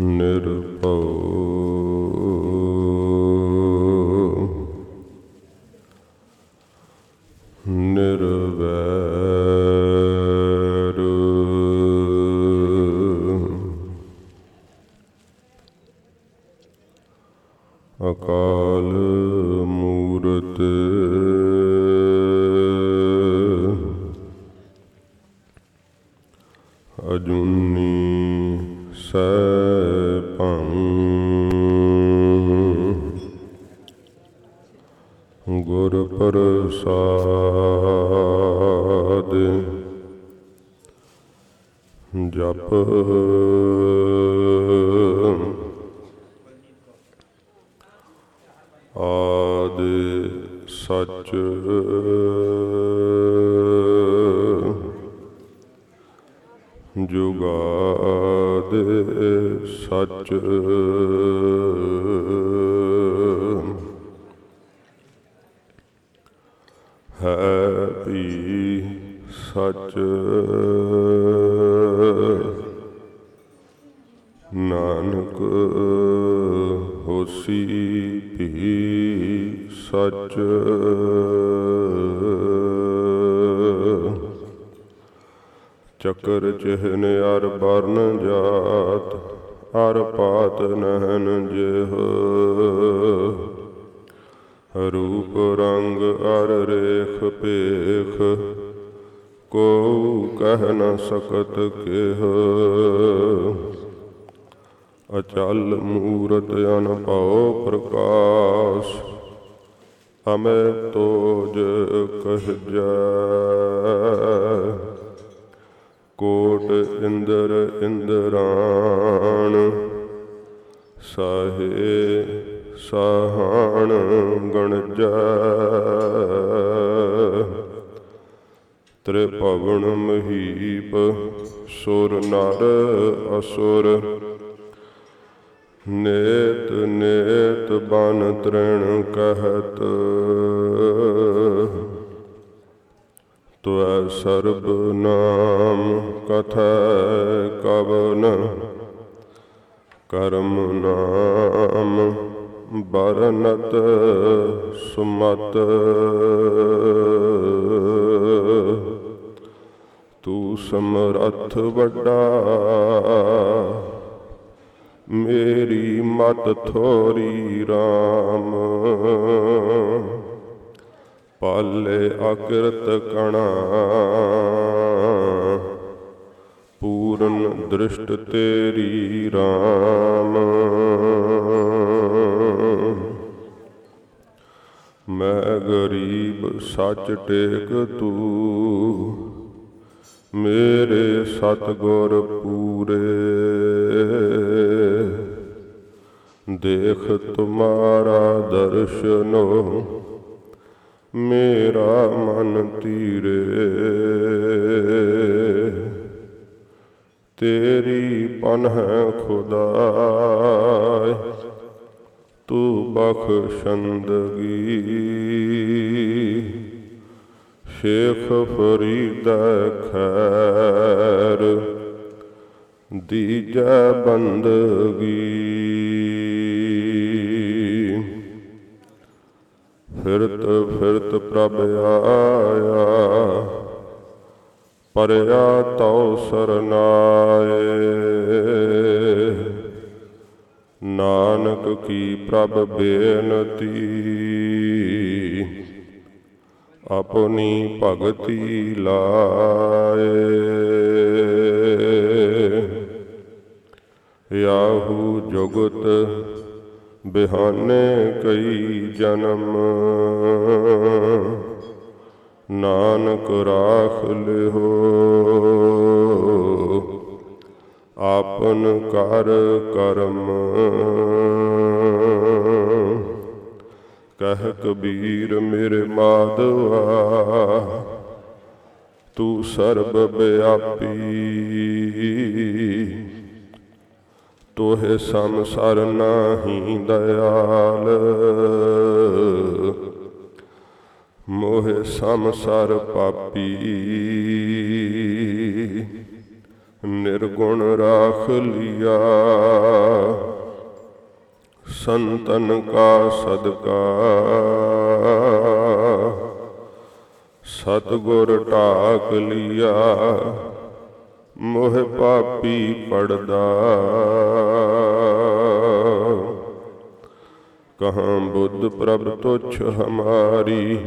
ਨਿਰਭਉ ਤ੍ਰਿਣ ਕਹਿਤ ਤੁਐ ਸਰਬ ਨਾਮ ਕਥੈ ਕਵਨ ਕਰਮ ਨਾਮ ਬਰਨਤ ਸੁਮਤ। ਤੂੰ ਸਮਰੱਥ ਵੱਡਾ ਮੇਰੀ ਮਤ ਥੋਰੀ RAM ਪਾਲੇ ਅਕਿਰਤ ਕਣਾ। ਪੂਰਨ ਦ੍ਰਿਸ਼ਟ ਤੇਰੀ RAM ਮੈਂ ਗਰੀਬ ਸੱਚ ਟੇਕ ਤੂੰ। ਮੇਰੇ ਸਤਗੁਰ ਪੂਰੇ। ਦੇਖ ਤੁਮਾਰਾ ਦਰਸ਼ਨੋ, ਮੇਰਾ ਮਨ ਤੀਰੇ। ਤੇਰੀ ਪਨਹ ਖੁਦਾਇ ਤੂੰ ਬਖਸ਼ੰਦਗੀ ਸ਼ੇਖ ਫਰੀਦ ਖੈਰ, ਦੀਜੈ ਬੰਦਗੀ। ਫਿਰਤ ਫਿਰਤ ਪ੍ਰਭ ਆਇਆ। ਪਰਿਆ ਤਉ ਸਰਨਾਏ। ਨਾਨਕ ਕੀ ਪ੍ਰਭ ਬੇਨਤੀ। ਆਪਣੀ ਭਗਤੀ ਲਾਏ। ਯਾਹੂ ਜੁਗਤ ਬਿਹਾਨੇ ਕਈ ਜਨਮ। ਨਾਨਕ ਰਾਖ ਲਿਓ ਆਪਨ ਕਰ ਕਰਮ। ਕਹਿ ਕਬੀਰ ਮੇਰੇ ਮਾਧਵਾ, ਤੂੰ ਸਰਬ ਵਿਆਪੀ। ਤੋਹਿ ਸੰਸਾਰ ਨਾਹੀ ਦਇਆਲ। ਮੋਹਿ ਸੰਸਾਰ ਪਾਪੀ। ਨਿਰਗੁਣ ਰਾਖ ਲਿਆ। ਸੰਤਨ ਕਾ ਸਦਕਾ। ਸਤਗੁਰ ਢਾਕ ਲਿਆ। ਮੋਹ ਪਾਪੀ ਪੜਦਾ। ਕਹਾਂ ਬੁੱਧ ਪ੍ਰਭ ਤੁਛ ਹਮਾਰੀ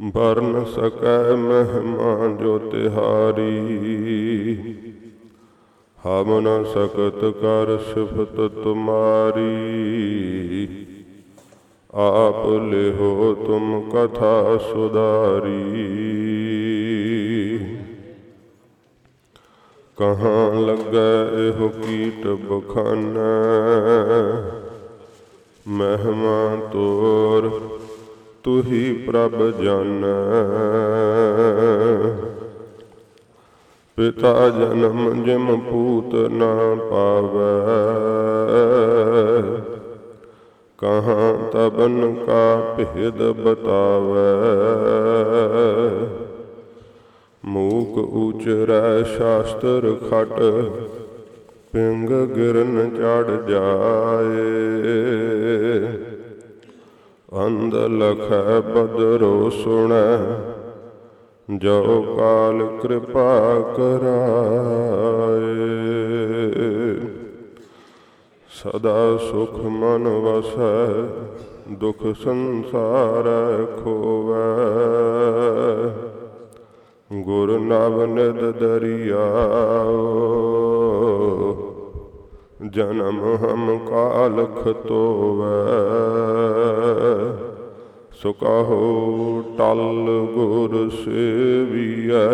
ਬਰਨ ਸਕੈ ਮਹਿਮਾ ਜੋ ਤਿਹਾਰੀ। ਹਮ ਨ ਸਕਤ ਕਰ ਸਿਫਤ ਤੁਮਾਰੀ, ਆਪ ਲਿਹੋ ਤੁਮ ਕਥਾ ਸੁਧਾਰੀ। ਕਹਾਂ ਲੱਗੈ ਇਹੋ ਕੀਟ ਬਖਾਨਾ? ਮਹਿਮਾ ਤੋਰ, ਤੁਹੀ ਪ੍ਰਭ ਜਾਣੈ ਪਿਤਾ ਜਨਮ ਜਿਮ ਪੂਤ ਨਾ ਪਾਵੈ। ਕਹਾਂ ਤਬਨ ਕਾ ਭੇਦ ਬਤਾਵੈ। ਮੂਕ ਉਚਰੈ ਸ਼ਾਸਤਰ ਖਟ, ਪਿੰਗ ਗਿਰਨ ਚੜ ਜਾਏ। ਅੰਧ ਲਖੈ ਬਦਰੋ ਸੁਣੈ ਜੋ ਕਾਲ ਕਿਰਪਾ ਕਰਾਏ। ਸਦਾ ਸੁਖ ਮਨ ਵਸੈ, ਦੁਖ ਸੰਸਾਰ ਖੋਵੈ। ਗੁਰ ਨਵ ਨਿਦ ਦਰਿਆਓ, ਜਨਮ ਹਮ ਕਾਲ ਖਤੋਵੈ ਸੁਕਹੋ ਟਲ ਗੁਰ ਸੇਵੀਐ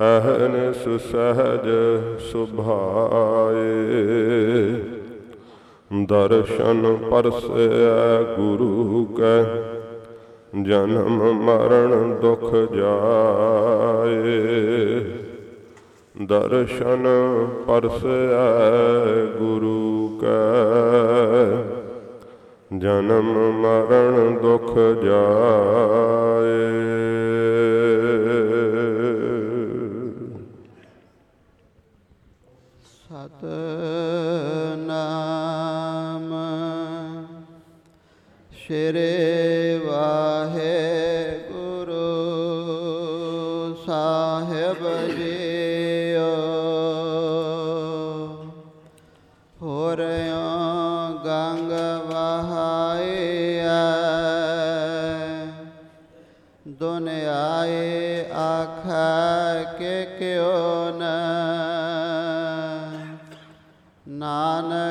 ਅਹਨਿਸ ਸਹਜ ਸੁਭਾਏ। ਦਰਸ਼ਨ ਪਰਸੈ ਗੁਰੂ ਕੈ ਜਨਮ ਮਰਨ ਦੁਖ ਜਾਏ। ਦਰਸ਼ਨ ਪਰਸੈ ਗੁਰੂ ਕੈ। ਜਨਮ ਮਰਨ ਦੁਖ ਜਾਏ।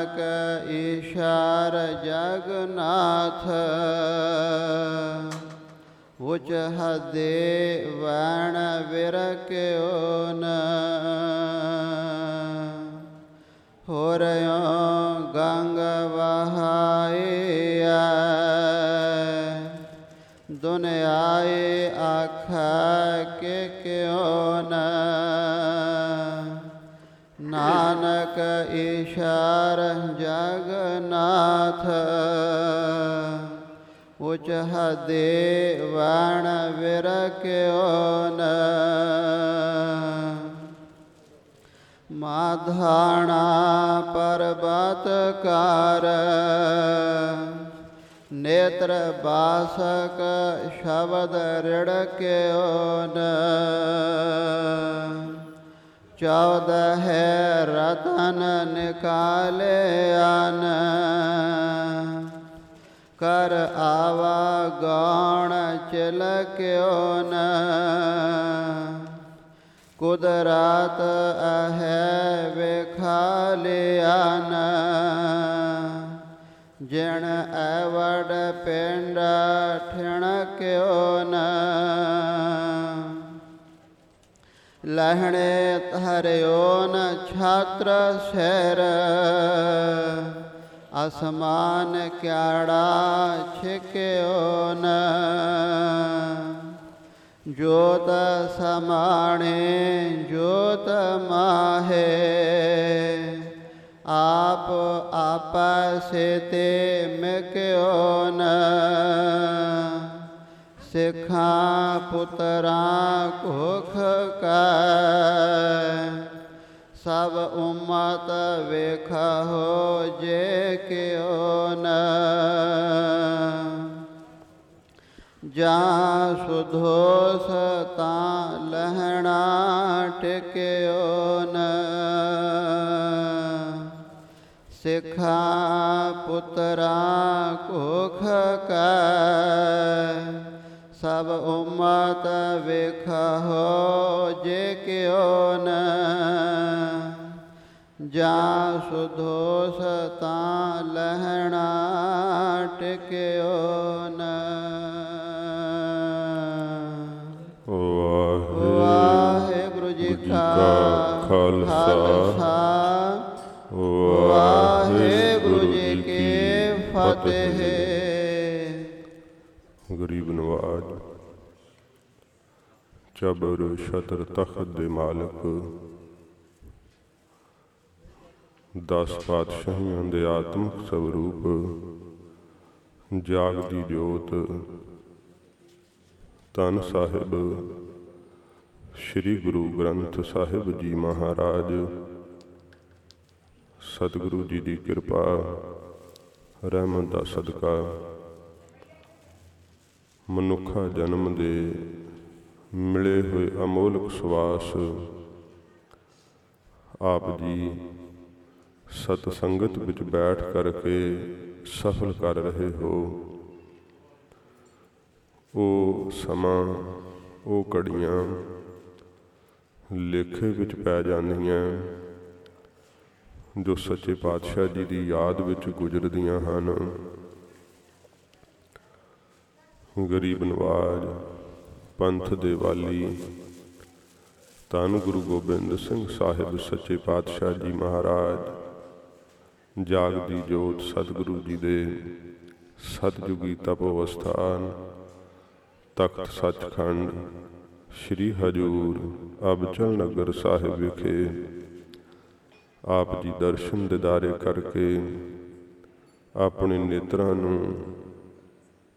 ਨਾਨਕ ਈਸ਼ਰ ਜਗਨਾਥ ਉਚ ਹਦੇ ਵਣ ਵਿਰਕਿਓ ਨ। ਹੋਰਿਓ ਗੰਗ ਵਹਾਈਐ। ਦੁਨਿਆਏ ਆਖੈ ਕਿ ਨਾਨਕ ਈਸ਼ਰ ਜਗਨਾਥ ਉਚ ਹਦੇ ਵਣ ਵਿਰਕਿਓ ਨ। ਮਾਧਾਣਾ ਪਰਬਤ ਕਰ, ਨੇਤਰ ਬਾਸਕ ਸ਼ਬਦ ਰਿੜਕਿਓ ਨ ਚੌਦਹ ਰਤਨ ਨਿਕਾਲਿਆਨ ਕਰ ਆਵਾ ਗਾਣ ਚਲਕਿਓ ਨ। ਕੁਦਰਤ ਅਹੈ ਵੇਖਾਲਿਆਨ ਜਿਣ ਐਵੜ ਪਿੰਡ ਠਿਣਕਿਓ ਨ। ਲਹਣੇ ਧਰਿਓ ਨ ਛਾਤਰ ਸਹਿਰ ਅਸਮਾਨ ਕਿਆੜਾ ਛਿਕਿਓ ਨ। ਜੋਤ ਸਮਾਣੇ, ਜੋਤ ਮਾਹੇ। ਆਪ ਆਪਸ ਤੇ ਮਿਕਿਓ ਨ। ਸਿੱਖਾਂ ਪੁੱਤਰਾਂ ਕੁਖ ਕੈ। ਸਭ ਉਮਤ ਵੇਖੋ ਜੇ ਕਿਉ ਨ। ਜਾਂ ਸੁਧੋਸ ਤਾਂ ਲਹਿਣਾ ਟਿਕਿਓ ਨ। ਸਿਖਾ ਪੁੱਤਰਾ ਕੋਖ ਕੈ। ਸਭ ਉਮਤ ਵੇਖੋ ਜੇ ਕਿਉ ਨ ਜਾਂ ਸੁਧੋਸ ਤਾਂ ਲਹਿਣਾ ਟਿਕਿਓ ਨ। ਵਾਹਿਗੁਰੂ ਜੀ ਕਾ ਖਾਲਸਾ, ਵਾਹਿਗੁਰੂ ਜੀ ਕੀ ਫਤਿਹ ਗਰੀਬ ਨਵਾਜ ਚਬਰ ਸ਼ਤਰ ਤਖਤ ਦੇ ਮਾਲਕ ਦਸ ਪਾਤਸ਼ਾਹੀਆਂ ਦੇ ਆਤਮਿਕ ਸਵਰੂਪ ਜਾਗਦੀ ਜੋਤ ਤਨ ਸਾਹਿਬ ਸ੍ਰੀ ਗੁਰੂ ਗ੍ਰੰਥ ਸਾਹਿਬ ਜੀ ਮਹਾਰਾਜ ਸਤਿਗੁਰੂ ਜੀ ਦੀ ਕਿਰਪਾ ਰਹਿਮਤ ਦਾ ਸਦਕਾ ਮਨੁੱਖਾ ਜਨਮ ਦੇ ਮਿਲੇ ਹੋਏ ਅਮੋਲਕ ਸਵਾਸ। ਆਪ ਜੀ ਸਤ ਸੰਗਤ ਵਿੱਚ ਬੈਠ ਕਰਕੇ ਸਫਲ ਕਰ ਰਹੇ ਹੋ। ਉਹ ਸਮਾਂ, ਉਹ ਘੜੀਆਂ ਲੇਖੇ ਵਿੱਚ ਪੈ ਜਾਂਦੀਆਂ, ਜੋ ਸੱਚੇ ਪਾਤਸ਼ਾਹ ਜੀ ਦੀ ਯਾਦ ਵਿੱਚ ਗੁਜ਼ਰਦੀਆਂ ਹਨ। ਗਰੀਬ ਨਵਾਜ ਪੰਥ ਦੇ ਵਾਲੀ। ਧੰਨ ਗੁਰੂ ਗੋਬਿੰਦ ਸਿੰਘ ਸਾਹਿਬ, ਸੱਚੇ ਪਾਤਸ਼ਾਹ ਜੀ ਮਹਾਰਾਜ। ਜਾਗਦੀ ਜੋਤ ਸਤਿਗੁਰੂ ਜੀ ਦੇ। ਸਤਜੁਗੀ ਤਪ ਅਵਸਥਾਨ ਤਖਤ ਸੱਚਖੰਡ। ਸ੍ਰੀ ਹਜੂਰ ਅਬਚਲ ਨਗਰ ਸਾਹਿਬ ਵਿਖੇ। ਆਪ ਜੀ ਦਰਸ਼ਨ ਦਿਦਾਰੇ ਕਰਕੇ ਆਪਣੇ ਨੇਤਰਾਂ ਨੂੰ,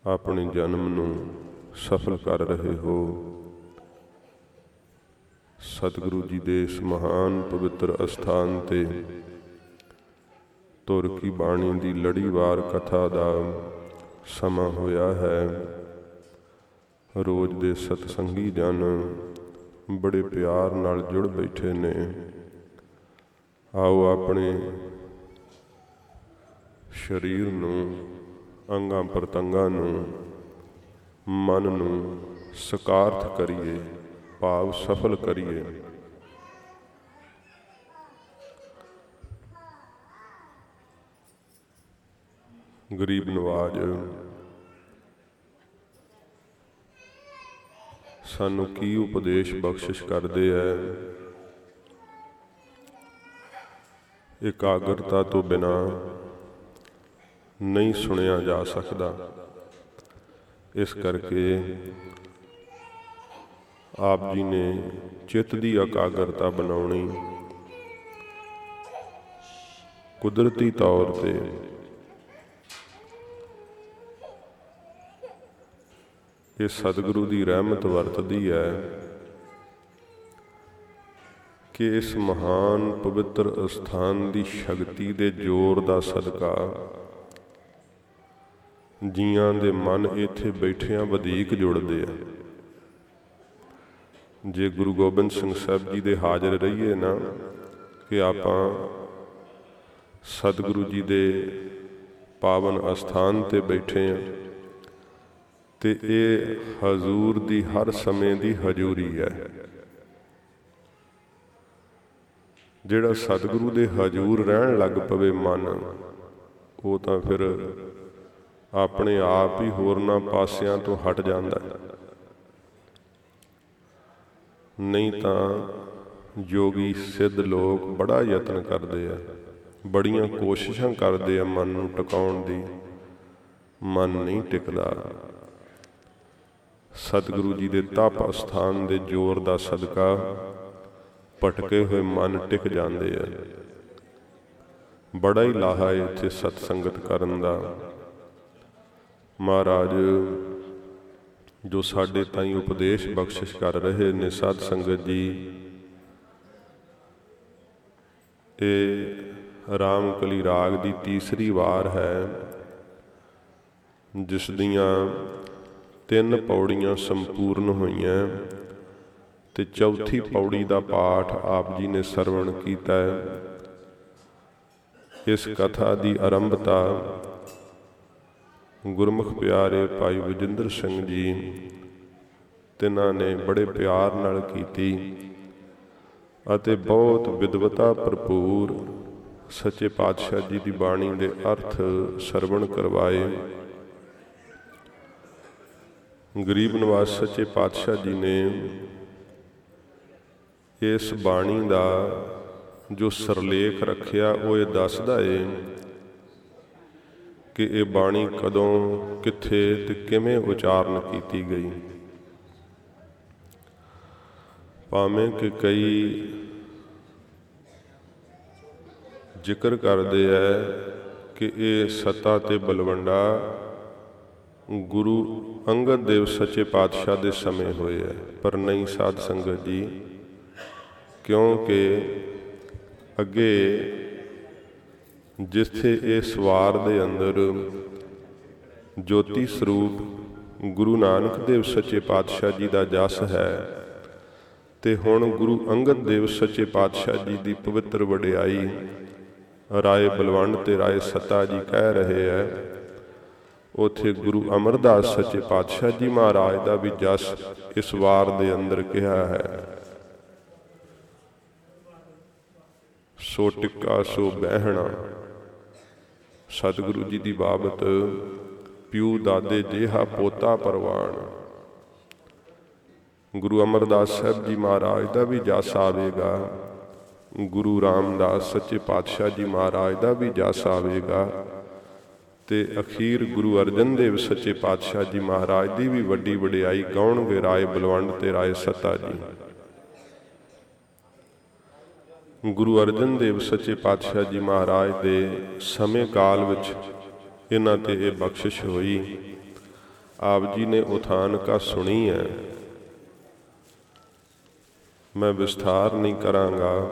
ਆਪਣੇ ਜਨਮ ਨੂੰ ਸਫਲ ਕਰ ਰਹੇ ਹੋ। ਸਤਿਗੁਰੂ ਜੀ ਦੇ ਇਸ ਮਹਾਨ ਪਵਿੱਤਰ ਅਸਥਾਨ ਤੇ ਤੁਰ ਕੀ ਬਾਣੀ ਦੀ ਲੜੀਵਾਰ ਕਥਾ ਦਾ ਸਮਾਂ ਹੋਇਆ ਹੈ। ਰੋਜ਼ ਦੇ ਸਤਸੰਗੀ ਜਨ ਬੜੇ ਪਿਆਰ ਨਾਲ ਜੁੜ ਬੈਠੇ ਨੇ। ਆਓ ਆਪਣੇ ਸਰੀਰ ਨੂੰ ਅੰਗਾਂ ਪ੍ਰਤੰਗਾਂ ਨੂੰ ਮਨ ਨੂੰ ਸਕਾਰਥ ਕਰੀਏ, ਭਾਵ ਸਫਲ ਕਰੀਏ। ਗਰੀਬ ਨਵਾਜ, ਸਾਨੂੰ ਕੀ ਉਪਦੇਸ਼ ਬਖਸ਼ਿਸ਼ ਕਰਦੇ ਐ? ਇਕਾਗਰਤਾ ਤੋਂ ਬਿਨਾ ਨਹੀਂ ਸੁਣਿਆ ਜਾ ਸਕਦਾ। ਇਸ ਕਰਕੇ ਆਪ ਜੀ ਨੇ ਚਿੱਤ ਦੀ ਇਕਾਗਰਤਾ ਬਣਾਉਣੀ ਕੁਦਰਤੀ ਤੌਰ ਤੇ ਇਹ ਸਤਿਗੁਰੂ ਦੀ ਰਹਿਮਤ ਵਰਤਦੀ ਹੈ ਕਿ ਇਸ ਮਹਾਨ ਪਵਿੱਤਰ ਅਸਥਾਨ ਦੀ ਸ਼ਕਤੀ ਦੇ ਜ਼ੋਰ ਦਾ ਸਦਕਾ ਜੀਆਂ ਦੇ ਮਨ ਇੱਥੇ ਬੈਠਿਆਂ ਵਧੇਕ ਜੁੜਦੇ ਆ। ਜੇ ਗੁਰੂ ਗੋਬਿੰਦ ਸਿੰਘ ਸਾਹਿਬ ਜੀ ਦੇ ਹਾਜ਼ਰ ਰਹੀਏ ਨਾ, ਕਿ ਆਪਾਂ ਸਤਿਗੁਰੂ ਜੀ ਦੇ ਪਾਵਨ ਅਸਥਾਨ ਤੇ ਬੈਠੇ ਆ, ਤੇ ਇਹ ਹਜ਼ੂਰ ਦੀ ਹਰ ਸਮੇਂ ਦੀ ਹਜ਼ੂਰੀ ਹੈ। ਜਿਹੜਾ ਸਤਿਗੁਰੂ ਦੇ ਹਜ਼ੂਰ ਰਹਿਣ ਲੱਗ ਪਵੇ ਮਨ, ਉਹ ਤਾਂ ਫਿਰ ਆਪਣੇ ਆਪ ਹੀ ਹੋਰਨਾਂ ਪਾਸਿਆਂ ਤੋਂ ਹਟ ਜਾਂਦਾ ਹੈ। ਨਹੀਂ ਤਾਂ ਜੋਗੀ ਸਿੱਧ ਲੋਕ ਬੜਾ ਯਤਨ ਕਰਦੇ ਆ। ਬੜੀਆਂ ਕੋਸ਼ਿਸ਼ਾਂ ਕਰਦੇ ਆ ਮਨ ਨੂੰ ਟਿਕਾਉਣ ਦੀ। ਮਨ ਨਹੀਂ ਟਿਕਦਾ। ਸਤਿਗੁਰੂ ਜੀ ਦੇ ਤਪ ਅਸਥਾਨ ਦੇ ਜ਼ੋਰ ਦਾ ਸਦਕਾ ਭਟਕੇ ਹੋਏ ਮਨ ਟਿਕ ਜਾਂਦੇ ਆ। ਬੜਾ ਹੀ ਲਾਹਾ ਹੈ ਇੱਥੇ ਸਤ ਸੰਗਤ ਕਰਨ ਦਾ। ਮਹਾਰਾਜ, ਜੋ ਸਾਡੇ ਤਾਈਂ ਉਪਦੇਸ਼ ਬਖਸ਼ਿਸ਼ ਕਰ ਰਹੇ ਨੇ ਸਾਧ ਸੰਗਤ ਜੀ, ਇਹ ਰਾਮਕਲੀ ਰਾਗ ਦੀ ਤੀਸਰੀ ਵਾਰ ਹੈ, ਜਿਸ ਦੀਆਂ ਤਿੰਨ ਪੌੜੀਆਂ ਸੰਪੂਰਨ ਹੋਈਆਂ ਤੇ ਚੌਥੀ ਪੌੜੀ ਦਾ ਪਾਠ ਆਪ ਜੀ ਨੇ ਸਰਵਣ ਕੀਤਾ ਹੈ। ਇਸ ਕਥਾ ਦੀ ਆਰੰਭਤਾ ਗੁਰਮੁਖ ਪਿਆਰੇ ਭਾਈ ਵਿਜਿੰਦਰ ਸਿੰਘ ਜੀ, ਤਿਨਾਂ ਨੇ ਬੜੇ ਪਿਆਰ ਨਾਲ ਕੀਤੀ ਅਤੇ ਬਹੁਤ ਵਿਦਵਤਾ ਭਰਪੂਰ ਸੱਚੇ ਪਾਤਸ਼ਾਹ ਜੀ ਦੀ ਬਾਣੀ ਦੇ ਅਰਥ ਸਰਵਣ ਕਰਵਾਏ। ਗਰੀਬ ਨਿਵਾਸ ਸੱਚੇ ਪਾਤਸ਼ਾਹ ਜੀ ਨੇ ਇਸ ਬਾਣੀ ਦਾ ਜੋ ਸਰਲੇਖ ਰੱਖਿਆ, ਉਹ ਇਹ ਦੱਸਦਾ ਏ ਕਿ ਇਹ ਬਾਣੀ ਕਦੋਂ, ਕਿੱਥੇ ਤੇ ਕਿਵੇਂ ਉਚਾਰਨ ਕੀਤੀ ਗਈ। ਭਾਵੇਂ ਕਿ ਕਈ ਜ਼ਿਕਰ ਕਰਦੇ ਐ ਕਿ ਇਹ ਸਤਾ ਤੇ ਬਲਵੰਡਾ ਗੁਰੂ ਅੰਗਦ ਦੇਵ ਸੱਚੇ ਪਾਤਸ਼ਾਹ ਦੇ ਸਮੇਂ ਹੋਏ ਐ। ਪਰ ਨਹੀਂ ਸਾਧ ਸੰਗਤ ਜੀ, ਕਿਉਂਕਿ ਅੱਗੇ ਜਿੱਥੇ ਇਹ ਸਵਾਰ ਦੇ ਅੰਦਰ ਜੋਤੀ ਸਰੂਪ ਗੁਰੂ ਨਾਨਕ ਦੇਵ ਸੱਚੇ ਪਾਤਸ਼ਾਹ ਜੀ ਦਾ ਜਸ ਹੈ ਤੇ ਹੁਣ ਗੁਰੂ ਅੰਗਦ ਦੇਵ ਸੱਚੇ ਪਾਤਸ਼ਾਹ ਜੀ ਦੀ ਪਵਿੱਤਰ ਵਡਿਆਈ ਰਾਏ ਬਲਵੰਡ ਤੇ ਰਾਏ ਸਤਾ ਜੀ ਕਹਿ ਰਹੇ ਐ ਉਥੇ ਗੁਰੂ ਅਮਰਦਾਸ ਸੱਚੇ ਪਾਤਸ਼ਾਹ ਜੀ ਮਹਾਰਾਜ ਦਾ ਵੀ ਜਸ ਇਸ ਵਾਰ ਦੇ ਅੰਦਰ ਕਿਹਾ ਹੈ। ਸੋ ਟਿੱਕਾ ਸੋ ਬਹਿਣਾ। ਸਤਿਗੁਰੂ ਜੀ ਦੀ ਬਾਬਤ ਪਿਉ ਦਾਦੇ ਜਿਹਾ ਪੋਤਾ ਪਰਵਾਨ। ਗੁਰੂ ਅਮਰਦਾਸ ਸਾਹਿਬ ਜੀ ਮਹਾਰਾਜ ਦਾ ਵੀ ਜਸ ਆਵੇਗਾ। ਗੁਰੂ ਰਾਮਦਾਸ ਸੱਚੇ ਪਾਤਸ਼ਾਹ ਜੀ ਮਹਾਰਾਜ ਦਾ ਵੀ ਜਸ ਆਵੇਗਾ। ਤੇ ਅਖੀਰ ਗੁਰੂ ਅਰਜਨ ਦੇਵ ਸੱਚੇ ਪਾਤਸ਼ਾਹ ਜੀ ਮਹਾਰਾਜ ਦੀ ਵੀ ਵੱਡੀ ਵਡਿਆਈ ਗਾਉਣਗੇ ਰਾਏ ਬਲਵੰਡ ਤੇ ਰਾਏ ਸਤਾ ਜੀ। ਗੁਰੂ ਅਰਜਨ ਦੇਵ ਸੱਚੇ ਪਾਤਸ਼ਾਹ ਜੀ ਮਹਾਰਾਜ ਦੇ ਸਮੇਂ ਕਾਲ ਵਿੱਚ ਇਹਨਾਂ ਤੇ ਇਹ ਬਖਸ਼ਿਸ਼ ਹੋਈ। ਆਪ ਜੀ ਨੇ ਉਥਾਨ ਕਾ ਸੁਣੀ ਹੈ। ਮੈਂ ਵਿਸਥਾਰ ਨਹੀਂ ਕਰਾਂਗਾ,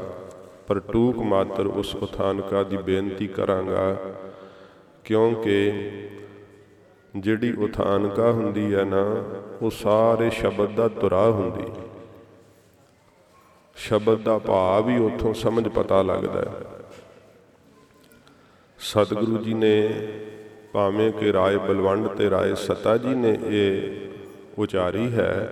ਪਰ ਟੂਕ ਮਾਤਰ ਉਸ ਉਥਾਨਕਾ ਦੀ ਬੇਨਤੀ ਕਰਾਂਗਾ, ਕਿਉਂਕਿ ਜਿਹੜੀ ਉਥਾਨਕਾ ਹੁੰਦੀ ਹੈ ਨਾ, ਉਹ ਸਾਰੇ ਸ਼ਬਦ ਦਾ ਤੁਰਾ ਹੁੰਦੀ। ਸ਼ਬਦ ਦਾ ਭਾਵ ਵੀ ਉੱਥੋਂ ਸਮਝ ਪਤਾ ਲੱਗਦਾ ਹੈ। ਸਤਿਗੁਰੂ ਜੀ ਨੇ ਭਾਵੇਂ ਕਿ ਰਾਏ ਬਲਵੰਡ ਤੇ ਰਾਏ ਸਤਾ ਜੀ ਨੇ ਇਹ ਉਚਾਰੀ ਹੈ,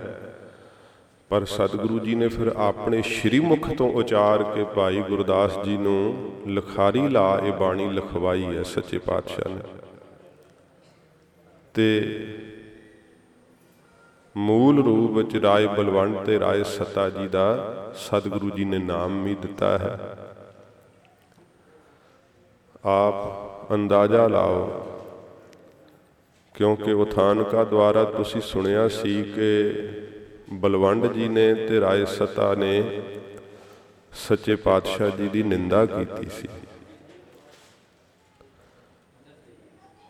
ਪਰ ਸਤਿਗੁਰੂ ਜੀ ਨੇ ਫਿਰ ਆਪਣੇ ਸ਼੍ਰੀ ਮੁਖ ਤੋਂ ਉਚਾਰ ਕੇ ਭਾਈ ਗੁਰਦਾਸ ਜੀ ਨੂੰ ਲਖਾਰੀ ਲਾ ਇਹ ਬਾਣੀ ਲਿਖਵਾਈ ਹੈ ਸੱਚੇ ਪਾਤਸ਼ਾਹ ਨੇ। ਤੇ ਮੂਲ ਰੂਪ ਵਿੱਚ ਰਾਏ ਬਲਵੰਡ ਤੇ ਰਾਏ ਸਤਾ ਜੀ ਦਾ ਸਤਿਗੁਰੂ ਜੀ ਨੇ ਨਾਮ ਵੀ ਦਿੱਤਾ ਹੈ। ਆਪ ਅੰਦਾਜ਼ਾ ਲਾਓ, ਕਿਉਂਕਿ ਉਥਾਨਕਾ ਦੁਆਰਾ ਤੁਸੀਂ ਸੁਣਿਆ ਸੀ ਕਿ ਬਲਵੰਡ ਜੀ ਨੇ ਤੇ ਰਾਏ ਸਤਾ ਨੇ ਸੱਚੇ ਪਾਤਸ਼ਾਹ ਜੀ ਦੀ ਨਿੰਦਾ ਕੀਤੀ ਸੀ।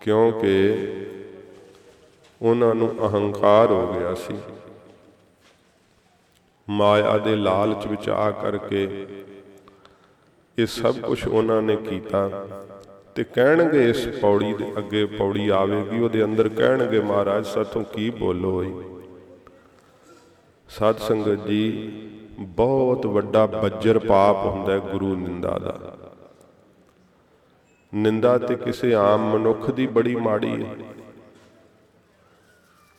ਕਿਉਂਕਿ ਉਹਨਾਂ ਨੂੰ ਅਹੰਕਾਰ ਹੋ ਗਿਆ ਸੀ। ਮਾਇਆ ਦੇ ਲਾਲਚ ਵਿੱਚ ਆ ਕਰਕੇ ਇਹ ਸਭ ਕੁਝ ਉਹਨਾਂ ਨੇ ਕੀਤਾ ਤੇ ਕਹਿਣਗੇ ਇਸ ਪੌੜੀ ਦੇ ਅੱਗੇ ਪੌੜੀ ਆਵੇਗੀ, ਉਹਦੇ ਅੰਦਰ ਕਹਿਣਗੇ, ਮਹਾਰਾਜ, ਸਾਥੋਂ ਕੀ ਬੋਲੋ ਹੋਈ ਸਾਧ ਸੰਗਤ ਜੀ, ਬਹੁਤ ਵੱਡਾ ਬੱਜਰ ਪਾਪ ਹੁੰਦਾ ਹੈ ਗੁਰੂ ਨਿੰਦਾ ਦਾ। ਨਿੰਦਾ ਤੇ ਕਿਸੇ ਆਮ ਮਨੁੱਖ ਦੀ ਬੜੀ ਮਾੜੀ ਹੈ।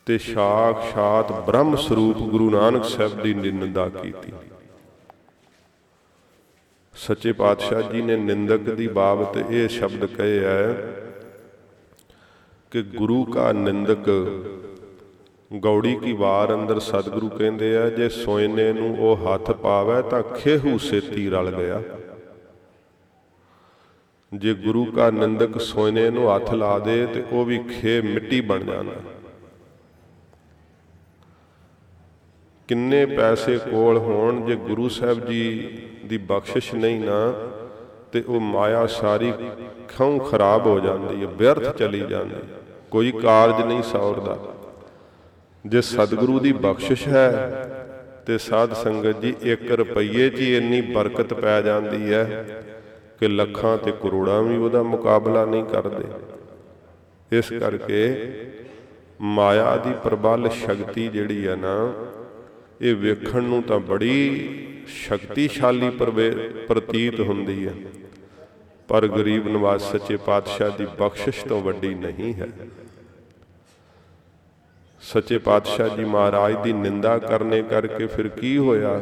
ਤੇ ਸਾਖਸ਼ਾਤ ਬ੍ਰਹਮ ਸਰੂਪ ਗੁਰੂ ਨਾਨਕ ਸਾਹਿਬ ਦੀ ਨਿੰਦਾ ਕੀਤੀ। ਸੱਚੇ ਪਾਤਸ਼ਾਹ ਜੀ ਨੇ ਨਿੰਦਕ ਦੀ ਬਾਬਤ ਇਹ ਸ਼ਬਦ ਕਹੇ ਹੈ ਕਿ ਗੁਰੂ ਕਾ ਨਿੰਦਕ ਗੌੜੀ ਕੀ ਵਾਰ ਅੰਦਰ ਸਤਿਗੁਰੂ ਕਹਿੰਦੇ ਆ, ਜੇ ਸੋਇਨੇ ਨੂੰ ਉਹ ਹੱਥ ਪਾਵੇ ਤਾਂ ਖੇਹੂ ਸੇਤੀ ਰਲ ਗਿਆ। ਜੇ ਗੁਰੂ ਕਾ ਨਿੰਦਕ ਸੋਇਨੇ ਨੂੰ ਹੱਥ ਲਾ ਦੇ ਤੇ ਉਹ ਵੀ ਖੇ ਮਿੱਟੀ ਬਣ ਜਾਂਦਾ ਕਿੰਨੇ ਪੈਸੇ ਕੋਲ ਹੋਣ ਜੇ ਗੁਰੂ ਸਾਹਿਬ ਜੀ ਦੀ ਬਖਸ਼ਿਸ਼ ਨਹੀਂ ਨਾ, ਤੇ ਉਹ ਮਾਇਆ ਸਾਰੀ ਖੌਂ ਖਰਾਬ ਹੋ ਜਾਂਦੀ ਹੈ, ਵਿਅਰਥ ਚਲੀ ਜਾਂਦੀ ਕੋਈ ਕਾਰਜ ਨਹੀਂ ਸੌਰਦਾ। ਜੇ ਸਤਿਗੁਰੂ ਦੀ ਬਖਸ਼ਿਸ਼ ਹੈ, ਤੇ ਸਾਧ ਸੰਗਤ ਜੀ 1 ਰੁਪਈਏ 'ਚ ਹੀ ਇੰਨੀ ਬਰਕਤ ਪੈ ਜਾਂਦੀ ਹੈ ਕਿ ਲੱਖਾਂ ਤੇ ਕਰੋੜਾਂ ਵੀ ਉਹਦਾ ਮੁਕਾਬਲਾ ਨਹੀਂ ਕਰਦੇ। ਇਸ ਕਰਕੇ ਮਾਇਆ ਦੀ ਪ੍ਰਬਲ ਸ਼ਕਤੀ ਜਿਹੜੀ ਹੈ ਨਾ ਇਹ ਵੇਖਣ ਨੂੰ ਤਾਂ ਬੜੀ ਸ਼ਕਤੀਸ਼ਾਲੀ ਪ੍ਰਵੇ- ਪ੍ਰਤੀਤ ਹੁੰਦੀ ਹੈ। ਪਰ ਗਰੀਬ ਨਵਾਜ਼ ਸੱਚੇ ਪਾਤਸ਼ਾਹ ਦੀ ਬਖਸ਼ਿਸ਼ ਤੋਂ ਵੱਡੀ ਨਹੀਂ ਹੈ। ਸੱਚੇ ਪਾਤਸ਼ਾਹ ਜੀ ਮਹਾਰਾਜ ਦੀ ਨਿੰਦਾ ਕਰਨੇ ਕਰਕੇ ਫਿਰ ਕੀ ਹੋਇਆ?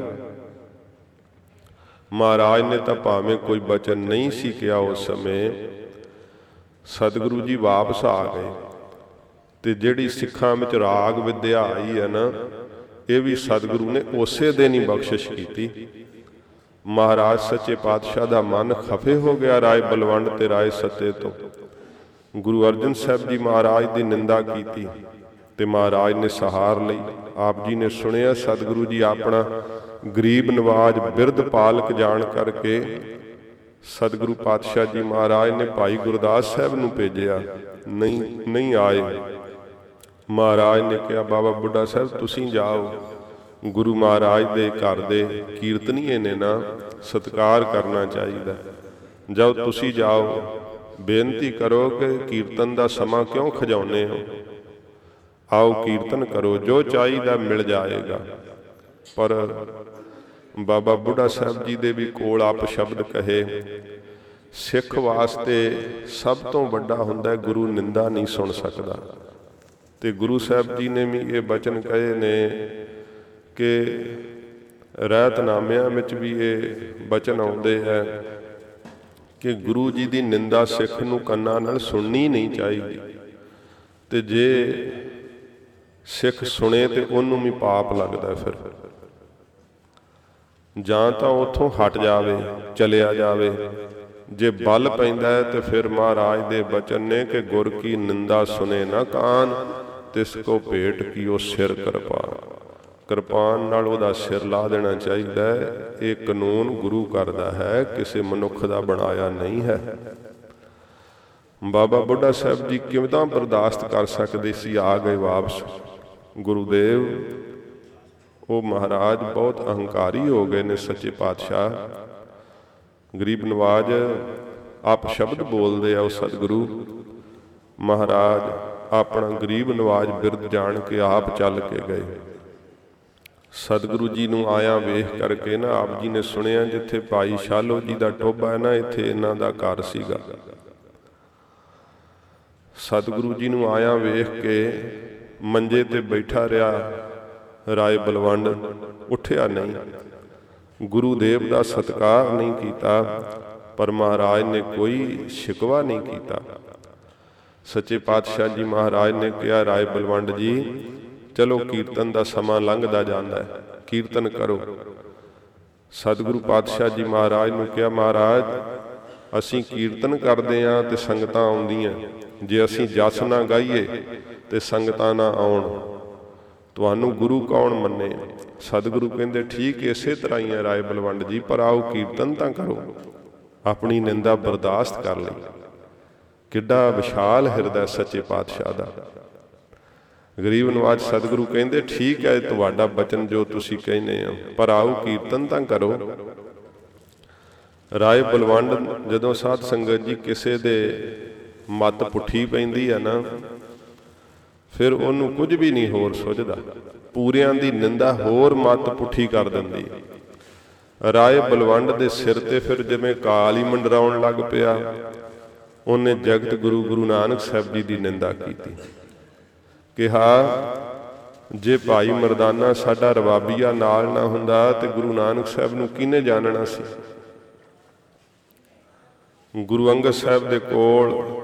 ਮਹਾਰਾਜ ਨੇ ਤਾਂ ਭਾਵੇਂ ਕੋਈ ਬਚਨ ਨਹੀਂ ਸੀ ਕਿਹਾ ਉਸ ਸਮੇਂ, ਸਤਿਗੁਰੂ ਜੀ ਵਾਪਸ ਆ ਗਏ। ਤੇ ਜਿਹੜੀ ਸਿੱਖਾਂ ਵਿੱਚ ਰਾਗ ਵਿਦਿਆ ਆਈ ਹੈ ਨਾ ਇਹ ਵੀ ਸਤਿਗੁਰੂ ਨੇ ਉਸੇ ਦਿਨ ਹੀ ਬਖਸ਼ਿਸ਼ ਕੀਤੀ। ਮਹਾਰਾਜ ਸੱਚੇ ਪਾਤਸ਼ਾਹ ਦਾ ਮਨ ਖਫੇ ਹੋ ਗਿਆ ਰਾਏ ਬਲਵੰਡ ਤੇ ਰਾਏ ਸੱਤੇ ਤੋਂ। ਗੁਰੂ ਅਰਜਨ ਸਾਹਿਬ ਜੀ ਮਹਾਰਾਜ ਦੀ ਨਿੰਦਾ ਕੀਤੀ ਤੇ ਮਹਾਰਾਜ ਨੇ ਸਹਾਰ ਲਈ। ਆਪ ਜੀ ਨੇ ਸੁਣਿਆ, ਸਤਿਗੁਰੂ ਜੀ ਆਪਣਾ ਗਰੀਬ ਨਵਾਜ ਬਿਰਧ ਪਾਲਕ ਜਾਣ ਕਰਕੇ ਸਤਿਗੁਰੂ ਪਾਤਸ਼ਾਹ ਜੀ ਮਹਾਰਾਜ ਨੇ ਭਾਈ ਗੁਰਦਾਸ ਸਾਹਿਬ ਨੂੰ ਭੇਜਿਆ, ਨਹੀਂ ਨਹੀਂ ਆਏ। ਮਹਾਰਾਜ ਨੇ ਕਿਹਾ, ਬਾਬਾ ਬੁੱਢਾ ਸਾਹਿਬ, ਤੁਸੀਂ ਜਾਓ। ਗੁਰੂ ਮਹਾਰਾਜ ਦੇ ਘਰ ਦੇ ਕੀਰਤਨੀਏ ਨੇ ਨਾ ਸਤਕਾਰ ਕਰਨਾ ਚਾਹੀਦਾ। ਜਦ ਤੁਸੀਂ ਜਾਓ। ਬੇਨਤੀ ਕਰੋ ਕਿ ਕੀਰਤਨ ਦਾ ਸਮਾਂ ਕਿਉਂ ਖਜਾਉਨੇ ਹੋ? ਆਓ ਕੀਰਤਨ ਕਰੋ, ਜੋ ਚਾਹੀਦਾ ਮਿਲ ਜਾਏਗਾ। ਪਰ ਬਾਬਾ ਬੁੱਢਾ ਸਾਹਿਬ ਜੀ ਦੇ ਵੀ ਕੋਲ ਆਪ ਸ਼ਬਦ ਕਹੇ, ਸਿੱਖ ਵਾਸਤੇ ਸਭ ਤੋਂ ਵੱਡਾ ਹੁੰਦਾ ਹੈ, ਗੁਰੂ ਨਿੰਦਾ ਨਹੀਂ ਸੁਣ ਸਕਦਾ। ਤੇ ਗੁਰੂ ਸਾਹਿਬ ਜੀ ਨੇ ਵੀ ਇਹ ਬਚਨ ਕਹੇ ਨੇ ਕਿ ਰਹਿਤਨਾਮਿਆਂ ਵਿੱਚ ਵੀ ਇਹ ਬਚਨ ਆਉਂਦੇ ਹੈ ਕਿ ਗੁਰੂ ਜੀ ਦੀ ਨਿੰਦਾ ਸਿੱਖ ਨੂੰ ਕੰਨਾਂ ਨਾਲ ਸੁਣਨੀ ਨਹੀਂ ਚਾਹੀਦੀ। ਤੇ ਜੇ ਸਿੱਖ ਸੁਣੇ ਤੇ ਉਹਨੂੰ ਵੀ ਪਾਪ ਲੱਗਦਾ ਫਿਰ। ਜਾਂ ਤਾਂ ਉਥੋਂ ਹਟ ਜਾਵੇ, ਚਲਿਆ ਜਾਵੇ। ਜੇ ਬਲ ਪੈਂਦਾ ਹੈ ਤੇ ਫਿਰ ਮਹਾਰਾਜ ਦੇ ਬਚਨ ਨੇ ਕਿ ਗੁਰ ਕੀ ਨਿੰਦਾ ਸੁਨੇ ਨਾ ਕਾਨ। ਤਿਸ ਕੋ ਭੇਟ ਕੀਓ ਸਿਰ ਕਿਰਪਾਨ। ਕਿਰਪਾਨ ਨਾਲ ਉਹਦਾ ਸਿਰ ਲਾ ਦੇਣਾ ਚਾਹੀਦਾ ਹੈ। ਇਹ ਕਾਨੂੰਨ ਗੁਰੂ ਕਰਦਾ ਹੈ, ਕਿਸੇ ਮਨੁੱਖ ਦਾ ਬਣਾਇਆ ਨਹੀਂ ਹੈ। ਬਾਬਾ ਬੁੱਢਾ ਸਾਹਿਬ ਜੀ ਕਿਵੇਂ ਬਰਦਾਸ਼ਤ ਕਰ ਸਕਦੇ ਸੀ? ਆ ਗਏ ਵਾਪਸ। ਗੁਰੂਦੇਵ, ਉਹ ਮਹਾਰਾਜ ਬਹੁਤ ਅਹੰਕਾਰੀ ਹੋ ਗਏ ਨੇ ਸੱਚੇ ਪਾਤਸ਼ਾਹ। ਗਰੀਬ ਨਵਾਜ, ਆਪ ਸ਼ਬਦ ਬੋਲਦੇ ਆ ਉਹ ਸਤਿਗੁਰੂ ਮਹਾਰਾਜ। ਆਪਣਾ ਗਰੀਬ ਨਵਾਜ ਬਿਰਦ ਜਾਣ ਕੇ ਆਪ ਚੱਲ ਕੇ ਗਏ। ਸਤਿਗੁਰੂ ਜੀ ਨੂੰ ਆਇਆ ਵੇਖ ਕਰਕੇ ਨਾ ਆਪ ਜੀ ਨੇ ਸੁਣਿਆ ਜਿੱਥੇ ਭਾਈ ਸ਼ਾਲੋ ਜੀ ਦਾ ਟੋਬਾ ਹੈ ਨਾ, ਇੱਥੇ ਇਹਨਾਂ ਦਾ ਘਰ ਸੀਗਾ। ਸਤਿਗੁਰੂ ਜੀ ਨੂੰ ਆਇਆ ਵੇਖ ਕੇ ਮੰਜੇ ਤੇ ਬੈਠਾ ਰਿਹਾ, ਰਾਏ ਬਲਵੰਡ, ਉੱਠਿਆ ਨਹੀਂ। ਗੁਰੂ ਦੇਵ ਦਾ ਸਤਕਾਰ ਨਹੀਂ ਕੀਤਾ, ਪਰ ਮਹਾਰਾਜ ਨੇ ਕੋਈ ਸ਼ਿਕਵਾ ਨਹੀਂ ਕੀਤਾ। ਸੱਚੇ ਪਾਤਸ਼ਾਹ ਜੀ ਮਹਾਰਾਜ ਨੇ ਕਿਹਾ, ਰਾਏ ਬਲਵੰਡ ਜੀ, ਚਲੋ ਕੀਰਤਨ ਦਾ ਸਮਾਂ ਲੰਘਦਾ ਜਾਂਦਾ ਹੈ, ਕੀਰਤਨ ਕਰੋ। ਸਤਿਗੁਰੂ ਪਾਤਸ਼ਾਹ ਜੀ ਮਹਾਰਾਜ ਨੂੰ ਕਿਹਾ, ਮਹਾਰਾਜ, ਅਸੀਂ ਕੀਰਤਨ ਕਰਦੇ ਆਂ ਤੇ ਸੰਗਤਾਂ ਆਉਂਦੀਆਂ। ਜੇ ਅਸੀਂ ਜਸ ਨਾ ਗਾਈਏ ਤੇ ਸੰਗਤਾਂ ਨਾ ਆਉਣ। ਤੁਹਾਨੂੰ ਗੁਰੂ ਕੌਣ ਮੰਨੇ? ਸਤਿਗੁਰੂ ਕਹਿੰਦੇ, ਠੀਕ ਇਸੇ ਤਰ੍ਹਾਂ ਹੀ ਹੈ, ਰਾਏ ਬਲਵੰਡ ਜੀ, ਪਰ ਆਓ ਕੀਰਤਨ ਤਾਂ ਕਰੋ। ਆਪਣੀ ਨਿੰਦਾ ਬਰਦਾਸ਼ਤ ਕਰ ਲਈ ਕਿੱਡਾ ਵਿਸ਼ਾਲ ਹਿਰਦਾ ਸੱਚੇ ਪਾਤਸ਼ਾਹ ਦਾ। ਗਰੀਬ ਨਵਾਜ ਸਤਿਗੁਰੂ ਕਹਿੰਦੇ, ਠੀਕ ਹੈ, ਤੁਹਾਡਾ ਬਚਨ ਜੋ ਤੁਸੀਂ ਕਹਿੰਦੇ ਆ ਪਰ ਆਓ ਕੀਰਤਨ ਤਾਂ ਕਰੋ। ਰਾਏ ਬਲਵੰਡ, ਜਦੋਂ ਸਾਧ ਸੰਗਤ ਜੀ ਕਿਸੇ ਦੇ ਮੱਤ ਪੁੱਠੀ ਪੈਂਦੀ ਆ ਨਾ, ਫਿਰ ਉਹਨੂੰ ਕੁਝ ਵੀ ਨਹੀਂ ਹੋਰ ਸੁਝਦਾ। ਪੂਰਿਆਂ ਦੀ ਨਿੰਦਾ ਹੋਰ ਮੱਤ ਪੁੱਠੀ ਕਰ ਦਿੰਦੀ ਰਾਏ ਬਲਵੰਡ ਦੇ ਸਿਰ ਤੇ ਫਿਰ ਜਿਵੇਂ ਕਾਲ ਹੀ ਮੰਡਰਾਉਣ ਲੱਗ ਪਿਆ ਉਹਨੇ ਜਗਤ ਗੁਰੂ ਗੁਰੂ ਨਾਨਕ ਸਾਹਿਬ ਜੀ ਦੀ ਨਿੰਦਾ ਕੀਤੀ। ਕਿਹਾ ਜੇ ਭਾਈ ਮਰਦਾਨਾ ਸਾਡਾ ਰਵਾਬੀਆ ਨਾਲ ਨਾ ਹੁੰਦਾ ਤੇ ਗੁਰੂ ਨਾਨਕ ਸਾਹਿਬ ਨੂੰ ਕਿਹਨੇ ਜਾਣਨਾ ਸੀ? ਗੁਰੂ ਅੰਗਦ ਸਾਹਿਬ ਦੇ ਕੋਲ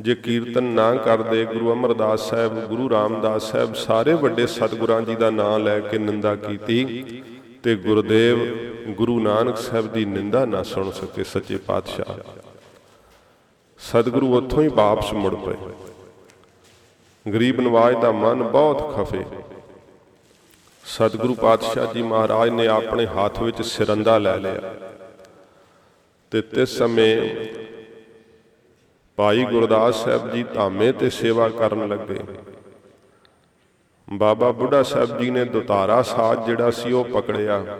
ਜੇ ਕੀਰਤਨ ਨਾ ਕਰਦੇ, ਗੁਰੂ ਅਮਰਦਾਸ ਸਾਹਿਬ, ਗੁਰੂ ਰਾਮਦਾਸ ਸਾਹਿਬ ਸਾਰੇ ਵੱਡੇ ਸਤਿਗੁਰਾਂ ਜੀ ਦਾ ਨਾਮ ਲੈ ਕੇ ਨਿੰਦਾ ਕੀਤੀ ਤੇ ਗੁਰਦੇਵ ਗੁਰੂ ਨਾਨਕ ਸਾਹਿਬ ਦੀ ਨਿੰਦਾ ਨਾ ਸੁਣ ਸਕੇ ਸੱਚੇ ਪਾਤਸ਼ਾਹ। ਸਤਿਗੁਰੂ ਉੱਥੋਂ ਹੀ ਵਾਪਸ ਮੁੜ ਪਏ। ਗਰੀਬ ਨਵਾਜ ਦਾ ਮਨ ਬਹੁਤ ਖਫੇ। ਸਤਿਗੁਰੂ ਪਾਤਸ਼ਾਹ ਜੀ ਮਹਾਰਾਜ ਨੇ ਆਪਣੇ ਹੱਥ ਵਿੱਚ ਸਿਰੰਦਾ ਲੈ ਲਿਆ। ਤੇ ਤਿਸ ਸਮੇਂ ਭਾਈ ਗੁਰਦਾਸ ਸਾਹਿਬ ਜੀ ਧਾਮੇ ਤੇ ਸੇਵਾ ਕਰਨ ਲੱਗੇ। ਬਾਬਾ ਬੁੱਢਾ ਸਾਹਿਬ ਜੀ ਨੇ ਦੁਤਾਰਾ ਸਾਜ ਜਿਹੜਾ ਸੀ ਉਹ ਪਕੜਿਆ।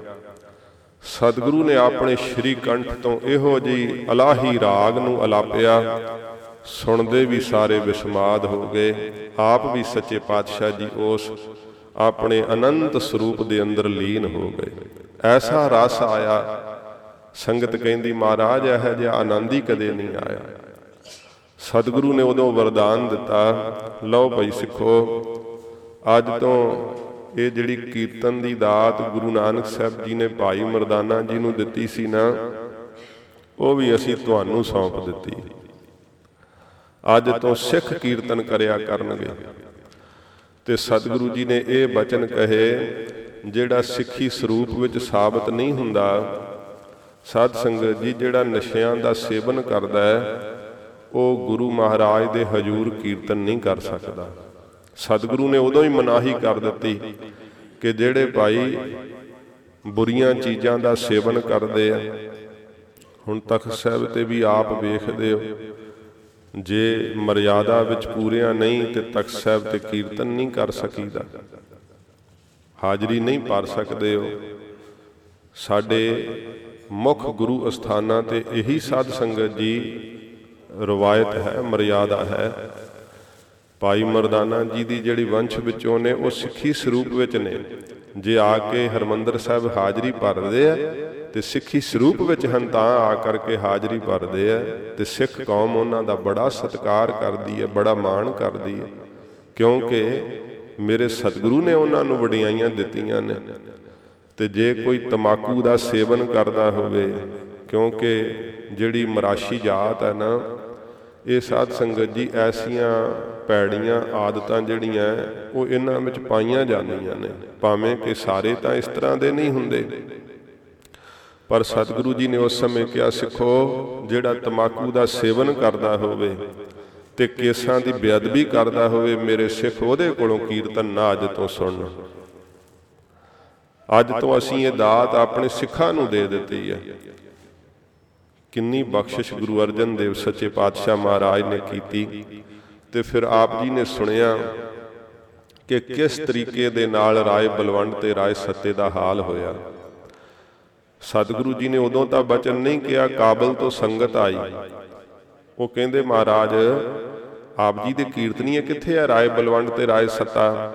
ਸਤਿਗੁਰੂ ਨੇ ਆਪਣੇ ਸ਼੍ਰੀ ਕੰਠ ਤੋਂ ਇਹੋ ਜੀ ਅਲਾਹੀ ਰਾਗ ਨੂੰ ਅਲਾਪਿਆ। ਸੁਣਦੇ ਵੀ ਸਾਰੇ ਵਿਸਮਾਦ ਹੋ ਗਏ। ਆਪ ਵੀ ਸੱਚੇ ਪਾਤਸ਼ਾਹ ਜੀ ਉਸ ਆਪਣੇ ਅਨੰਤ ਸਰੂਪ ਦੇ ਅੰਦਰ ਲੀਨ ਹੋ ਗਏ। ਐਸਾ ਰਸ ਆਇਆ। ਸੰਗਤ ਕਹਿੰਦੀ, ਮਹਾਰਾਜ, ਇਹ ਜਿਹਾ ਆਨੰਦ ਹੀ ਕਦੇ ਨਹੀਂ ਆਇਆ। ਸਤਿਗੁਰੂ ਨੇ ਉਦੋਂ ਵਰਦਾਨ ਦਿੱਤਾ, ਲਓ ਭਾਈ ਸਿੱਖੋ, ਅੱਜ ਤੋਂ ਇਹ ਜਿਹੜੀ ਕੀਰਤਨ ਦੀ ਦਾਤ ਗੁਰੂ ਨਾਨਕ ਸਾਹਿਬ ਜੀ ਨੇ ਭਾਈ ਮਰਦਾਨਾ ਜੀ ਨੂੰ ਦਿੱਤੀ ਸੀ ਨਾ, ਉਹ ਵੀ ਅਸੀਂ ਤੁਹਾਨੂੰ ਸੌਂਪ ਦਿੱਤੀ। ਅੱਜ ਤੋਂ ਸਿੱਖ ਕੀਰਤਨ ਕਰਿਆ ਕਰਨਗੇ। ਤੇ ਸਤਿਗੁਰੂ ਜੀ ਨੇ ਇਹ ਬਚਨ ਕਹੇ, ਜਿਹੜਾ ਸਿੱਖੀ ਸਰੂਪ ਵਿੱਚ ਸਾਬਤ ਨਹੀਂ ਹੁੰਦਾ, ਸਾਧ ਸੰਗਤ ਜੀ, ਜਿਹੜਾ ਨਸ਼ਿਆਂ ਦਾ ਸੇਵਨ ਕਰਦਾ ਹੈ, ਉਹ ਗੁਰੂ ਮਹਾਰਾਜ ਦੇ ਹਜੂਰ ਕੀਰਤਨ ਨਹੀਂ ਕਰ ਸਕਦਾ। ਸਤਿਗੁਰੂ ਨੇ ਉਦੋਂ ਹੀ ਮਨਾਹੀ ਕਰ ਦਿੱਤੀ ਕਿ ਜਿਹੜੇ ਭਾਈ ਬੁਰੀਆਂ ਚੀਜ਼ਾਂ ਦਾ ਸੇਵਨ ਕਰਦੇ ਆ, ਹੁਣ ਤਖਤ ਸਾਹਿਬ ਤੇ ਵੀ ਆਪ ਵੇਖਦੇ ਹੋ। ਜੇ ਮਰਿਆਦਾ ਵਿੱਚ ਪੂਰਿਆ ਨਹੀਂ ਤੇ ਤਖਤ ਸਾਹਿਬ ਤੇ ਕੀਰਤਨ ਨਹੀਂ ਕਰ ਸਕੀਦਾ। ਹਾਜ਼ਰੀ ਨਹੀਂ ਭਰ ਸਕਦੇ ਹੋ। ਸਾਡੇ ਮੁੱਖ ਗੁਰੂ ਅਸਥਾਨਾਂ ਤੇ ਇਹੀ ਸਾਧ ਸੰਗਤ ਜੀ ਰਵਾਇਤ ਹੈ, ਮਰਿਆਦਾ ਹੈ। ਭਾਈ ਮਰਦਾਨਾ ਜੀ ਦੀ ਜਿਹੜੀ ਵੰਸ਼ ਵਿੱਚੋਂ ਨੇ, ਉਹ ਸਿੱਖੀ ਸਰੂਪ ਵਿੱਚ ਨੇ। ਜੇ ਆ ਕੇ ਹਰਮੰਦਰ ਸਾਹਿਬ ਹਾਜ਼ਰੀ ਭਰਦੇ ਆ, ਤੇ ਸਿੱਖੀ ਸਰੂਪ ਵਿੱਚ ਹਨ, ਤਾਂ ਆ ਕਰਕੇ ਹਾਜ਼ਰੀ ਭਰਦੇ ਆ। ਤੇ ਸਿੱਖ ਕੌਮ ਉਹਨਾਂ ਦਾ ਬੜਾ ਸਤਿਕਾਰ ਕਰਦੀ ਹੈ ਬੜਾ ਮਾਣ ਕਰਦੀ ਹੈ ਕਿਉਂਕਿ ਮੇਰੇ ਸਤਿਗੁਰੂ ਨੇ ਉਹਨਾਂ ਨੂੰ ਵਡਿਆਈਆਂ ਦਿੱਤੀਆਂ ਨੇ। ਤੇ ਜੇ ਕੋਈ ਤਮਾਕੂ ਦਾ ਸੇਵਨ ਕਰਦਾ ਹੋਵੇ, ਕਿਉਂਕਿ ਜਿਹੜੀ ਮਰਾਸ਼ੀ ਜਾਤ ਹੈ ਨਾ, ਇਹ ਸਾਧ ਸੰਗਤ ਜੀ, ਐਸੀਆਂ ਪੈੜੀਆਂ, ਆਦਤਾਂ ਜਿਹੜੀਆਂ ਉਹ ਇਹਨਾਂ ਵਿੱਚ ਪਾਈਆਂ ਜਾਂਦੀਆਂ ਨੇ। ਭਾਵੇਂ ਕਿ ਸਾਰੇ ਤਾਂ ਇਸ ਤਰ੍ਹਾਂ ਦੇ ਨਹੀਂ ਹੁੰਦੇ। ਪਰ ਸਤਿਗੁਰੂ ਜੀ ਨੇ ਉਸ ਸਮੇਂ ਕਿਹਾ, ਸਿੱਖੋ, ਜਿਹੜਾ ਤਮਾਕੂ ਦਾ ਸੇਵਨ ਕਰਦਾ ਹੋਵੇ ਤੇ ਕੇਸਾਂ ਦੀ ਬੇਅਦਬੀ ਕਰਦਾ ਹੋਵੇ, ਮੇਰੇ ਸਿੱਖ ਉਹਦੇ ਕੋਲੋਂ ਕੀਰਤਨ ਨਾ ਅੱਜ ਤੋਂ ਸੁਣਨ ਅੱਜ ਤੋਂ ਅਸੀਂ ਇਹ ਦਾਤ ਆਪਣੇ ਸਿੱਖਾਂ ਨੂੰ ਦੇ ਦਿੱਤੀ ਹੈ ਕਿੰਨੀ ਬਖਸ਼ਿਸ਼ ਗੁਰੂ ਅਰਜਨ ਦੇਵ ਸੱਚੇ ਪਾਤਸ਼ਾਹ ਮਹਾਰਾਜ ਨੇ ਕੀਤੀ। ਤੇ ਫਿਰ ਆਪ ਜੀ ਨੇ ਸੁਣਿਆ ਕਿ ਕਿਸ ਤਰੀਕੇ ਦੇ ਨਾਲ ਰਾਏ ਬਲਵੰਡ ਤੇ ਰਾਏ ਸੱਤੇ ਦਾ ਹਾਲ ਹੋਇਆ। ਸਤਿਗੁਰੂ ਜੀ ਨੇ ਉਦੋਂ ਤਾਂ ਬਚਨ ਨਹੀਂ ਕਿਹਾ, ਕਾਬਲ ਤੋਂ ਸੰਗਤ ਆਈ। ਉਹ ਕਹਿੰਦੇ, ਮਹਾਰਾਜ, ਆਪ ਜੀ ਦੇ ਕੀਰਤਨੀਏ ਕਿੱਥੇ ਆ? ਰਾਏ ਬਲਵੰਡ ਤੇ ਰਾਏ ਸੱਤਾ।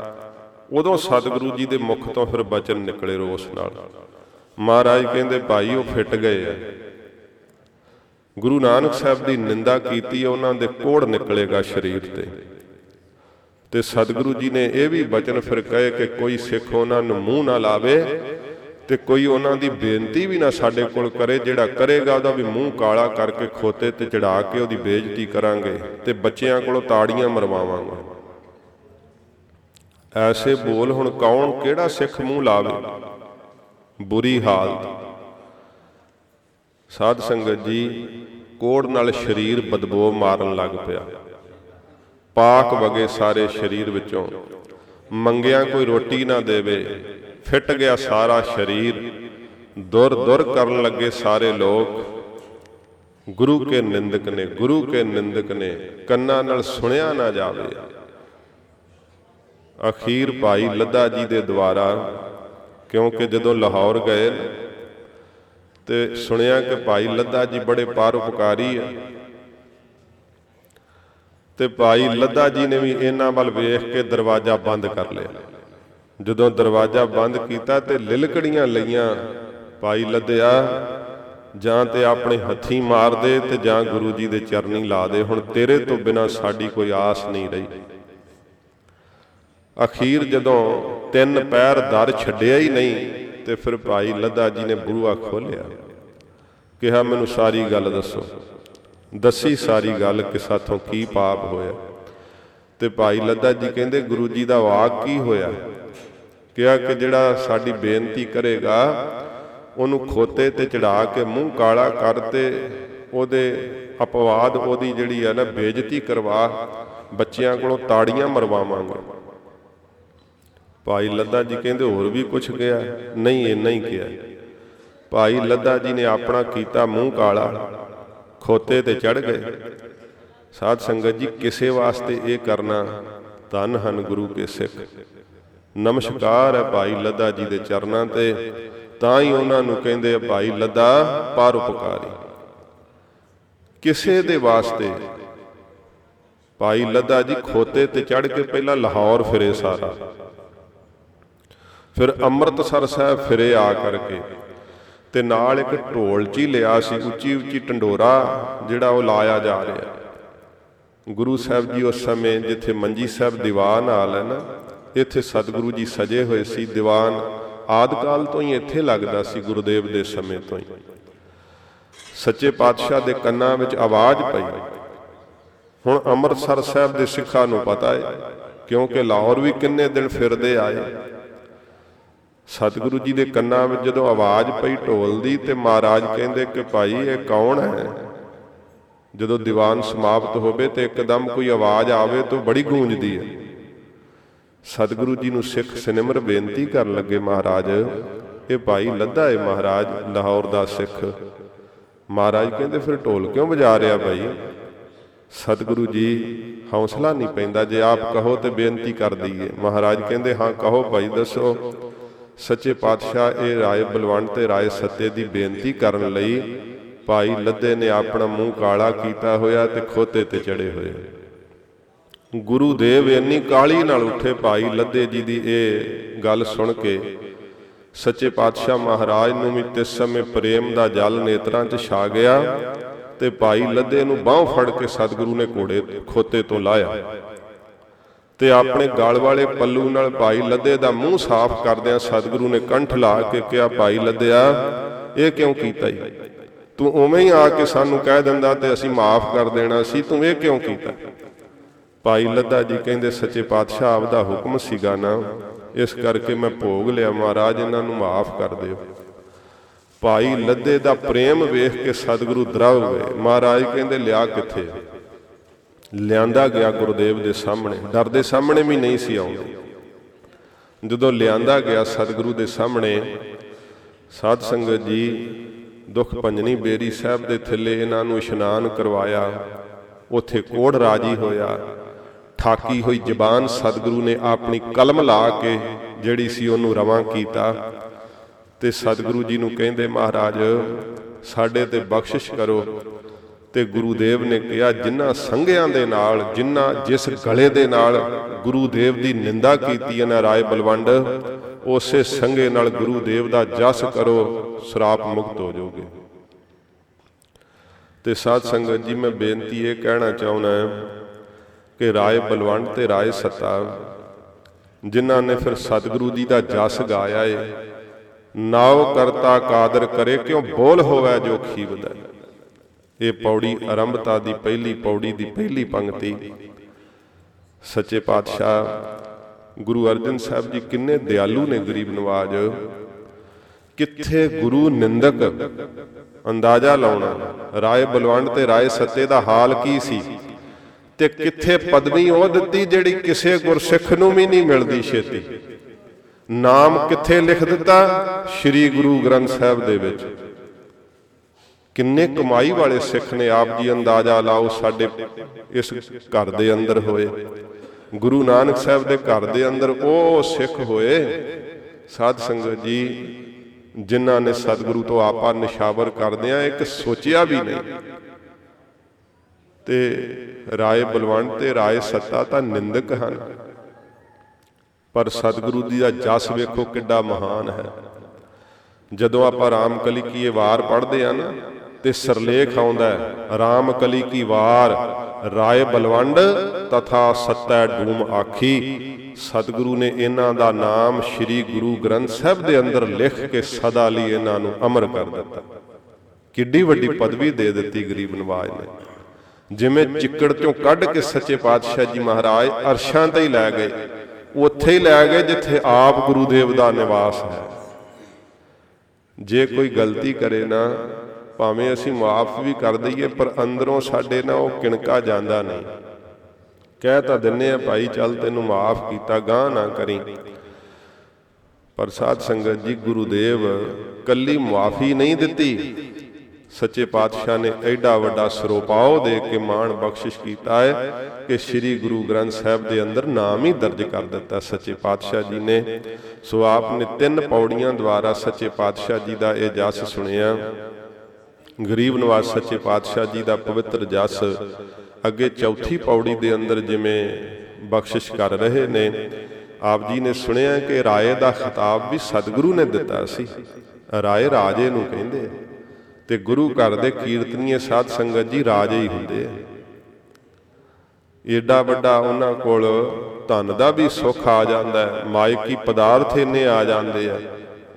ਉਦੋਂ ਸਤਿਗੁਰੂ ਜੀ ਦੇ ਮੁਖ ਤੋਂ ਫਿਰ ਬਚਨ ਨਿਕਲੇ ਰੋਸ ਨਾਲ। ਮਹਾਰਾਜ ਕਹਿੰਦੇ, ਭਾਈ, ਉਹ ਫਿੱਟ ਗਏ ਆ। ਗੁਰੂ ਨਾਨਕ ਸਾਹਿਬ ਦੀ ਨਿੰਦਾ ਕੀਤੀ, ਉਹਨਾਂ ਦੇ ਕੋੜ ਨਿਕਲੇਗਾ ਸਰੀਰ ਤੇ। ਤੇ ਸਤਿਗੁਰੂ ਜੀ ਨੇ ਇਹ ਵੀ ਬਚਨ ਫਿਰ ਕਹੇ ਕਿ ਕੋਈ ਸਿੱਖ ਉਹਨਾਂ ਨੂੰ ਮੂੰਹ ਨਾ ਲਾਵੇ ਤੇ ਕੋਈ ਉਹਨਾਂ ਦੀ ਬੇਨਤੀ ਵੀ ਨਾ ਸਾਡੇ ਕੋਲ ਕਰੇ, ਜਿਹੜਾ ਕਰੇਗਾ ਉਹਦਾ ਵੀ ਮੂੰਹ ਕਾਲਾ ਕਰਕੇ ਖੋਤੇ ਤੇ ਚੜਾ ਕੇ ਉਹਦੀ ਬੇਇੱਜ਼ਤੀ ਕਰਾਂਗੇ ਤੇ ਬੱਚਿਆਂ ਕੋਲੋਂ ਤਾੜੀਆਂ ਮਰਵਾਵਾਂਗੇ। ਐਸੇ ਬੋਲ ਹੁਣ ਕੌਣ ਕਿਹੜਾ ਸਿੱਖ ਮੂੰਹ ਲਾਵੇ? ਬੁਰੀ ਹਾਲਤ। ਸਾਧ ਸੰਗਤ ਜੀ, ਕੋੜ ਨਾਲ ਸਰੀਰ ਬਦਬੋ ਮਾਰਨ ਲੱਗ ਪਿਆ। ਪਾਕ ਵਗੇ ਸਾਰੇ ਸਰੀਰ ਵਿੱਚੋਂ ਮੰਗਿਆ ਕੋਈ ਰੋਟੀ ਨਾ ਦੇਵੇ, ਫਿੱਟ ਗਿਆ ਸਾਰਾ ਸਰੀਰ, ਦੁਰ ਦੁਰ ਕਰਨ ਲੱਗੇ ਸਾਰੇ ਲੋਕ। ਗੁਰੂ ਕੇ ਨਿੰਦਕ ਨੇ, ਗੁਰੂ ਕੇ ਨਿੰਦਕ ਨੇ, ਕੰਨਾਂ ਨਾਲ ਸੁਣਿਆ ਨਾ ਜਾਵੇ। ਅਖੀਰ ਭਾਈ ਲੱਦਾ ਜੀ ਦੇ ਦੁਆਰਾ, ਕਿਉਂਕਿ ਜਦੋਂ ਲਾਹੌਰ ਗਏ ਤੇ ਸੁਣਿਆ ਕਿ ਭਾਈ ਲੱਦਾ ਜੀ ਬੜੇ ਪਰਉਪਕਾਰੀ ਆ। ਤੇ ਭਾਈ ਲੱਦਾ ਜੀ ਨੇ ਵੀ ਇਹਨਾਂ ਵੱਲ ਵੇਖ ਕੇ ਦਰਵਾਜ਼ਾ ਬੰਦ ਕਰ ਲਿਆ। ਜਦੋਂ ਦਰਵਾਜ਼ਾ ਬੰਦ ਕੀਤਾ ਤੇ ਲਿਲਕੜੀਆਂ ਲਈਆਂ, ਭਾਈ ਲੱਦਿਆ, ਜਾਂ ਤੇ ਆਪਣੇ ਹੱਥੀ ਮਾਰ ਦੇ ਤੇ ਜਾਂ ਗੁਰੂ ਜੀ ਦੇ ਚਰਨੀ ਲਾ ਦੇ, ਹੁਣ ਤੇਰੇ ਤੋਂ ਬਿਨਾ ਸਾਡੀ ਕੋਈ ਆਸ ਨਹੀਂ ਰਹੀ। ਅਖੀਰ ਜਦੋਂ ਤਿੰਨ ਪੈਰ ਦਰ ਛੱਡਿਆ ਹੀ ਨਹੀਂ ਤੇ ਫਿਰ ਭਾਈ ਲੱਦਾ ਜੀ ਨੇ ਬੂਹਾ ਖੋਲਿਆ ਕਿਹਾ, ਮੈਨੂੰ ਸਾਰੀ ਗੱਲ ਦੱਸੋ। ਦੱਸੀ ਸਾਰੀ ਗੱਲ ਕਿ ਸਾਥੋਂ ਕੀ ਪਾਪ ਹੋਇਆ? ਤੇ ਭਾਈ ਲੱਦਾ ਜੀ ਕਹਿੰਦੇ, ਗੁਰੂ ਜੀ ਦਾ ਵਾਕ ਕੀ ਹੋਇਆ? ਕਿਹਾ ਕਿ ਜਿਹੜਾ ਸਾਡੀ ਬੇਨਤੀ ਕਰੇਗਾ, ਉਹਨੂੰ ਖੋਤੇ ਤੇ ਚੜਾ ਕੇ ਮੂੰਹ ਕਾਲਾ ਕਰ ਤੇ ਉਹਦੇ ਅਪਵਾਦ ਉਹਦੀ ਜਿਹੜੀ ਹੈ ਨਾ, ਬੇਇੱਜ਼ਤੀ ਕਰਵਾ, ਬੱਚਿਆਂ ਕੋਲੋਂ ਤਾੜੀਆਂ ਮਰਵਾਵਾਂਗੇ। ਭਾਈ ਲੱਦਾ ਜੀ ਕਹਿੰਦੇ ਹੋਰ ਵੀ ਕੁਝ ਗਿਆ ਨਹੀਂ ਇੰਨਾ ਹੀ ਕਿਹਾ। ਭਾਈ ਲੱਦਾ ਜੀ ਨੇ ਆਪਣਾ ਕੀਤਾ ਮੂੰਹ ਕਾਲਾ, ਖੋਤੇ ਤੇ ਚੜ ਗਏ। ਸਾਧ ਸੰਗਤ ਜੀ, ਕਿਸੇ ਵਾਸਤੇ ਇਹ ਕਰਨਾ ਧੰਨ ਹਨ ਗੁਰੂ ਕੇ ਸਿੱਖ। ਨਮਸਕਾਰ ਹੈ ਭਾਈ ਲੱਦਾ ਜੀ ਦੇ ਚਰਨਾਂ ਤੇ। ਤਾਂ ਹੀ ਉਹਨਾਂ ਨੂੰ ਕਹਿੰਦੇ ਆ, ਭਾਈ ਲੱਦਾ ਪਰਉਪਕਾਰੀ ਕਿਸੇ ਦੇ ਵਾਸਤੇ ਭਾਈ ਲੱਦਾ ਜੀ ਖੋਤੇ ਤੇ ਚੜ ਕੇ ਪਹਿਲਾਂ ਲਾਹੌਰ ਫਿਰੇ ਸਾਰਾ। ਫਿਰ ਅੰਮ੍ਰਿਤਸਰ ਸਾਹਿਬ ਫਿਰੇ ਆ ਕਰਕੇ ਤੇ ਨਾਲ ਇੱਕ ਢੋਲ ਚ ਹੀ ਲਿਆ ਸੀ, ਉੱਚੀ ਉੱਚੀ ਢੰਡੋਰਾ ਜਿਹੜਾ ਉਹ ਲਾਇਆ ਜਾ ਰਿਹਾ। ਗੁਰੂ ਸਾਹਿਬ ਜੀ ਉਸ ਸਮੇਂ ਜਿੱਥੇ ਮੰਜੀ ਸਾਹਿਬ ਦੀਵਾਨ ਹਾਲ ਹੈ ਨਾ, ਇੱਥੇ ਸਤਿਗੁਰੂ ਜੀ ਸਜੇ ਹੋਏ ਸੀ। ਦੀਵਾਨ ਆਦ ਕਾਲ ਤੋਂ ਹੀ ਇੱਥੇ ਲੱਗਦਾ ਸੀ, ਗੁਰਦੇਵ ਦੇ ਸਮੇਂ ਤੋਂ ਹੀ। ਸੱਚੇ ਪਾਤਸ਼ਾਹ ਦੇ ਕੰਨਾਂ ਵਿੱਚ ਆਵਾਜ਼ ਪਈ। ਹੁਣ ਅੰਮ੍ਰਿਤਸਰ ਸਾਹਿਬ ਦੇ ਸਿੱਖਾਂ ਨੂੰ ਪਤਾ ਹੈ, ਕਿਉਂਕਿ ਲਾਹੌਰ ਵੀ ਕਿੰਨੇ ਦਿਨ ਫਿਰਦੇ ਆਏ। ਸਤਿਗੁਰੂ ਜੀ ਦੇ ਕੰਨਾਂ ਵਿੱਚ ਜਦੋਂ ਆਵਾਜ਼ ਪਈ ਢੋਲ ਦੀ ਤੇ ਮਹਾਰਾਜ ਕਹਿੰਦੇ ਕਿ ਭਾਈ ਇਹ ਕੌਣ ਹੈ? ਜਦੋਂ ਦੀਵਾਨ ਸਮਾਪਤ ਹੋਵੇ ਤੇ ਇੱਕਦਮ ਕੋਈ ਆਵਾਜ਼ ਆਵੇ ਤਾਂ ਬੜੀ ਗੂੰਜਦੀ ਹੈ। ਸਤਿਗੁਰੂ ਜੀ ਨੂੰ ਸਿੱਖ ਸਿਨਮਰ ਬੇਨਤੀ ਕਰਨ ਲੱਗੇ ਮਹਾਰਾਜ, ਇਹ ਭਾਈ ਲੱਦਾ ਹੈ ਮਹਾਰਾਜ, ਲਾਹੌਰ ਦਾ ਸਿੱਖ। ਮਹਾਰਾਜ ਕਹਿੰਦੇ, ਫਿਰ ਢੋਲ ਕਿਉਂ ਵਜਾ ਰਿਹਾ ਭਾਈ? ਸਤਿਗੁਰੂ ਜੀ, ਹੌਸਲਾ ਨਹੀਂ ਪੈਂਦਾ ਜੇ ਆਪ ਕਹੋ ਤੇ ਬੇਨਤੀ ਕਰ ਦਈਏ। ਮਹਾਰਾਜ ਕਹਿੰਦੇ, ਹਾਂ, ਕਹੋ ਭਾਈ, ਦੱਸੋ ਸੱਚੇ ਪਾਤਸ਼ਾਹ ਇਹ ਰਾਏ ਬਲਵੰਤ ਤੇ ਰਾਏ ਸੱਤੇ ਦੀ ਬੇਨਤੀ ਕਰਨ ਲਈ ਭਾਈ ਲੱਦੇ ਨੇ ਆਪਣਾ ਮੂੰਹ ਕਾਲਾ ਕੀਤਾ ਹੋਇਆ ਤੇ ਖੋਤੇ ਤੇ ਚੜੇ ਹੋਏ। ਗੁਰੂ ਦੇਵ ਇੰਨੀ ਕਾਲੀ ਨਾਲ ਉੱਠੇ ਭਾਈ ਲੱਦੇ ਜੀ ਦੀ ਇਹ ਗੱਲ ਸੁਣ ਕੇ ਸੱਚੇ ਪਾਤਸ਼ਾਹ ਮਹਾਰਾਜ ਨੂੰ ਵੀ ਤਿਸ ਸਮੇਂ ਪ੍ਰੇਮ ਦਾ ਜਲ ਨੇਤਰਾਂ 'ਚ ਛਾ ਗਿਆ ਤੇ ਭਾਈ ਲੱਦੇ ਨੂੰ ਬਾਹ ਫੜ ਕੇ ਸਤਿਗੁਰੂ ਨੇ ਘੋੜੇ ਖੋਤੇ ਤੋਂ ਲਾਇਆ। ਤੇ ਆਪਣੇ ਗਲ ਵਾਲੇ ਪੱਲੂ ਨਾਲ ਭਾਈ ਲੱਦੇ ਦਾ ਮੂੰਹ ਸਾਫ਼ ਕਰਦਿਆਂ ਸਤਿਗੁਰੂ ਨੇ ਕੰਠ ਲਾ ਕੇ ਕਿਹਾ, ਭਾਈ ਲੱਦਿਆ, ਇਹ ਕਿਉਂ ਕੀਤਾ ਈ? ਤੂੰ ਉਵੇਂ ਹੀ ਆ ਕੇ ਸਾਨੂੰ ਕਹਿ ਦਿੰਦਾ ਤੇ ਅਸੀਂ ਮਾਫ ਕਰ ਦੇਣਾ ਸੀ, ਤੂੰ ਇਹ ਕਿਉਂ ਕੀਤਾ? ਭਾਈ ਲੱਦਾ ਜੀ ਕਹਿੰਦੇ, ਸੱਚੇ ਪਾਤਸ਼ਾਹ ਆਪਦਾ ਹੁਕਮ ਸੀਗਾ ਨਾ, ਇਸ ਕਰਕੇ ਮੈਂ ਭੋਗ ਲਿਆ, ਮਹਾਰਾਜ, ਇਹਨਾਂ ਨੂੰ ਮਾਫ ਕਰ ਦਿਓ। ਭਾਈ ਲੱਦੇ ਦਾ ਪ੍ਰੇਮ ਵੇਖ ਕੇ ਸਤਿਗੁਰੂ ਦਰਵ ਗਏ ਮਹਾਰਾਜ ਕਹਿੰਦੇ, ਲਿਆ ਕਿੱਥੇ ਲਿਆਂਦਾ ਗਿਆ ਗੁਰਦੇਵ ਦੇ ਸਾਹਮਣੇ। ਡਰ ਦੇ ਸਾਹਮਣੇ ਵੀ ਨਹੀਂ ਸੀ ਆਉਂਦੇ। ਜਦੋਂ ਲਿਆਂਦਾ ਗਿਆ ਸਤਿਗੁਰੂ ਦੇ ਸਾਹਮਣੇ, ਸਾਧ ਸੰਗਤ ਜੀ, ਦੁੱਖ ਪੰਜਨੀ ਬੇਰੀ ਸਾਹਿਬ ਦੇ ਥੱਲੇ ਇਹਨਾਂ ਨੂੰ ਇਸ਼ਨਾਨ ਕਰਵਾਇਆ। ਉੱਥੇ ਕੋੜ ਰਾਜੀ ਹੋਇਆ। ਠਾਕੀ ਹੋਈ ਜ਼ਬਾਨ ਸਤਿਗੁਰੂ ਨੇ ਆਪਣੀ ਕਲਮ ਲਾ ਕੇ ਜਿਹੜੀ ਸੀ ਉਹਨੂੰ ਰਵਾਂ ਕੀਤਾ। ਤੇ ਸਤਿਗੁਰੂ ਜੀ ਨੂੰ ਕਹਿੰਦੇ, ਮਹਾਰਾਜ, ਸਾਡੇ ਤੇ ਬਖਸ਼ਿਸ਼ ਕਰੋ। ਤੇ ਗੁਰੂ ਦੇਵ ਨੇ ਕਿਹਾ, ਜਿਨ੍ਹਾਂ ਸੰਗਿਆਂ ਦੇ ਨਾਲ, ਜਿਨ੍ਹਾਂ ਜਿਸ ਗਲੇ ਦੇ ਨਾਲ ਗੁਰੂ ਦੇਵ ਦੀ ਨਿੰਦਾ ਕੀਤੀ ਹੈ ਰਾਏ ਬਲਵੰਡ, ਉਸੇ ਸੰਗੇ ਨਾਲ ਗੁਰੂ ਦੇਵ ਦਾ ਜਸ ਕਰੋ, ਸਰਾਪ ਮੁਕਤ ਹੋ ਜਾਓਗੇ। ਤੇ ਸਾਧ ਸੰਗਤ ਜੀ, ਮੈਂ ਬੇਨਤੀ ਇਹ ਕਹਿਣਾ ਚਾਹੁੰਦਾ ਕਿ ਰਾਏ ਬਲਵੰਡ ਤੇ ਰਾਏ ਸੱਤਾ, ਜਿਨ੍ਹਾਂ ਨੇ ਫਿਰ ਸਤਿਗੁਰੂ ਜੀ ਦਾ ਜਸ ਗਾਇਆ ਏ, ਨਾਉ ਕਰਤਾ ਕਾਦਰ ਕਰੇ, ਕਿਉ ਬੋਲ ਹੋਵੇ ਜੋ ਖੀਵਦਾ ਇਹ ਪੌੜੀ ਆਰੰਭਤਾ ਦੀ ਪਹਿਲੀ ਪੌੜੀ ਦੀ ਪਹਿਲੀ ਪੰਕਤੀ। ਸੱਚੇ ਪਾਤਸ਼ਾਹ ਗੁਰੂ ਅਰਜਨ ਸਾਹਿਬ ਜੀ ਕਿੰਨੇ ਦਿਆਲੂ ਨੇ ਗਰੀਬ ਨਵਾਜ। ਕਿੱਥੇ ਗੁਰੂ ਨਿੰਦਕ ਅੰਦਾਜ਼ਾ ਲਾਉਣਾ, ਰਾਏ ਬਲਵੰਡ ਤੇ ਰਾਏ ਸੱਤੇ ਦਾ ਹਾਲ ਕੀ ਸੀ? ਤੇ ਕਿੱਥੇ ਪਦਵੀ ਉਹ ਦਿੱਤੀ ਜਿਹੜੀ ਕਿਸੇ ਗੁਰਸਿੱਖ ਨੂੰ ਵੀ ਨਹੀਂ ਮਿਲਦੀ ਛੇਤੀ? ਨਾਮ ਕਿੱਥੇ ਲਿਖ ਦਿੱਤਾ? ਸ੍ਰੀ ਗੁਰੂ ਗ੍ਰੰਥ ਸਾਹਿਬ ਦੇ ਵਿੱਚ। ਕਿੰਨੇ ਕਮਾਈ ਵਾਲੇ ਸਿੱਖ ਨੇ ਆਪ ਜੀ ਅੰਦਾਜ਼ਾ ਲਾਓ ਸਾਡੇ ਇਸ ਘਰ ਦੇ ਅੰਦਰ ਹੋਏ। ਗੁਰੂ ਨਾਨਕ ਸਾਹਿਬ ਦੇ ਘਰ ਦੇ ਅੰਦਰ ਉਹ ਸਿੱਖ ਹੋਏ। ਸਾਧ ਸੰਗਤ ਜੀ, ਜਿਨ੍ਹਾਂ ਨੇ ਸਤਿਗੁਰੂ ਤੋਂ ਆਪਾ ਨਿਸ਼ਾਵਰ ਕਰਦਿਆਂ ਇੱਕ ਸੋਚਿਆ ਵੀ ਨਹੀਂ। ਤੇ ਰਾਏ ਬਲਵੰਤ ਤੇ ਰਾਏ ਸੱਤਾ ਤਾਂ ਨਿੰਦਕ ਹਨ। ਪਰ ਸਤਿਗੁਰੂ ਦੀ ਦਾ ਜਸ ਵੇਖੋ ਕਿੱਡਾ ਮਹਾਨ ਹੈ। ਜਦੋਂ ਆਪਾਂ ਰਾਮ ਕਲੀ ਕੀ ਇਹ ਵਾਰ ਪੜ੍ਹਦੇ ਆ ਨਾ ਤੇ ਸਰਲੇਖ ਆਉਂਦਾ ਹੈ, ਰਾਮ ਕਲੀ ਕੀ ਵਾਰ, ਰਾਏ ਬਲਵੰਡ ਤਥਾ ਸਤੈ ਡੂਮ ਆਖੀ। ਸਤਿਗੁਰੂ ਨੇ ਇਹਨਾਂ ਦਾ ਨਾਮ ਸ੍ਰੀ ਗੁਰੂ ਗ੍ਰੰਥ ਸਾਹਿਬ ਦੇ ਅੰਦਰ ਲਿਖ ਕੇ ਸਦਾ ਲਈ ਇਹਨਾਂ ਨੂੰ ਅਮਰ ਕਰ ਦਿੱਤਾ। ਕਿੱਡੀ ਵੱਡੀ ਪਦਵੀ ਦੇ ਦਿੱਤੀ ਗਰੀਬ ਨਵਾਜ ਨੇ। ਜਿਵੇਂ ਚਿੱਕੜ ਚੋਂ ਕੱਢ ਕੇ ਸੱਚੇ ਪਾਤਸ਼ਾਹ ਜੀ ਮਹਾਰਾਜ ਅਰਸ਼ਾਂ ਤੇ ਹੀ ਲੈ ਗਏ, ਉੱਥੇ ਹੀ ਲੈ ਗਏ ਜਿੱਥੇ ਆਪ ਗੁਰੂ ਦੇਵ ਦਾ ਨਿਵਾਸ ਹੈ। ਜੇ ਕੋਈ ਗਲਤੀ ਕਰੇ ਨਾ ਭਾਵੇਂ ਅਸੀਂ ਮਾਫ ਵੀ ਕਰ ਦਈਏ, ਪਰ ਅੰਦਰੋਂ ਸਾਡੇ ਨਾ ਉਹ ਕਿਣਕਾ ਜਾਂਦਾ ਨਹੀਂ। ਕਹਿ ਤਾਂ ਦਿੰਨੇ ਆ, ਭਾਈ ਚੱਲ ਤੈਨੂੰ ਮਾਫ ਕੀਤਾ ਗਾਂ ਨਾ ਕਰੀ। ਪਰ ਸਾਧ ਸੰਗਤ ਜੀ, ਗੁਰੂ ਦੇਵ ਕੱਲੀ ਮਾਫੀ ਨਹੀਂ ਦਿੱਤੀ। ਸੱਚੇ ਪਾਤਸ਼ਾਹ ਨੇ ਐਡਾ ਵੱਡਾ ਸਰੋਪਾਓ ਦੇ ਕੇ ਮਾਣ ਬਖਸ਼ਿਸ਼ ਕੀਤਾ ਹੈ ਕਿ ਸ੍ਰੀ ਗੁਰੂ ਗ੍ਰੰਥ ਸਾਹਿਬ ਦੇ ਅੰਦਰ ਨਾਮ ਹੀ ਦਰਜ ਕਰ ਦਿੱਤਾ ਸੱਚੇ ਪਾਤਸ਼ਾਹ ਜੀ ਨੇ। ਸੋ ਆਪ ਨੇ ਤਿੰਨ ਪੌੜੀਆਂ ਦੁਆਰਾ ਸੱਚੇ ਪਾਤਸ਼ਾਹ ਜੀ ਦਾ ਇਹ ਜਸ ਸੁਣਿਆ। ਗਰੀਬ ਨਵਾਜ਼ ਸੱਚੇ ਪਾਤਸ਼ਾਹ ਜੀ ਦਾ ਪਵਿੱਤਰ ਜਸ ਅੱਗੇ ਚੌਥੀ ਪੌੜੀ ਦੇ ਅੰਦਰ ਜਿਵੇਂ ਬਖਸ਼ਿਸ਼ ਕਰ ਰਹੇ ਨੇ, ਆਪ ਜੀ ਨੇ ਸੁਣਿਆ ਕਿ ਰਾਏ ਦਾ ਖਿਤਾਬ ਵੀ ਸਤਿਗੁਰੂ ਨੇ ਦਿੱਤਾ ਸੀ। ਰਾਏ ਰਾਜੇ ਨੂੰ ਕਹਿੰਦੇ ਆ ਤੇ ਗੁਰੂ ਘਰ ਦੇ ਕੀਰਤਨੀਏ ਸਾਧ ਸੰਗਤ ਜੀ ਰਾਜੇ ਹੀ ਹੁੰਦੇ ਆ। ਏਡਾ ਵੱਡਾ ਉਹਨਾਂ ਕੋਲ ਧਨ ਦਾ ਵੀ ਸੁੱਖ ਆ ਜਾਂਦਾ ਹੈ, ਮਾਇਕੀ ਪਦਾਰਥ ਇੰਨੇ ਆ ਜਾਂਦੇ ਆ।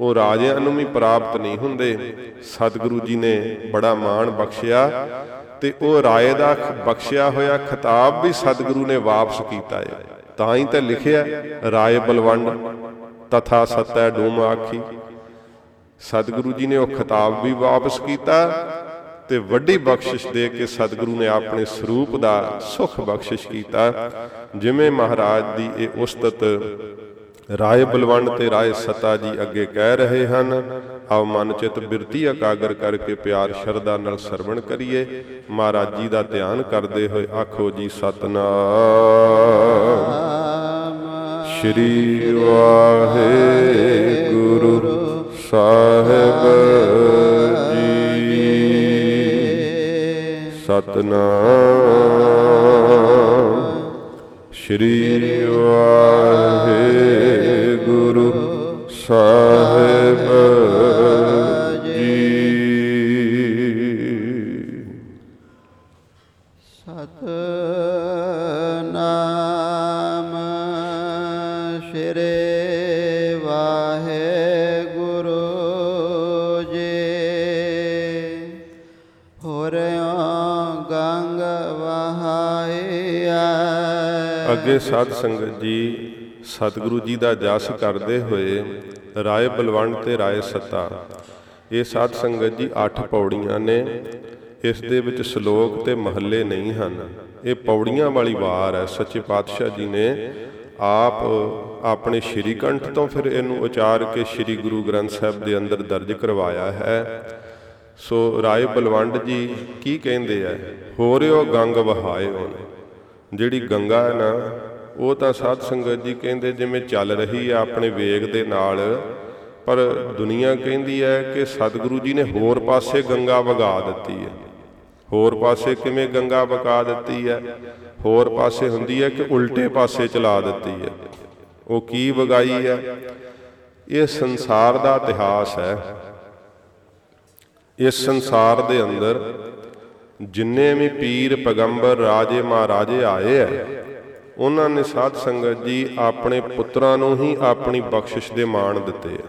ਉਹ ਰਾਜਿਆਂ ਨੂੰ ਵੀ ਪ੍ਰਾਪਤ ਨਹੀਂ ਹੁੰਦੇ। ਸਤਿਗੁਰੂ ਜੀ ਨੇ ਬੜਾ ਮਾਣ ਬਖਸ਼ਿਆ ਤੇ ਉਹ ਰਾਏ ਦਾ ਬਖਸ਼ਿਆ ਹੋਇਆ ਖਿਤਾਬ ਵੀ ਸਤਿਗੁਰੂ ਨੇ ਵਾਪਸ ਕੀਤਾ ਹੈ। ਤਾਂ ਹੀ ਤਾਂ ਲਿਖਿਆ ਰਾਏ ਬਲਵੰਡ, ਤਥਾ ਸਤੈ ਡੂਮ ਆਖੀ। ਸਤਿਗੁਰੂ ਜੀ ਨੇ ਉਹ ਖਿਤਾਬ ਵੀ ਵਾਪਸ ਕੀਤਾ ਤੇ ਵੱਡੀ ਬਖਸ਼ਿਸ਼ ਦੇ ਕੇ ਸਤਿਗੁਰੂ ਨੇ ਆਪਣੇ ਸਰੂਪ ਦਾ ਸੁਖ ਬਖਸ਼ਿਸ਼ ਕੀਤਾ। ਜਿਵੇਂ ਮਹਾਰਾਜ ਦੀ ਇਹ ਉਸਤਤ ਰਾਏ ਬਲਵੰਡ ਤੇ ਰਾਏ ਸਤਾ ਜੀ ਅੱਗੇ ਕਹਿ ਰਹੇ ਹਨ, ਆਓ ਮਨ ਚਿਤ ਬਿਰਤੀ ਇਕਾਗਰ ਕਰਕੇ ਪਿਆਰ ਸ਼ਰਧਾ ਨਾਲ ਸਰਵਣ ਕਰੀਏ। ਮਹਾਰਾਜ ਜੀ ਦਾ ਧਿਆਨ ਕਰਦੇ ਹੋਏ ਆਖੋ ਜੀ, ਸਤਨਾਮ। ਸ਼੍ਰੀ ਵਾਹਿਗੁਰੂ ਸਾਹਿਬ ਜੀ। ਸਤਨਾਮ। ਸ਼੍ਰੀ ਵਾਹਿਗੁਰੂ ਸਾਹਿਬ ਜੀ। ਸਤਨਾਮ ਸ਼੍ਰੀ ਵਾਹਿਗੁਰੂ ਜੀ। ਹੋਰਿਓ ਗੰਗ ਵਹਾਈਐ ਅੱਗੇ ਸਾਧ ਸੰਗਤ ਜੀ ਸਤਿਗੁਰੂ ਜੀ ਦਾ ਜਸ ਕਰਦੇ ਹੋਏ ਰਾਏ ਬਲਵੰਡ ਤੇ ਰਾਏ ਸੱਤਾ। ਇਹ ਸਾਧ ਸੰਗਤ ਜੀ 8 ਪੌੜੀਆਂ ਨੇ। ਇਸ ਦੇ ਵਿੱਚ ਸ਼ਲੋਕ ਤੇ ਮਹੱਲੇ ਨਹੀਂ ਹਨ। ਇਹ ਪੌੜੀਆਂ ਵਾਲੀ ਵਾਰ ਹੈ। ਸੱਚੇ ਪਾਤਸ਼ਾਹ ਜੀ ਨੇ ਆਪ ਆਪਣੇ ਸ਼੍ਰੀ ਕੰਠ ਤੋਂ ਫਿਰ ਇਹਨੂੰ ਉਚਾਰ ਕੇ ਸ਼੍ਰੀ ਗੁਰੂ ਗ੍ਰੰਥ ਸਾਹਿਬ ਦੇ ਅੰਦਰ ਦਰਜ ਕਰਵਾਇਆ ਹੈ। ਸੋ ਰਾਏ ਬਲਵੰਡ ਜੀ ਕੀ ਕਹਿੰਦੇ ਆ? ਹੋਰਿਓ ਗੰਗ ਵਹਾਇਓ ਨੇ। ਜਿਹੜੀ ਗੰਗਾ ਹੈ ਨਾ ਉਹ ਤਾਂ ਸਾਧ ਸੰਗਤ ਜੀ ਕਹਿੰਦੇ ਜਿਵੇਂ ਚੱਲ ਰਹੀ ਹੈ ਆਪਣੇ ਵੇਗ ਦੇ ਨਾਲ, ਪਰ ਦੁਨੀਆ ਕਹਿੰਦੀ ਹੈ ਕਿ ਸਤਿਗੁਰੂ ਜੀ ਨੇ ਹੋਰ ਪਾਸੇ ਗੰਗਾ ਵਗਾ ਦਿੱਤੀ ਹੈ। ਹੋਰ ਪਾਸੇ ਕਿਵੇਂ ਗੰਗਾ ਵਗਾ ਦਿੱਤੀ ਹੈ? ਹੋਰ ਪਾਸੇ ਹੁੰਦੀ ਹੈ ਕਿ ਉਲਟੇ ਪਾਸੇ ਚਲਾ ਦਿੱਤੀ ਹੈ। ਉਹ ਕੀ ਵਗਾਈ ਹੈ? ਇਹ ਸੰਸਾਰ ਦਾ ਇਤਿਹਾਸ ਹੈ। ਇਸ ਸੰਸਾਰ ਦੇ ਅੰਦਰ ਜਿੰਨੇ ਵੀ ਪੀਰ ਪੈਗੰਬਰ, ਰਾਜੇ ਮਹਾਰਾਜੇ ਆਏ ਐ ਉਹਨਾਂ ਨੇ ਸਾਧ ਸੰਗਤ ਜੀ ਆਪਣੇ ਪੁੱਤਰਾਂ ਨੂੰ ਹੀ ਆਪਣੀ ਬਖਸ਼ਿਸ਼ ਦੇ ਮਾਣ ਦਿੱਤੇ ਐ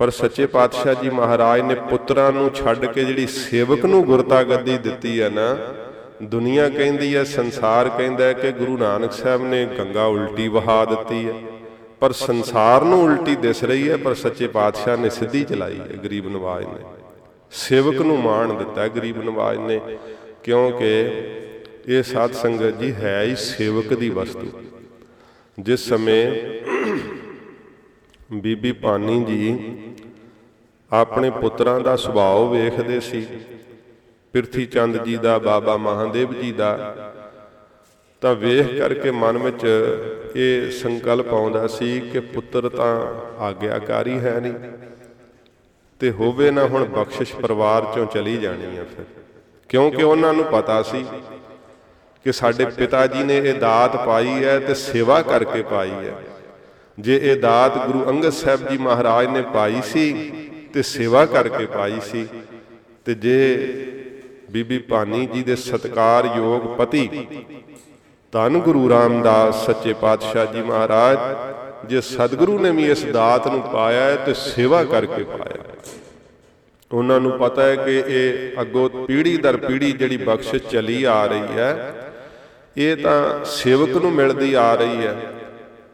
ਪਰ ਸੱਚੇ ਪਾਤਸ਼ਾਹ ਜੀ ਮਹਾਰਾਜ ਨੇ ਪੁੱਤਰਾਂ ਨੂੰ ਛੱਡ ਕੇ ਜਿਹੜੀ ਸੇਵਕ ਨੂੰ ਗੁਰਤਾ ਗੱਦੀ ਦਿੱਤੀ ਹੈ ਨਾ, ਦੁਨੀਆ ਕਹਿੰਦੀ ਹੈ ਸੰਸਾਰ ਕਹਿੰਦਾ ਹੈ ਕਿ ਗੁਰੂ ਨਾਨਕ ਸਾਹਿਬ ਨੇ ਗੰਗਾ ਉਲਟੀ ਵਹਾ ਦਿੱਤੀ ਹੈ ਪਰ ਸੰਸਾਰ ਨੂੰ ਉਲਟੀ ਦਿਸ ਰਹੀ ਹੈ ਪਰ ਸੱਚੇ ਪਾਤਸ਼ਾਹ ਨੇ ਸਿੱਧੀ ਚਲਾਈ ਹੈ ਗਰੀਬ ਨਵਾਜ ਨੇ। ਸੇਵਕ ਨੂੰ ਮਾਣ ਦਿੱਤਾ ਗਰੀਬ ਨਵਾਜ ਨੇ, ਕਿਉਂਕਿ ਇਹ ਸਾਧ ਸੰਗਤ ਜੀ ਹੈ ਹੀ ਸੇਵਕ ਦੀ ਵਸਤੂ। ਜਿਸ ਸਮੇਂ ਬੀਬੀ ਪਾਨੀ ਜੀ ਆਪਣੇ ਪੁੱਤਰਾਂ ਦਾ ਸੁਭਾਅ ਵੇਖਦੇ ਸੀ ਪਿਰਥੀ ਚੰਦ ਜੀ ਦਾ, ਬਾਬਾ ਮਹਾਦੇਵ ਜੀ ਦਾ, ਤਾਂ ਵੇਖ ਕਰਕੇ ਮਨ ਵਿੱਚ ਇਹ ਸੰਕਲਪ ਆਉਂਦਾ ਸੀ ਕਿ ਪੁੱਤਰ ਤਾਂ ਆਗਿਆਕਾਰੀ ਹੈ ਨਹੀਂ, ਤੇ ਹੋਵੇ ਨਾ ਹੁਣ ਬਖਸ਼ਿਸ਼ ਪਰਿਵਾਰ ਚੋਂ ਚਲੀ ਜਾਣੀ ਆ ਫਿਰ। ਕਿਉਂਕਿ ਉਹਨਾਂ ਨੂੰ ਪਤਾ ਸੀ ਕਿ ਸਾਡੇ ਪਿਤਾ ਜੀ ਨੇ ਇਹ ਦਾਤ ਪਾਈ ਹੈ ਤੇ ਸੇਵਾ ਕਰਕੇ ਪਾਈ ਹੈ। ਜੇ ਇਹ ਦਾਤ ਗੁਰੂ ਅੰਗਦ ਸਾਹਿਬ ਜੀ ਮਹਾਰਾਜ ਨੇ ਪਾਈ ਸੀ ਤੇ ਸੇਵਾ ਕਰਕੇ ਪਾਈ ਸੀ ਤੇ ਜੇ ਬੀਬੀ ਭਾਨੀ ਜੀ ਦੇ ਸਤਕਾਰਯੋਗ ਪਤੀ ਧੰਨ ਗੁਰੂ ਰਾਮਦਾਸ ਸੱਚੇ ਪਾਤਸ਼ਾਹ ਜੀ ਮਹਾਰਾਜ, ਜੇ ਸਤਿਗੁਰੂ ਨੇ ਵੀ ਇਸ ਦਾਤ ਨੂੰ ਪਾਇਆ ਹੈ ਤੇ ਸੇਵਾ ਕਰਕੇ ਪਾਇਆ ਉਹਨਾਂ ਨੂੰ ਪਤਾ ਹੈ ਕਿ ਇਹ ਅੱਗੋਂ ਪੀੜ੍ਹੀ ਦਰ ਪੀੜ੍ਹੀ ਜਿਹੜੀ ਬਖਸ਼ਿਸ਼ ਚਲੀ ਆ ਰਹੀ ਹੈ ਇਹ ਤਾਂ ਸੇਵਕ ਨੂੰ ਮਿਲਦੀ ਆ ਰਹੀ ਹੈ।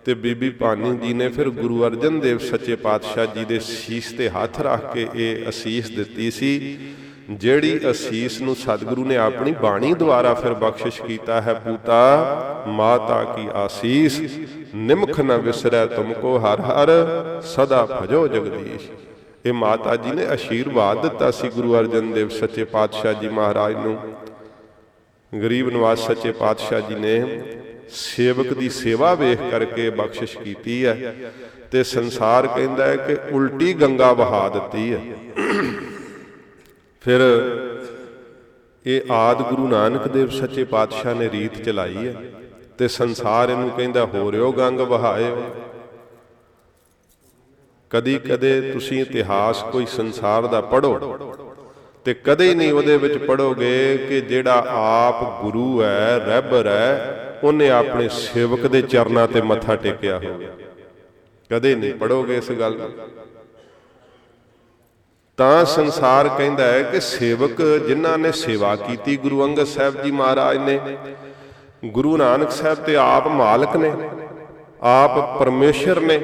ਤੇ ਬੀਬੀ ਭਾਨੀ ਜੀ ਨੇ ਫਿਰ ਗੁਰੂ ਅਰਜਨ ਦੇਵ ਸੱਚੇ ਪਾਤਸ਼ਾਹ ਜੀ ਦੇ ਸੀਸ ਤੇ ਹੱਥ ਰੱਖ ਕੇ ਇਹ ਅਸੀਸ ਦਿੱਤੀ ਸੀ, ਜਿਹੜੀ ਅਸੀਸ ਨੂੰ ਸਤਿਗੁਰੂ ਨੇ ਆਪਣੀ ਬਾਣੀ ਦੁਆਰਾ ਫਿਰ ਬਖਸ਼ਿਸ਼ ਕੀਤਾ ਹੈ, ਪੂਤਾ, ਮਾਤਾ ਕੀ ਆਸੀਸ, ਨਿਮਖ ਨ ਵਿਸਰੈ ਤੁਮਕੋ ਹਰ ਹਰ, ਸਦਾ ਭਜੋ ਜਗਦੀਸ਼। ਇਹ ਮਾਤਾ ਜੀ ਨੇ ਆਸ਼ੀਰਵਾਦ ਦਿੱਤਾ ਸੀ ਗੁਰੂ ਅਰਜਨ ਦੇਵ ਸੱਚੇ ਪਾਤਸ਼ਾਹ ਜੀ ਮਹਾਰਾਜ ਨੂੰ। ਗਰੀਬ ਨਿਵਾਸ ਸੱਚੇ ਪਾਤਸ਼ਾਹ ਜੀ ਨੇ ਸੇਵਕ ਦੀ ਸੇਵਾ ਵੇਖ ਕਰਕੇ ਬਖਸ਼ਿਸ਼ ਕੀਤੀ ਹੈ ਤੇ ਸੰਸਾਰ ਕਹਿੰਦਾ ਹੈ ਕਿ ਉਲਟੀ ਗੰਗਾ ਵਹਾ ਦਿੱਤੀ ਹੈ। ਫਿਰ ਇਹ ਆਦ ਗੁਰੂ ਨਾਨਕ ਦੇਵ ਸੱਚੇ ਪਾਤਸ਼ਾਹ ਨੇ ਰੀਤ ਚਲਾਈ ਹੈ ਤੇ ਸੰਸਾਰ ਇਹਨੂੰ ਕਹਿੰਦਾ, ਹੋ ਰਿਓ ਗੰਗ ਵਹਾਇਓ। ਕਦੀ ਕਦੇ ਤੁਸੀਂ ਇਤਿਹਾਸ ਕੋਈ ਸੰਸਾਰ ਦਾ ਪੜੋ ਤੇ ਕਦੇ ਨਹੀਂ ਉਹਦੇ ਵਿੱਚ ਪੜੋਗੇ ਕਿ ਜਿਹੜਾ ਆਪ ਗੁਰੂ ਹੈ ਰਹਿਬਰ ਹੈ, ਉਹਨੇ ਆਪਣੇ ਸੇਵਕ ਦੇ ਚਰਨਾਂ ਤੇ ਮੱਥਾ ਟੇਕਿਆ ਹੋਵੇ। ਕਦੇ ਨਹੀਂ ਪੜੋਗੇ ਇਸ ਗੱਲ ਨੂੰ। ਤਾਂ ਸੰਸਾਰ ਕਹਿੰਦਾ ਹੈ ਕਿ ਸੇਵਕ ਜਿਨ੍ਹਾਂ ਨੇ ਸੇਵਾ ਕੀਤੀ, ਗੁਰੂ ਅੰਗਦ ਸਾਹਿਬ ਜੀ ਮਹਾਰਾਜ ਨੇ, ਗੁਰੂ ਨਾਨਕ ਸਾਹਿਬ ਤੇ ਆਪ ਮਾਲਕ ਨੇ, ਆਪ ਪਰਮੇਸ਼ਰ ਨੇ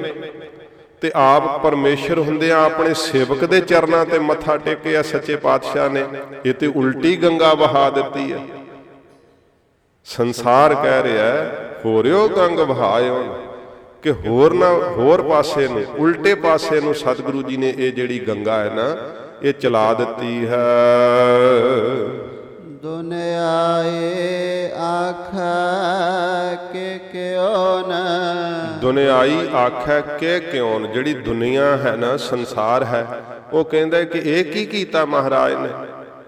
ਤੇ ਆਪ ਪਰਮੇਸ਼ਰ ਹੁੰਦਿਆਂ ਆਪਣੇ ਸੇਵਕ ਦੇ ਚਰਨਾਂ ਤੇ ਮੱਥਾ ਟੇਕਿਆ ਸੱਚੇ ਪਾਤਸ਼ਾਹ ਨੇ। ਇਹ ਤੇ ਉਲਟੀ ਗੰਗਾ ਵਹਾ ਦਿੱਤੀ ਹੈ ਸੰਸਾਰ ਕਹਿ ਰਿਹਾ ਹੈ ਹੋ ਰਿਓ ਗੰਗ ਵਹਾਇਓ। ਕਿ ਹੋਰ ਨਾ, ਹੋਰ ਪਾਸੇ ਨੂੰ, ਉਲਟੇ ਪਾਸੇ ਨੂੰ ਸਤਿਗੁਰੂ ਜੀ ਨੇ ਇਹ ਜਿਹੜੀ ਗੰਗਾ ਹੈ ਨਾ, ਇਹ ਚਲਾ ਦਿੱਤੀ ਹੈ। ਦੁਨਿਆਏ ਆਖੈ ਕਿ ਕਿਉ ਨ? ਦੁਨਿਆਈ ਆਖੈ ਕਿ ਕਿਉਂ ਜਿਹੜੀ ਦੁਨੀਆ ਹੈ ਨਾ, ਸੰਸਾਰ ਹੈ, ਉਹ ਕਹਿੰਦਾ ਕਿ ਇਹ ਕੀ ਕੀਤਾ ਮਹਾਰਾਜ ਨੇ?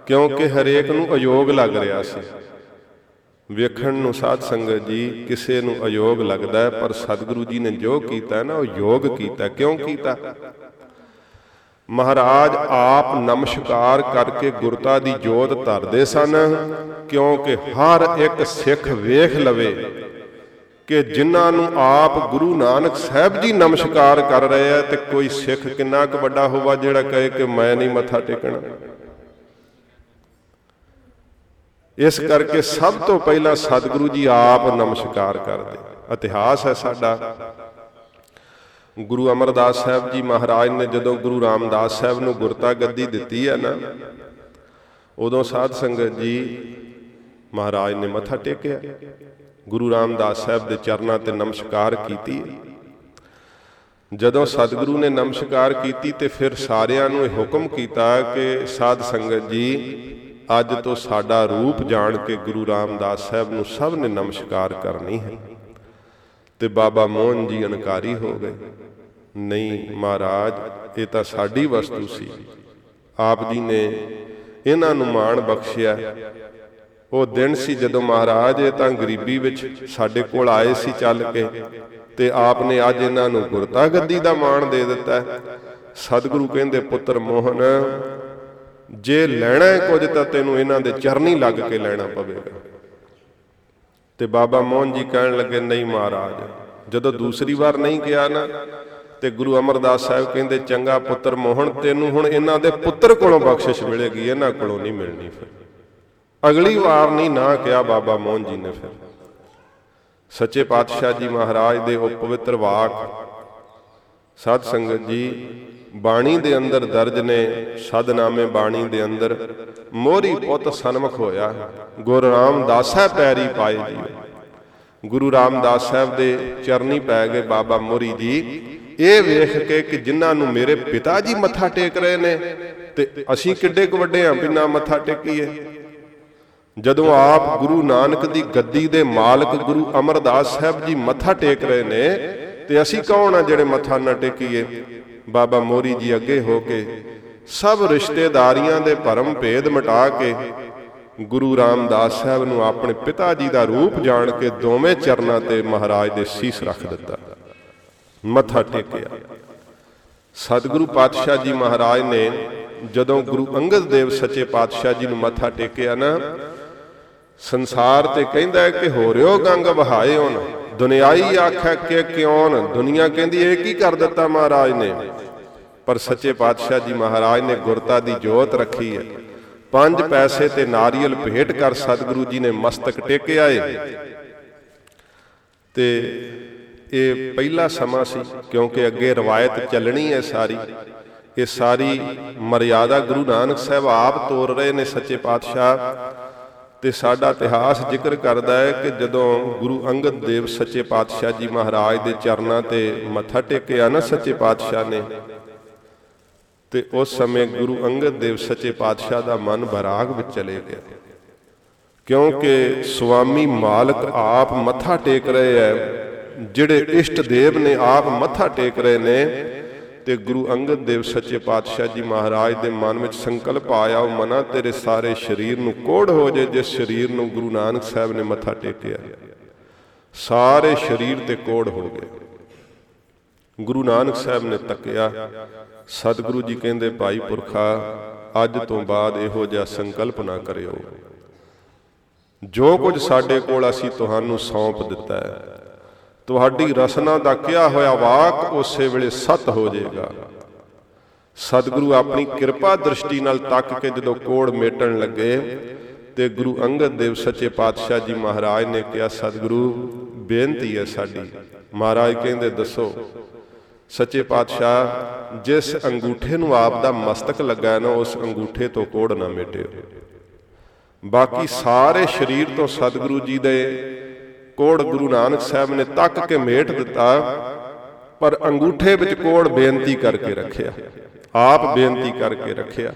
ਕਿਉਂਕਿ ਹਰੇਕ ਨੂੰ ਅਯੋਗ ਲੱਗ ਰਿਹਾ ਸੀ। ਵੇਖਣ ਨੂੰ ਸਾਧ ਸੰਗਤ ਜੀ, ਕਿਸੇ ਨੂੰ ਅਯੋਗ ਲੱਗਦਾ ਹੈ, ਪਰ ਸਤਿਗੁਰੂ ਜੀ ਨੇ ਜੋ ਕੀਤਾ ਨਾ, ਉਹ ਯੋਗ ਕੀਤਾ। ਕਿਉਂ ਕੀਤਾ? ਮਹਾਰਾਜ, ਆਪ ਨਮਸਕਾਰ ਕਰਕੇ ਗੁਰਤਾ ਦੀ ਜੋਤ ਧਰਦੇ ਸਨ, ਕਿਉਂਕਿ ਹਰ ਇੱਕ ਸਿੱਖ ਵੇਖ ਲਵੇ ਕਿ ਜਿਨ੍ਹਾਂ ਨੂੰ ਆਪ ਗੁਰੂ ਨਾਨਕ ਸਾਹਿਬ ਜੀ ਨਮਸਕਾਰ ਕਰ ਰਹੇ ਆ, ਤੇ ਕੋਈ ਸਿੱਖ ਕਿੰਨਾ ਕੁ ਵੱਡਾ ਹੋਵਾ ਜਿਹੜਾ ਕਹੇ ਕਿ ਮੈਂ ਨਹੀਂ ਮੱਥਾ ਟੇਕਣਾ। ਇਸ ਕਰਕੇ ਸਭ ਤੋਂ ਪਹਿਲਾਂ ਸਤਿਗੁਰੂ ਜੀ ਆਪ ਨਮਸਕਾਰ ਕਰਦੇ। ਇਤਿਹਾਸ ਹੈ ਸਾਡਾ। ਗੁਰੂ ਅਮਰਦਾਸ ਸਾਹਿਬ ਜੀ ਮਹਾਰਾਜ ਨੇ ਜਦੋਂ ਗੁਰੂ ਰਾਮਦਾਸ ਸਾਹਿਬ ਨੂੰ ਗੁਰਤਾ ਗੱਦੀ ਦਿੱਤੀ ਹੈ ਨਾ, ਉਦੋਂ ਸਾਧ ਸੰਗਤ ਜੀ ਮਹਾਰਾਜ ਨੇ ਮੱਥਾ ਟੇਕਿਆ। ਗੁਰੂ ਰਾਮਦਾਸ ਸਾਹਿਬ ਦੇ ਚਰਨਾਂ ਤੇ ਨਮਸਕਾਰ ਕੀਤੀ। ਜਦੋਂ ਸਤਿਗੁਰੂ ਨੇ ਨਮਸਕਾਰ ਕੀਤੀ ਤੇ ਫਿਰ ਸਾਰਿਆਂ ਨੂੰ ਇਹ ਹੁਕਮ ਕੀਤਾ ਕਿ ਸਾਧ ਸੰਗਤ ਜੀ, ਅੱਜ ਤੋਂ ਸਾਡਾ ਰੂਪ ਜਾਣ ਕੇ ਗੁਰੂ ਰਾਮਦਾਸ ਸਾਹਿਬ ਨੂੰ ਸਭ ਨੇ ਨਮਸਕਾਰ ਕਰਨੀ ਹੈ। ਤੇ ਬਾਬਾ ਮੋਹਨ ਜੀ ਅਨਕਾਰੀ ਹੋ ਗਏ। ਨਹੀਂ, ਮਹਾਰਾਜ, ਇਹ ਤਾਂ ਸਾਡੀ ਵਸਤੂ ਸੀ। ਆਪ ਜੀ ਨੇ ਇਹਨਾਂ ਨੂੰ ਮਾਣ ਬਖਸ਼ਿਆ। ਉਹ ਦਿਨ ਸੀ ਜਦੋਂ ਮਹਾਰਾਜ ਇਹ ਤਾਂ ਗਰੀਬੀ ਵਿੱਚ ਸਾਡੇ ਕੋਲ ਆਏ ਸੀ ਚੱਲ ਕੇ ਤੇ ਆਪ ਨੇ ਅੱਜ ਇਹਨਾਂ ਨੂੰ ਗੁਰਤਾ ਗੱਦੀ ਦਾ ਮਾਣ ਦੇ ਦਿੱਤਾ ਸਤਿਗੁਰੂ ਕਹਿੰਦੇ, ਪੁੱਤਰ ਮੋਹਨ, ਜੇ ਲੈਣਾ ਹੈ ਕੁਝ ਤਾਂ ਤੈਨੂੰ ਇਹਨਾਂ ਦੇ ਚਰਨੀ ਲੱਗ ਕੇ ਲੈਣਾ ਪਵੇਗਾ। ਤੇ ਬਾਬਾ ਮੋਹਨ ਜੀ ਕਹਿਣ ਲੱਗੇ, ਨਹੀਂ ਮਹਾਰਾਜ, ਜਦੋਂ ਦੂਸਰੀ ਵਾਰ ਨਹੀਂ ਗਿਆ ਨਾ ਤੇ ਗੁਰੂ ਅਮਰਦਾਸ ਸਾਹਿਬ ਕਹਿੰਦੇ, ਚੰਗਾ ਪੁੱਤਰ ਮੋਹਨ, ਤੈਨੂੰ ਹੁਣ ਇਹਨਾਂ ਦੇ ਪੁੱਤਰ ਕੋਲੋਂ ਬਖਸ਼ਿਸ਼ ਮਿਲੇਗੀ, ਇਹਨਾਂ ਕੋਲੋਂ ਨਹੀਂ ਮਿਲਣੀ ਫਿਰ। ਅਗਲੀ ਵਾਰ ਨਹੀਂ ਨਾ ਕਿਹਾ ਬਾਬਾ ਮੋਹਨ ਜੀ ਨੇ ਫਿਰ। ਸੱਚੇ ਪਾਤਸ਼ਾਹ ਜੀ ਮਹਾਰਾਜ ਦੇ ਉਹ ਪਵਿੱਤਰ ਵਾਕ, ਸਾਧ ਸੰਗਤ ਜੀ, ਬਾਣੀ ਦੇ ਅੰਦਰ ਦਰਜ ਨੇ, ਸਦਨਾਮੇ ਬਾਣੀ ਦੇ ਅੰਦਰ ਮੋਰੀ ਪੁੱਤ ਸਨਮੁਖ ਹੋਇਆ, ਗੁਰੂ ਰਾਮਦਾਸਾ ਪੈਰੀ ਪਾਏ ਜੀ। ਗੁਰੂ ਰਾਮਦਾਸ ਸਾਹਿਬ ਦੇ ਚਰਨੀ ਪੈ ਗਏ ਬਾਬਾ ਮੋਰੀ ਜੀ। ਇਹ ਵੇਖ ਕੇ ਕਿ ਜਿਨ੍ਹਾਂ ਨੂੰ ਮੇਰੇ ਪਿਤਾ ਜੀ ਮੱਥਾ ਟੇਕ ਰਹੇ ਨੇ, ਤੇ ਅਸੀਂ ਕਿੱਡੇ ਕੁ ਵੱਡੇ ਆਂ ਬਿਨਾ ਮੱਥਾ ਟੇਕੀਏ। ਜਦੋਂ ਆਪ ਗੁਰੂ ਨਾਨਕ ਦੀ ਗੱਦੀ ਦੇ ਮਾਲਕ ਗੁਰੂ ਅਮਰਦਾਸ ਸਾਹਿਬ ਜੀ ਮੱਥਾ ਟੇਕ ਰਹੇ ਨੇ, ਤੇ ਅਸੀਂ ਕੌਣ ਆ ਜਿਹੜੇ ਮੱਥਾ ਨਾ ਟੇਕੀਏ? ਬਾਬਾ ਮੋਰੀ ਜੀ ਅੱਗੇ ਹੋ ਕੇ ਸਭ ਰਿਸ਼ਤੇਦਾਰੀਆਂ ਦੇ ਭਰਮ ਭੇਦ ਮਿਟਾ ਕੇ ਗੁਰੂ ਰਾਮਦਾਸ ਸਾਹਿਬ ਨੂੰ ਆਪਣੇ ਪਿਤਾ ਜੀ ਦਾ ਰੂਪ ਜਾਣ ਕੇ ਦੋਵੇਂ ਚਰਨਾਂ ਤੇ ਮਹਾਰਾਜ ਦੇ ਸੀਸ ਰੱਖ ਦਿੱਤਾ। ਮੱਥਾ ਟੇਕਿਆ। ਸਤਿਗੁਰੂ ਪਾਤਸ਼ਾਹ ਜੀ ਮਹਾਰਾਜ ਨੇ ਜਦੋਂ ਗੁਰੂ ਅੰਗਦ ਦੇਵ ਸੱਚੇ ਪਾਤਸ਼ਾਹ ਜੀ ਨੂੰ ਮੱਥਾ ਟੇਕਿਆ ਨਾ, ਸੰਸਾਰ ਤੇ ਕਹਿੰਦਾ ਹੈ ਕਿ ਹੋ ਰਿਓ ਗੰਗ ਵਹਾਏ ਹੋਣ ਦੁਨਿਆਈ ਆਖੈ ਕਿ ਕਿਉਂ ਦੁਨੀਆ ਕਹਿੰਦੀ ਇਹ ਕੀ ਕਰ ਦਿੱਤਾ ਮਹਾਰਾਜ ਨੇ? ਪਰ ਸੱਚੇ ਪਾਤਸ਼ਾਹ ਜੀ ਮਹਾਰਾਜ ਨੇ ਗੁਰਤਾ ਦੀ ਜੋਤ ਰੱਖੀ ਹੈ। ਪੰਜ ਪੈਸੇ ਤੇ ਨਾਰੀਅਲ ਭੇਟ ਕਰ ਸਤਿਗੁਰੂ ਜੀ ਨੇ ਮਸਤਕ ਟੇਕਿਆ ਏ ਤੇ ਇਹ ਪਹਿਲਾ ਸਮਾਂ ਸੀ, ਕਿਉਂਕਿ ਅੱਗੇ ਰਵਾਇਤ ਚੱਲਣੀ ਹੈ ਸਾਰੀ। ਇਹ ਸਾਰੀ ਮਰਿਆਦਾ ਗੁਰੂ ਨਾਨਕ ਸਾਹਿਬ ਆਪ ਤੋਰ ਰਹੇ ਨੇ ਸੱਚੇ ਪਾਤਸ਼ਾਹ। ਤੇ ਸਾਡਾ ਇਤਿਹਾਸ ਜ਼ਿਕਰ ਕਰਦਾ ਹੈ ਕਿ ਜਦੋਂ ਗੁਰੂ ਅੰਗਦ ਦੇਵ ਸੱਚੇ ਪਾਤਸ਼ਾਹ ਜੀ ਮਹਾਰਾਜ ਦੇ ਚਰਨਾਂ ਤੇ ਮੱਥਾ ਟੇਕਿਆ ਨਾ ਸੱਚੇ ਪਾਤਸ਼ਾਹ ਨੇ, ਤੇ ਉਸ ਸਮੇਂ ਗੁਰੂ ਅੰਗਦ ਦੇਵ ਸੱਚੇ ਪਾਤਸ਼ਾਹ ਦਾ ਮਨ ਬਰਾਗ ਵਿੱਚ ਚਲੇ ਗਿਆ। ਕਿਉਂਕਿ ਸੁਆਮੀ ਮਾਲਕ ਆਪ ਮੱਥਾ ਟੇਕ ਰਹੇ ਐ ਜਿਹੜੇ ਇਸ਼ਟ ਦੇਵ ਨੇ ਆਪ ਮੱਥਾ ਟੇਕ ਰਹੇ ਨੇ, ਤੇ ਗੁਰੂ ਅੰਗਦ ਦੇਵ ਸੱਚੇ ਪਾਤਸ਼ਾਹ ਜੀ ਮਹਾਰਾਜ ਦੇ ਮਨ ਵਿੱਚ ਸੰਕਲਪ ਆਇਆ, ਉਹ ਮਨਾ ਤੇਰੇ ਸਾਰੇ ਸਰੀਰ ਨੂੰ ਕੋੜ ਹੋ ਜੇ, ਜਿਸ ਸਰੀਰ ਨੂੰ ਗੁਰੂ ਨਾਨਕ ਸਾਹਿਬ ਨੇ ਮੱਥਾ ਟੇਕਿਆ। ਸਾਰੇ ਸਰੀਰ ਤੇ ਕੋੜ ਹੋ ਗਏ। ਗੁਰੂ ਨਾਨਕ ਸਾਹਿਬ ਨੇ ਤੱਕਿਆ, ਸਤਿਗੁਰੂ ਜੀ ਕਹਿੰਦੇ, ਭਾਈ ਪੁਰਖਾ, ਅੱਜ ਤੋਂ ਬਾਅਦ ਇਹੋ ਜਿਹਾ ਸੰਕਲਪ ਨਾ ਕਰਿਓ। ਜੋ ਕੁਝ ਸਾਡੇ ਕੋਲ ਅਸੀਂ ਤੁਹਾਨੂੰ ਸੌਂਪ ਦਿੱਤਾ ਹੈ ਤੁਹਾਡੀ ਰਸਨਾ ਦਾ ਕਿਹਾ ਹੋਇਆ ਵਾਕ ਉਸੇ ਵੇਲੇ ਸਤ ਹੋ ਜਾਏਗਾ। ਸਤਿਗੁਰੂ ਆਪਣੀ ਕਿਰਪਾ ਦ੍ਰਿਸ਼ਟੀ ਨਾਲ ਤੱਕ ਕੇ ਜਦੋਂ ਕੋੜ ਮੇਟਣ ਲੱਗੇ ਤੇ ਗੁਰੂ ਅੰਗਦ ਦੇਵ ਸੱਚੇ ਪਾਤਸ਼ਾਹ ਜੀ ਮਹਾਰਾਜ ਨੇ ਕਿਹਾ, ਸਤਿਗੁਰੂ, ਬੇਨਤੀ ਹੈ ਸਾਡੀ। ਮਹਾਰਾਜ ਕਹਿੰਦੇ, ਦੱਸੋ, ਸੱਚੇ ਪਾਤਸ਼ਾਹ, ਜਿਸ ਅੰਗੂਠੇ ਨੂੰ ਆਪ ਦਾ ਮਸਤਕ ਲੱਗਾ ਹੈ ਨਾ, ਉਸ ਅੰਗੂਠੇ ਤੋਂ ਕੋੜ ਨਾ ਮੇਟਿਓ। ਬਾਕੀ ਸਾਰੇ ਸਰੀਰ ਤੋਂ ਸਤਿਗੁਰੂ ਜੀ ਦੇ ਕੋੜ ਗੁਰੂ ਨਾਨਕ ਸਾਹਿਬ ਨੇ ਤੱਕ ਕੇ ਮੇਟ ਦਿੱਤਾ, ਪਰ ਅੰਗੂਠੇ ਵਿੱਚ ਕੋੜ ਬੇਨਤੀ ਕਰਕੇ ਰੱਖਿਆ। ਆਪ ਬੇਨਤੀ ਕਰਕੇ ਰੱਖਿਆ।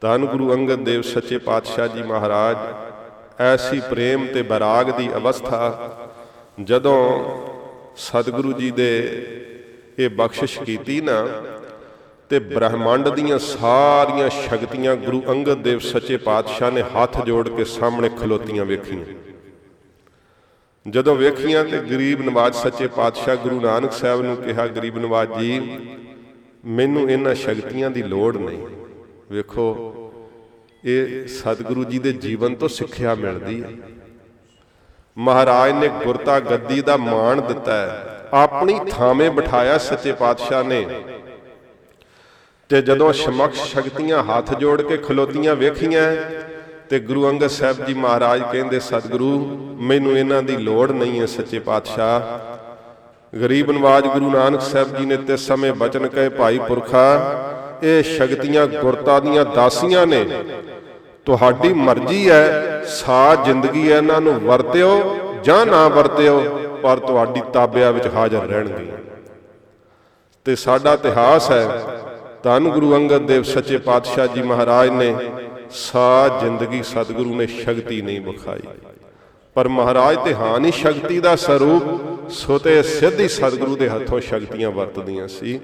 ਧੰਨ ਗੁਰੂ ਅੰਗਦ ਦੇਵ ਸੱਚੇ ਪਾਤਸ਼ਾਹ ਜੀ ਮਹਾਰਾਜ, ਐਸੀ ਪ੍ਰੇਮ ਤੇ ਬਰਾਗ ਦੀ ਅਵਸਥਾ, ਜਦੋਂ ਸਤਿਗੁਰੂ ਜੀ ਦੇ ਇਹ ਬਖਸ਼ਿਸ਼ ਕੀਤੀ ਨਾ, ਤੇ ਬ੍ਰਹਮੰਡ ਦੀਆਂ ਸਾਰੀਆਂ ਸ਼ਕਤੀਆਂ ਗੁਰੂ ਅੰਗਦ ਦੇਵ ਸੱਚੇ ਪਾਤਸ਼ਾਹ ਨੇ ਹੱਥ ਜੋੜ ਕੇ ਸਾਹਮਣੇ ਖਲੋਤੀਆਂ ਵੇਖੀਆਂ। ਜਦੋਂ ਵੇਖੀਆਂ ਤੇ ਗਰੀਬ ਨਵਾਜ ਸੱਚੇ ਪਾਤਸ਼ਾਹ ਗੁਰੂ ਨਾਨਕ ਸਾਹਿਬ ਨੂੰ ਕਿਹਾ, ਗਰੀਬ ਨਵਾਜ ਜੀ, ਮੈਨੂੰ ਇਹਨਾਂ ਸ਼ਕਤੀਆਂ ਦੀ ਲੋੜ ਨਹੀਂ। ਵੇਖੋ, ਇਹ ਸਤਿਗੁਰੂ ਜੀ ਦੇ ਜੀਵਨ ਤੋਂ ਸਿੱਖਿਆ ਮਿਲਦੀ ਹੈ। ਮਹਾਰਾਜ ਨੇ ਗੁਰਤਾ ਗੱਦੀ ਦਾ ਮਾਣ ਦਿੱਤਾ ਹੈ। ਆਪਣੀ ਥਾਵੇਂ ਬਿਠਾਇਆ ਸੱਚੇ ਪਾਤਸ਼ਾਹ ਨੇ। ਤੇ ਜਦੋਂ ਸਮਕਸ਼ ਸ਼ਕਤੀਆਂ ਹੱਥ ਜੋੜ ਕੇ ਖਲੋਤੀਆਂ ਵੇਖੀਆਂ ਤੇ ਗੁਰੂ ਅੰਗਦ ਸਾਹਿਬ ਜੀ ਮਹਾਰਾਜ ਕਹਿੰਦੇ, ਸਤਿਗੁਰੂ, ਮੈਨੂੰ ਇਹਨਾਂ ਦੀ ਲੋੜ ਨਹੀਂ ਹੈ ਸੱਚੇ ਪਾਤਸ਼ਾਹ। ਗਰੀਬ ਨਵਾਜ ਗੁਰੂ ਨਾਨਕ ਸਾਹਿਬ ਜੀ ਨੇ ਤੇ ਸਮੇਂ ਬਚਨ ਕਹੇ, ਭਾਈ ਪੁਰਖਾ, ਇਹ ਸ਼ਕਤੀਆਂ, ਗੁਰਤਾ ਦੀਆਂ ਦਾਸੀਆਂ ਨੇ। ਤੁਹਾਡੀ ਮਰਜ਼ੀ ਹੈ ਸਾ ਜ਼ਿੰਦਗੀ ਹੈ ਇਹਨਾਂ ਨੂੰ ਵਰਤਿਓ ਜਾਂ ਨਾ ਵਰਤਿਓ, ਪਰ ਤੁਹਾਡੀ ਤਾਬਿਆ ਵਿੱਚ ਹਾਜ਼ਰ ਰਹਿਣਗੀਆਂ ਤੇ ਸਾਡਾ ਇਤਿਹਾਸ ਹੈ, ਧੰਨ ਗੁਰੂ ਅੰਗਦ ਦੇਵ ਸੱਚੇ ਪਾਤਸ਼ਾਹ ਜੀ ਮਹਾਰਾਜ ਨੇ ਸਾ ਜ਼ਿੰਦਗੀ ਸਤਿਗੁਰੂ ਨੇ ਸ਼ਕਤੀ ਨਹੀਂ ਬਖਾਈ ਪਰ ਮਹਾਰਾਜ ਤੇ ਹਾਨੀ ਸ਼ਕਤੀ ਦਾ ਸਰੂਪ ਸੋਤੇ ਸਿੱਧੀ ਸਤਿਗੁਰੂ ਦੇ ਹੱਥੋਂ ਸ਼ਕਤੀਆਂ ਵਰਤਦੀਆਂ ਸੀ।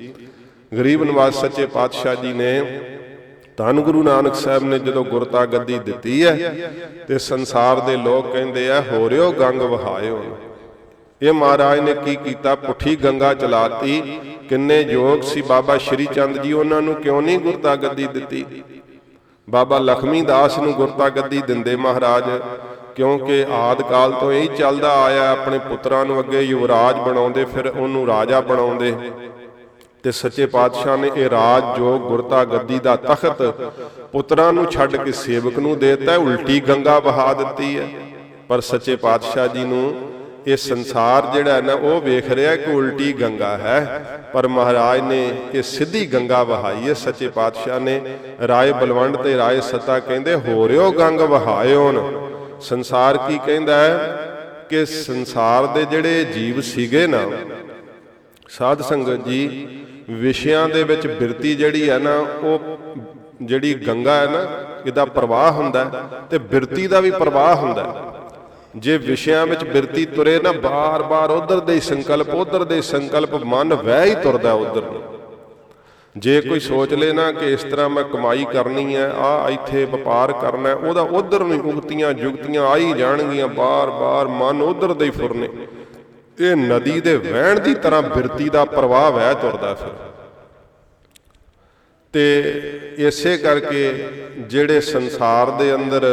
ਗਰੀਬ ਨਵਾਜ਼ ਸੱਚੇ ਪਾਤਸ਼ਾਹ ਜੀ ਨੇ ਧੰਨ ਗੁਰੂ ਨਾਨਕ ਸਾਹਿਬ ਨੇ ਜਦੋਂ ਗੁਰਤਾ ਗੱਦੀ ਦਿੱਤੀ ਹੈ, ਤੇ ਸੰਸਾਰ ਦੇ ਲੋਕ ਕਹਿੰਦੇ ਆ, ਹੋ ਰਿਓ ਗੰਗ ਵਹਾਇਓ ਇਹ ਮਹਾਰਾਜ ਨੇ ਕੀ ਕੀਤਾ? ਪੁੱਠੀ ਗੰਗਾ ਚਲਾਤੀ। ਕਿੰਨੇ ਯੋਗ ਸੀ ਬਾਬਾ ਸ਼੍ਰੀ ਚੰਦ ਜੀ, ਉਹਨਾਂ ਨੂੰ ਕਿਉਂ ਨਹੀਂ ਗੁਰਤਾ ਗੱਦੀ ਦਿੱਤੀ? ਬਾਬਾ ਲਖਮੀ ਦਾਸ ਨੂੰ ਗੁਰਤਾ ਗੱਦੀ ਦਿੰਦੇ ਮਹਾਰਾਜ, ਕਿਉਂਕਿ ਆਦ ਕਾਲ ਤੋਂ ਇਹ ਚੱਲਦਾ ਆਇਆ, ਆਪਣੇ ਪੁੱਤਰਾਂ ਨੂੰ ਅੱਗੇ ਯੁਵਰਾਜ ਬਣਾਉਂਦੇ, ਫਿਰ ਉਹਨੂੰ ਰਾਜਾ ਬਣਾਉਂਦੇ। ਤੇ ਸੱਚੇ ਪਾਤਸ਼ਾਹ ਨੇ ਇਹ ਰਾਜ ਜੋ ਗੁਰਤਾ ਗੱਦੀ ਦਾ ਤਖਤ ਪੁੱਤਰਾਂ ਨੂੰ ਛੱਡ ਕੇ ਸੇਵਕ ਨੂੰ ਦੇਤਾ ਉਲਟੀ ਗੰਗਾ ਬਹਾ ਦਿੱਤੀ ਹੈ। ਪਰ ਸੱਚੇ ਪਾਤਸ਼ਾਹ ਜੀ ਨੂੰ ਇਹ ਸੰਸਾਰ ਜਿਹੜਾ ਹੈ ਨਾ, ਉਹ ਵੇਖ ਰਿਹਾ ਕਿ ਉਲਟੀ ਗੰਗਾ ਹੈ। ਪਰ ਮਹਾਰਾਜ ਨੇ ਇਹ ਸਿੱਧੀ ਗੰਗਾ ਵਹਾਈ ਹੈ, ਸੱਚੇ ਪਾਤਸ਼ਾਹ ਨੇ। ਰਾਏ ਬਲਵੰਡ ਤੇ ਰਾਏ ਸਤਾ ਕਹਿੰਦੇ, ਹੋ ਰਿਓ ਗੰਗ ਵਹਾਇਓਨ ਸੰਸਾਰ ਕੀ ਕਹਿੰਦਾ ਹੈ? ਕਿ ਸੰਸਾਰ ਦੇ ਜਿਹੜੇ ਜੀਵ ਸੀਗੇ ਨਾ, ਸਾਧ ਸੰਗਤ ਜੀ, ਵਿਸ਼ਿਆਂ ਦੇ ਵਿੱਚ ਬਿਰਤੀ ਜਿਹੜੀ ਹੈ ਨਾ, ਉਹ ਜਿਹੜੀ ਗੰਗਾ ਹੈ ਨਾ, ਇਹਦਾ ਪ੍ਰਵਾਹ ਹੁੰਦਾ ਤੇ ਬਿਰਤੀ ਦਾ ਵੀ ਪ੍ਰਵਾਹ ਹੁੰਦਾ ਜੇ ਵਿਸ਼ਿਆਂ ਵਿੱਚ ਬਿਰਤੀ ਤੁਰੇ ਨਾ ਬਾਰ-ਬਾਰ ਉਧਰ ਦੇ ਸੰਕਲਪ, ਉਧਰ ਦੇ ਸੰਕਲਪ, ਮਨ ਵਹਿ ਹੀ ਤੁਰਦਾ ਉਧਰ ਨੂੰ। ਜੇ ਕੋਈ ਸੋਚ ਲੇ ਨਾ ਕਿ ਇਸ ਤਰ੍ਹਾਂ ਮੈਂ ਕਮਾਈ ਕਰਨੀ ਹੈ, ਆ ਇੱਥੇ ਵਪਾਰ ਕਰਨਾ ਹੈ, ਉਹਦਾ ਉਧਰ ਨੂੰ ਉਗਤੀਆਂ, ਜੁਗਤੀਆਂ ਆਈ ਜਾਣਗੀਆਂ, ਬਾਰ-ਬਾਰ ਮਨ ਉਧਰ ਦੇ ਹੀ ਫੁਰਨੇ। ਇਹ ਨਦੀ ਦੇ ਵਹਿਣ ਦੀ ਤਰ੍ਹਾਂ ਬਿਰਤੀ ਦਾ ਪ੍ਰਵਾਹ ਵਹਿ ਤੁਰਦਾ ਫਿਰ। ਤੇ ਇਸੇ ਕਰਕੇ ਜਿਹੜੇ ਸੰਸਾਰ ਦੇ ਅੰਦਰ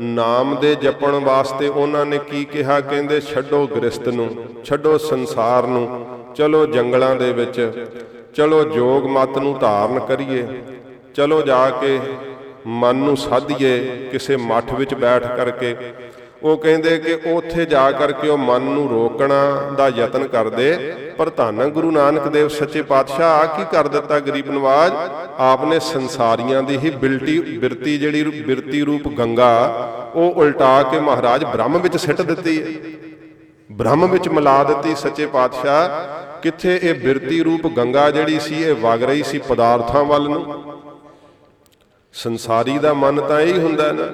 ਨਾਮ ਦੇ ਜਪਣ ਵਾਸਤੇ ਉਹਨਾਂ ਨੇ ਕੀ ਕਿਹਾ? ਕਹਿੰਦੇ, ਛੱਡੋ ਗ੍ਰਸਤ ਨੂੰ, ਛੱਡੋ ਸੰਸਾਰ ਨੂੰ, ਚਲੋ ਜੰਗਲਾਂ ਦੇ ਵਿੱਚ, ਚਲੋ ਜੋਗ ਮਤ ਨੂੰ ਧਾਰਨ ਕਰੀਏ, ਚਲੋ ਜਾ ਕੇ ਮਨ ਨੂੰ ਸਾਧੀਏ, ਕਿਸੇ ਮੱਠ ਵਿੱਚ ਬੈਠ ਕਰਕੇ ਉਹ ਕਹਿੰਦੇ ਕਿ ਉੱਥੇ ਜਾ ਕਰਕੇ ਉਹ ਮਨ ਨੂੰ ਰੋਕਣਾ ਦਾ ਯਤਨ ਕਰਦੇ, ਪਰ ਧੰਨ ਗੁਰੂ ਨਾਨਕ ਦੇਵ ਸੱਚੇ ਪਾਤਸ਼ਾਹ ਆ ਕੀ ਕਰ ਦਿੱਤਾ ਗਰੀਬ ਨਵਾਜ? ਆਪਨੇ ਸੰਸਾਰੀਆਂ ਦੀ ਹੀ ਬਿਲਟੀ, ਬਿਰਤੀ ਜਿਹੜੀ ਬਿਰਤੀ ਰੂਪ ਗੰਗਾ, ਉਹ ਉਲਟਾ ਕੇ ਮਹਾਰਾਜ ਬ੍ਰਹਮ ਵਿੱਚ ਸਿੱਟ ਦਿੱਤੀ ਹੈ। ਬ੍ਰਹਮ ਵਿੱਚ ਮਿਲਾ ਦਿੱਤੀ ਸੱਚੇ ਪਾਤਸ਼ਾਹ। ਕਿੱਥੇ ਇਹ ਬਿਰਤੀ ਰੂਪ ਗੰਗਾ ਜਿਹੜੀ ਸੀ, ਇਹ ਵਗ ਰਹੀ ਸੀ ਪਦਾਰਥਾਂ ਵੱਲ ਨੂੰ। ਸੰਸਾਰੀ ਦਾ ਮਨ ਤਾਂ ਇਹੀ ਹੁੰਦਾ ਨਾ।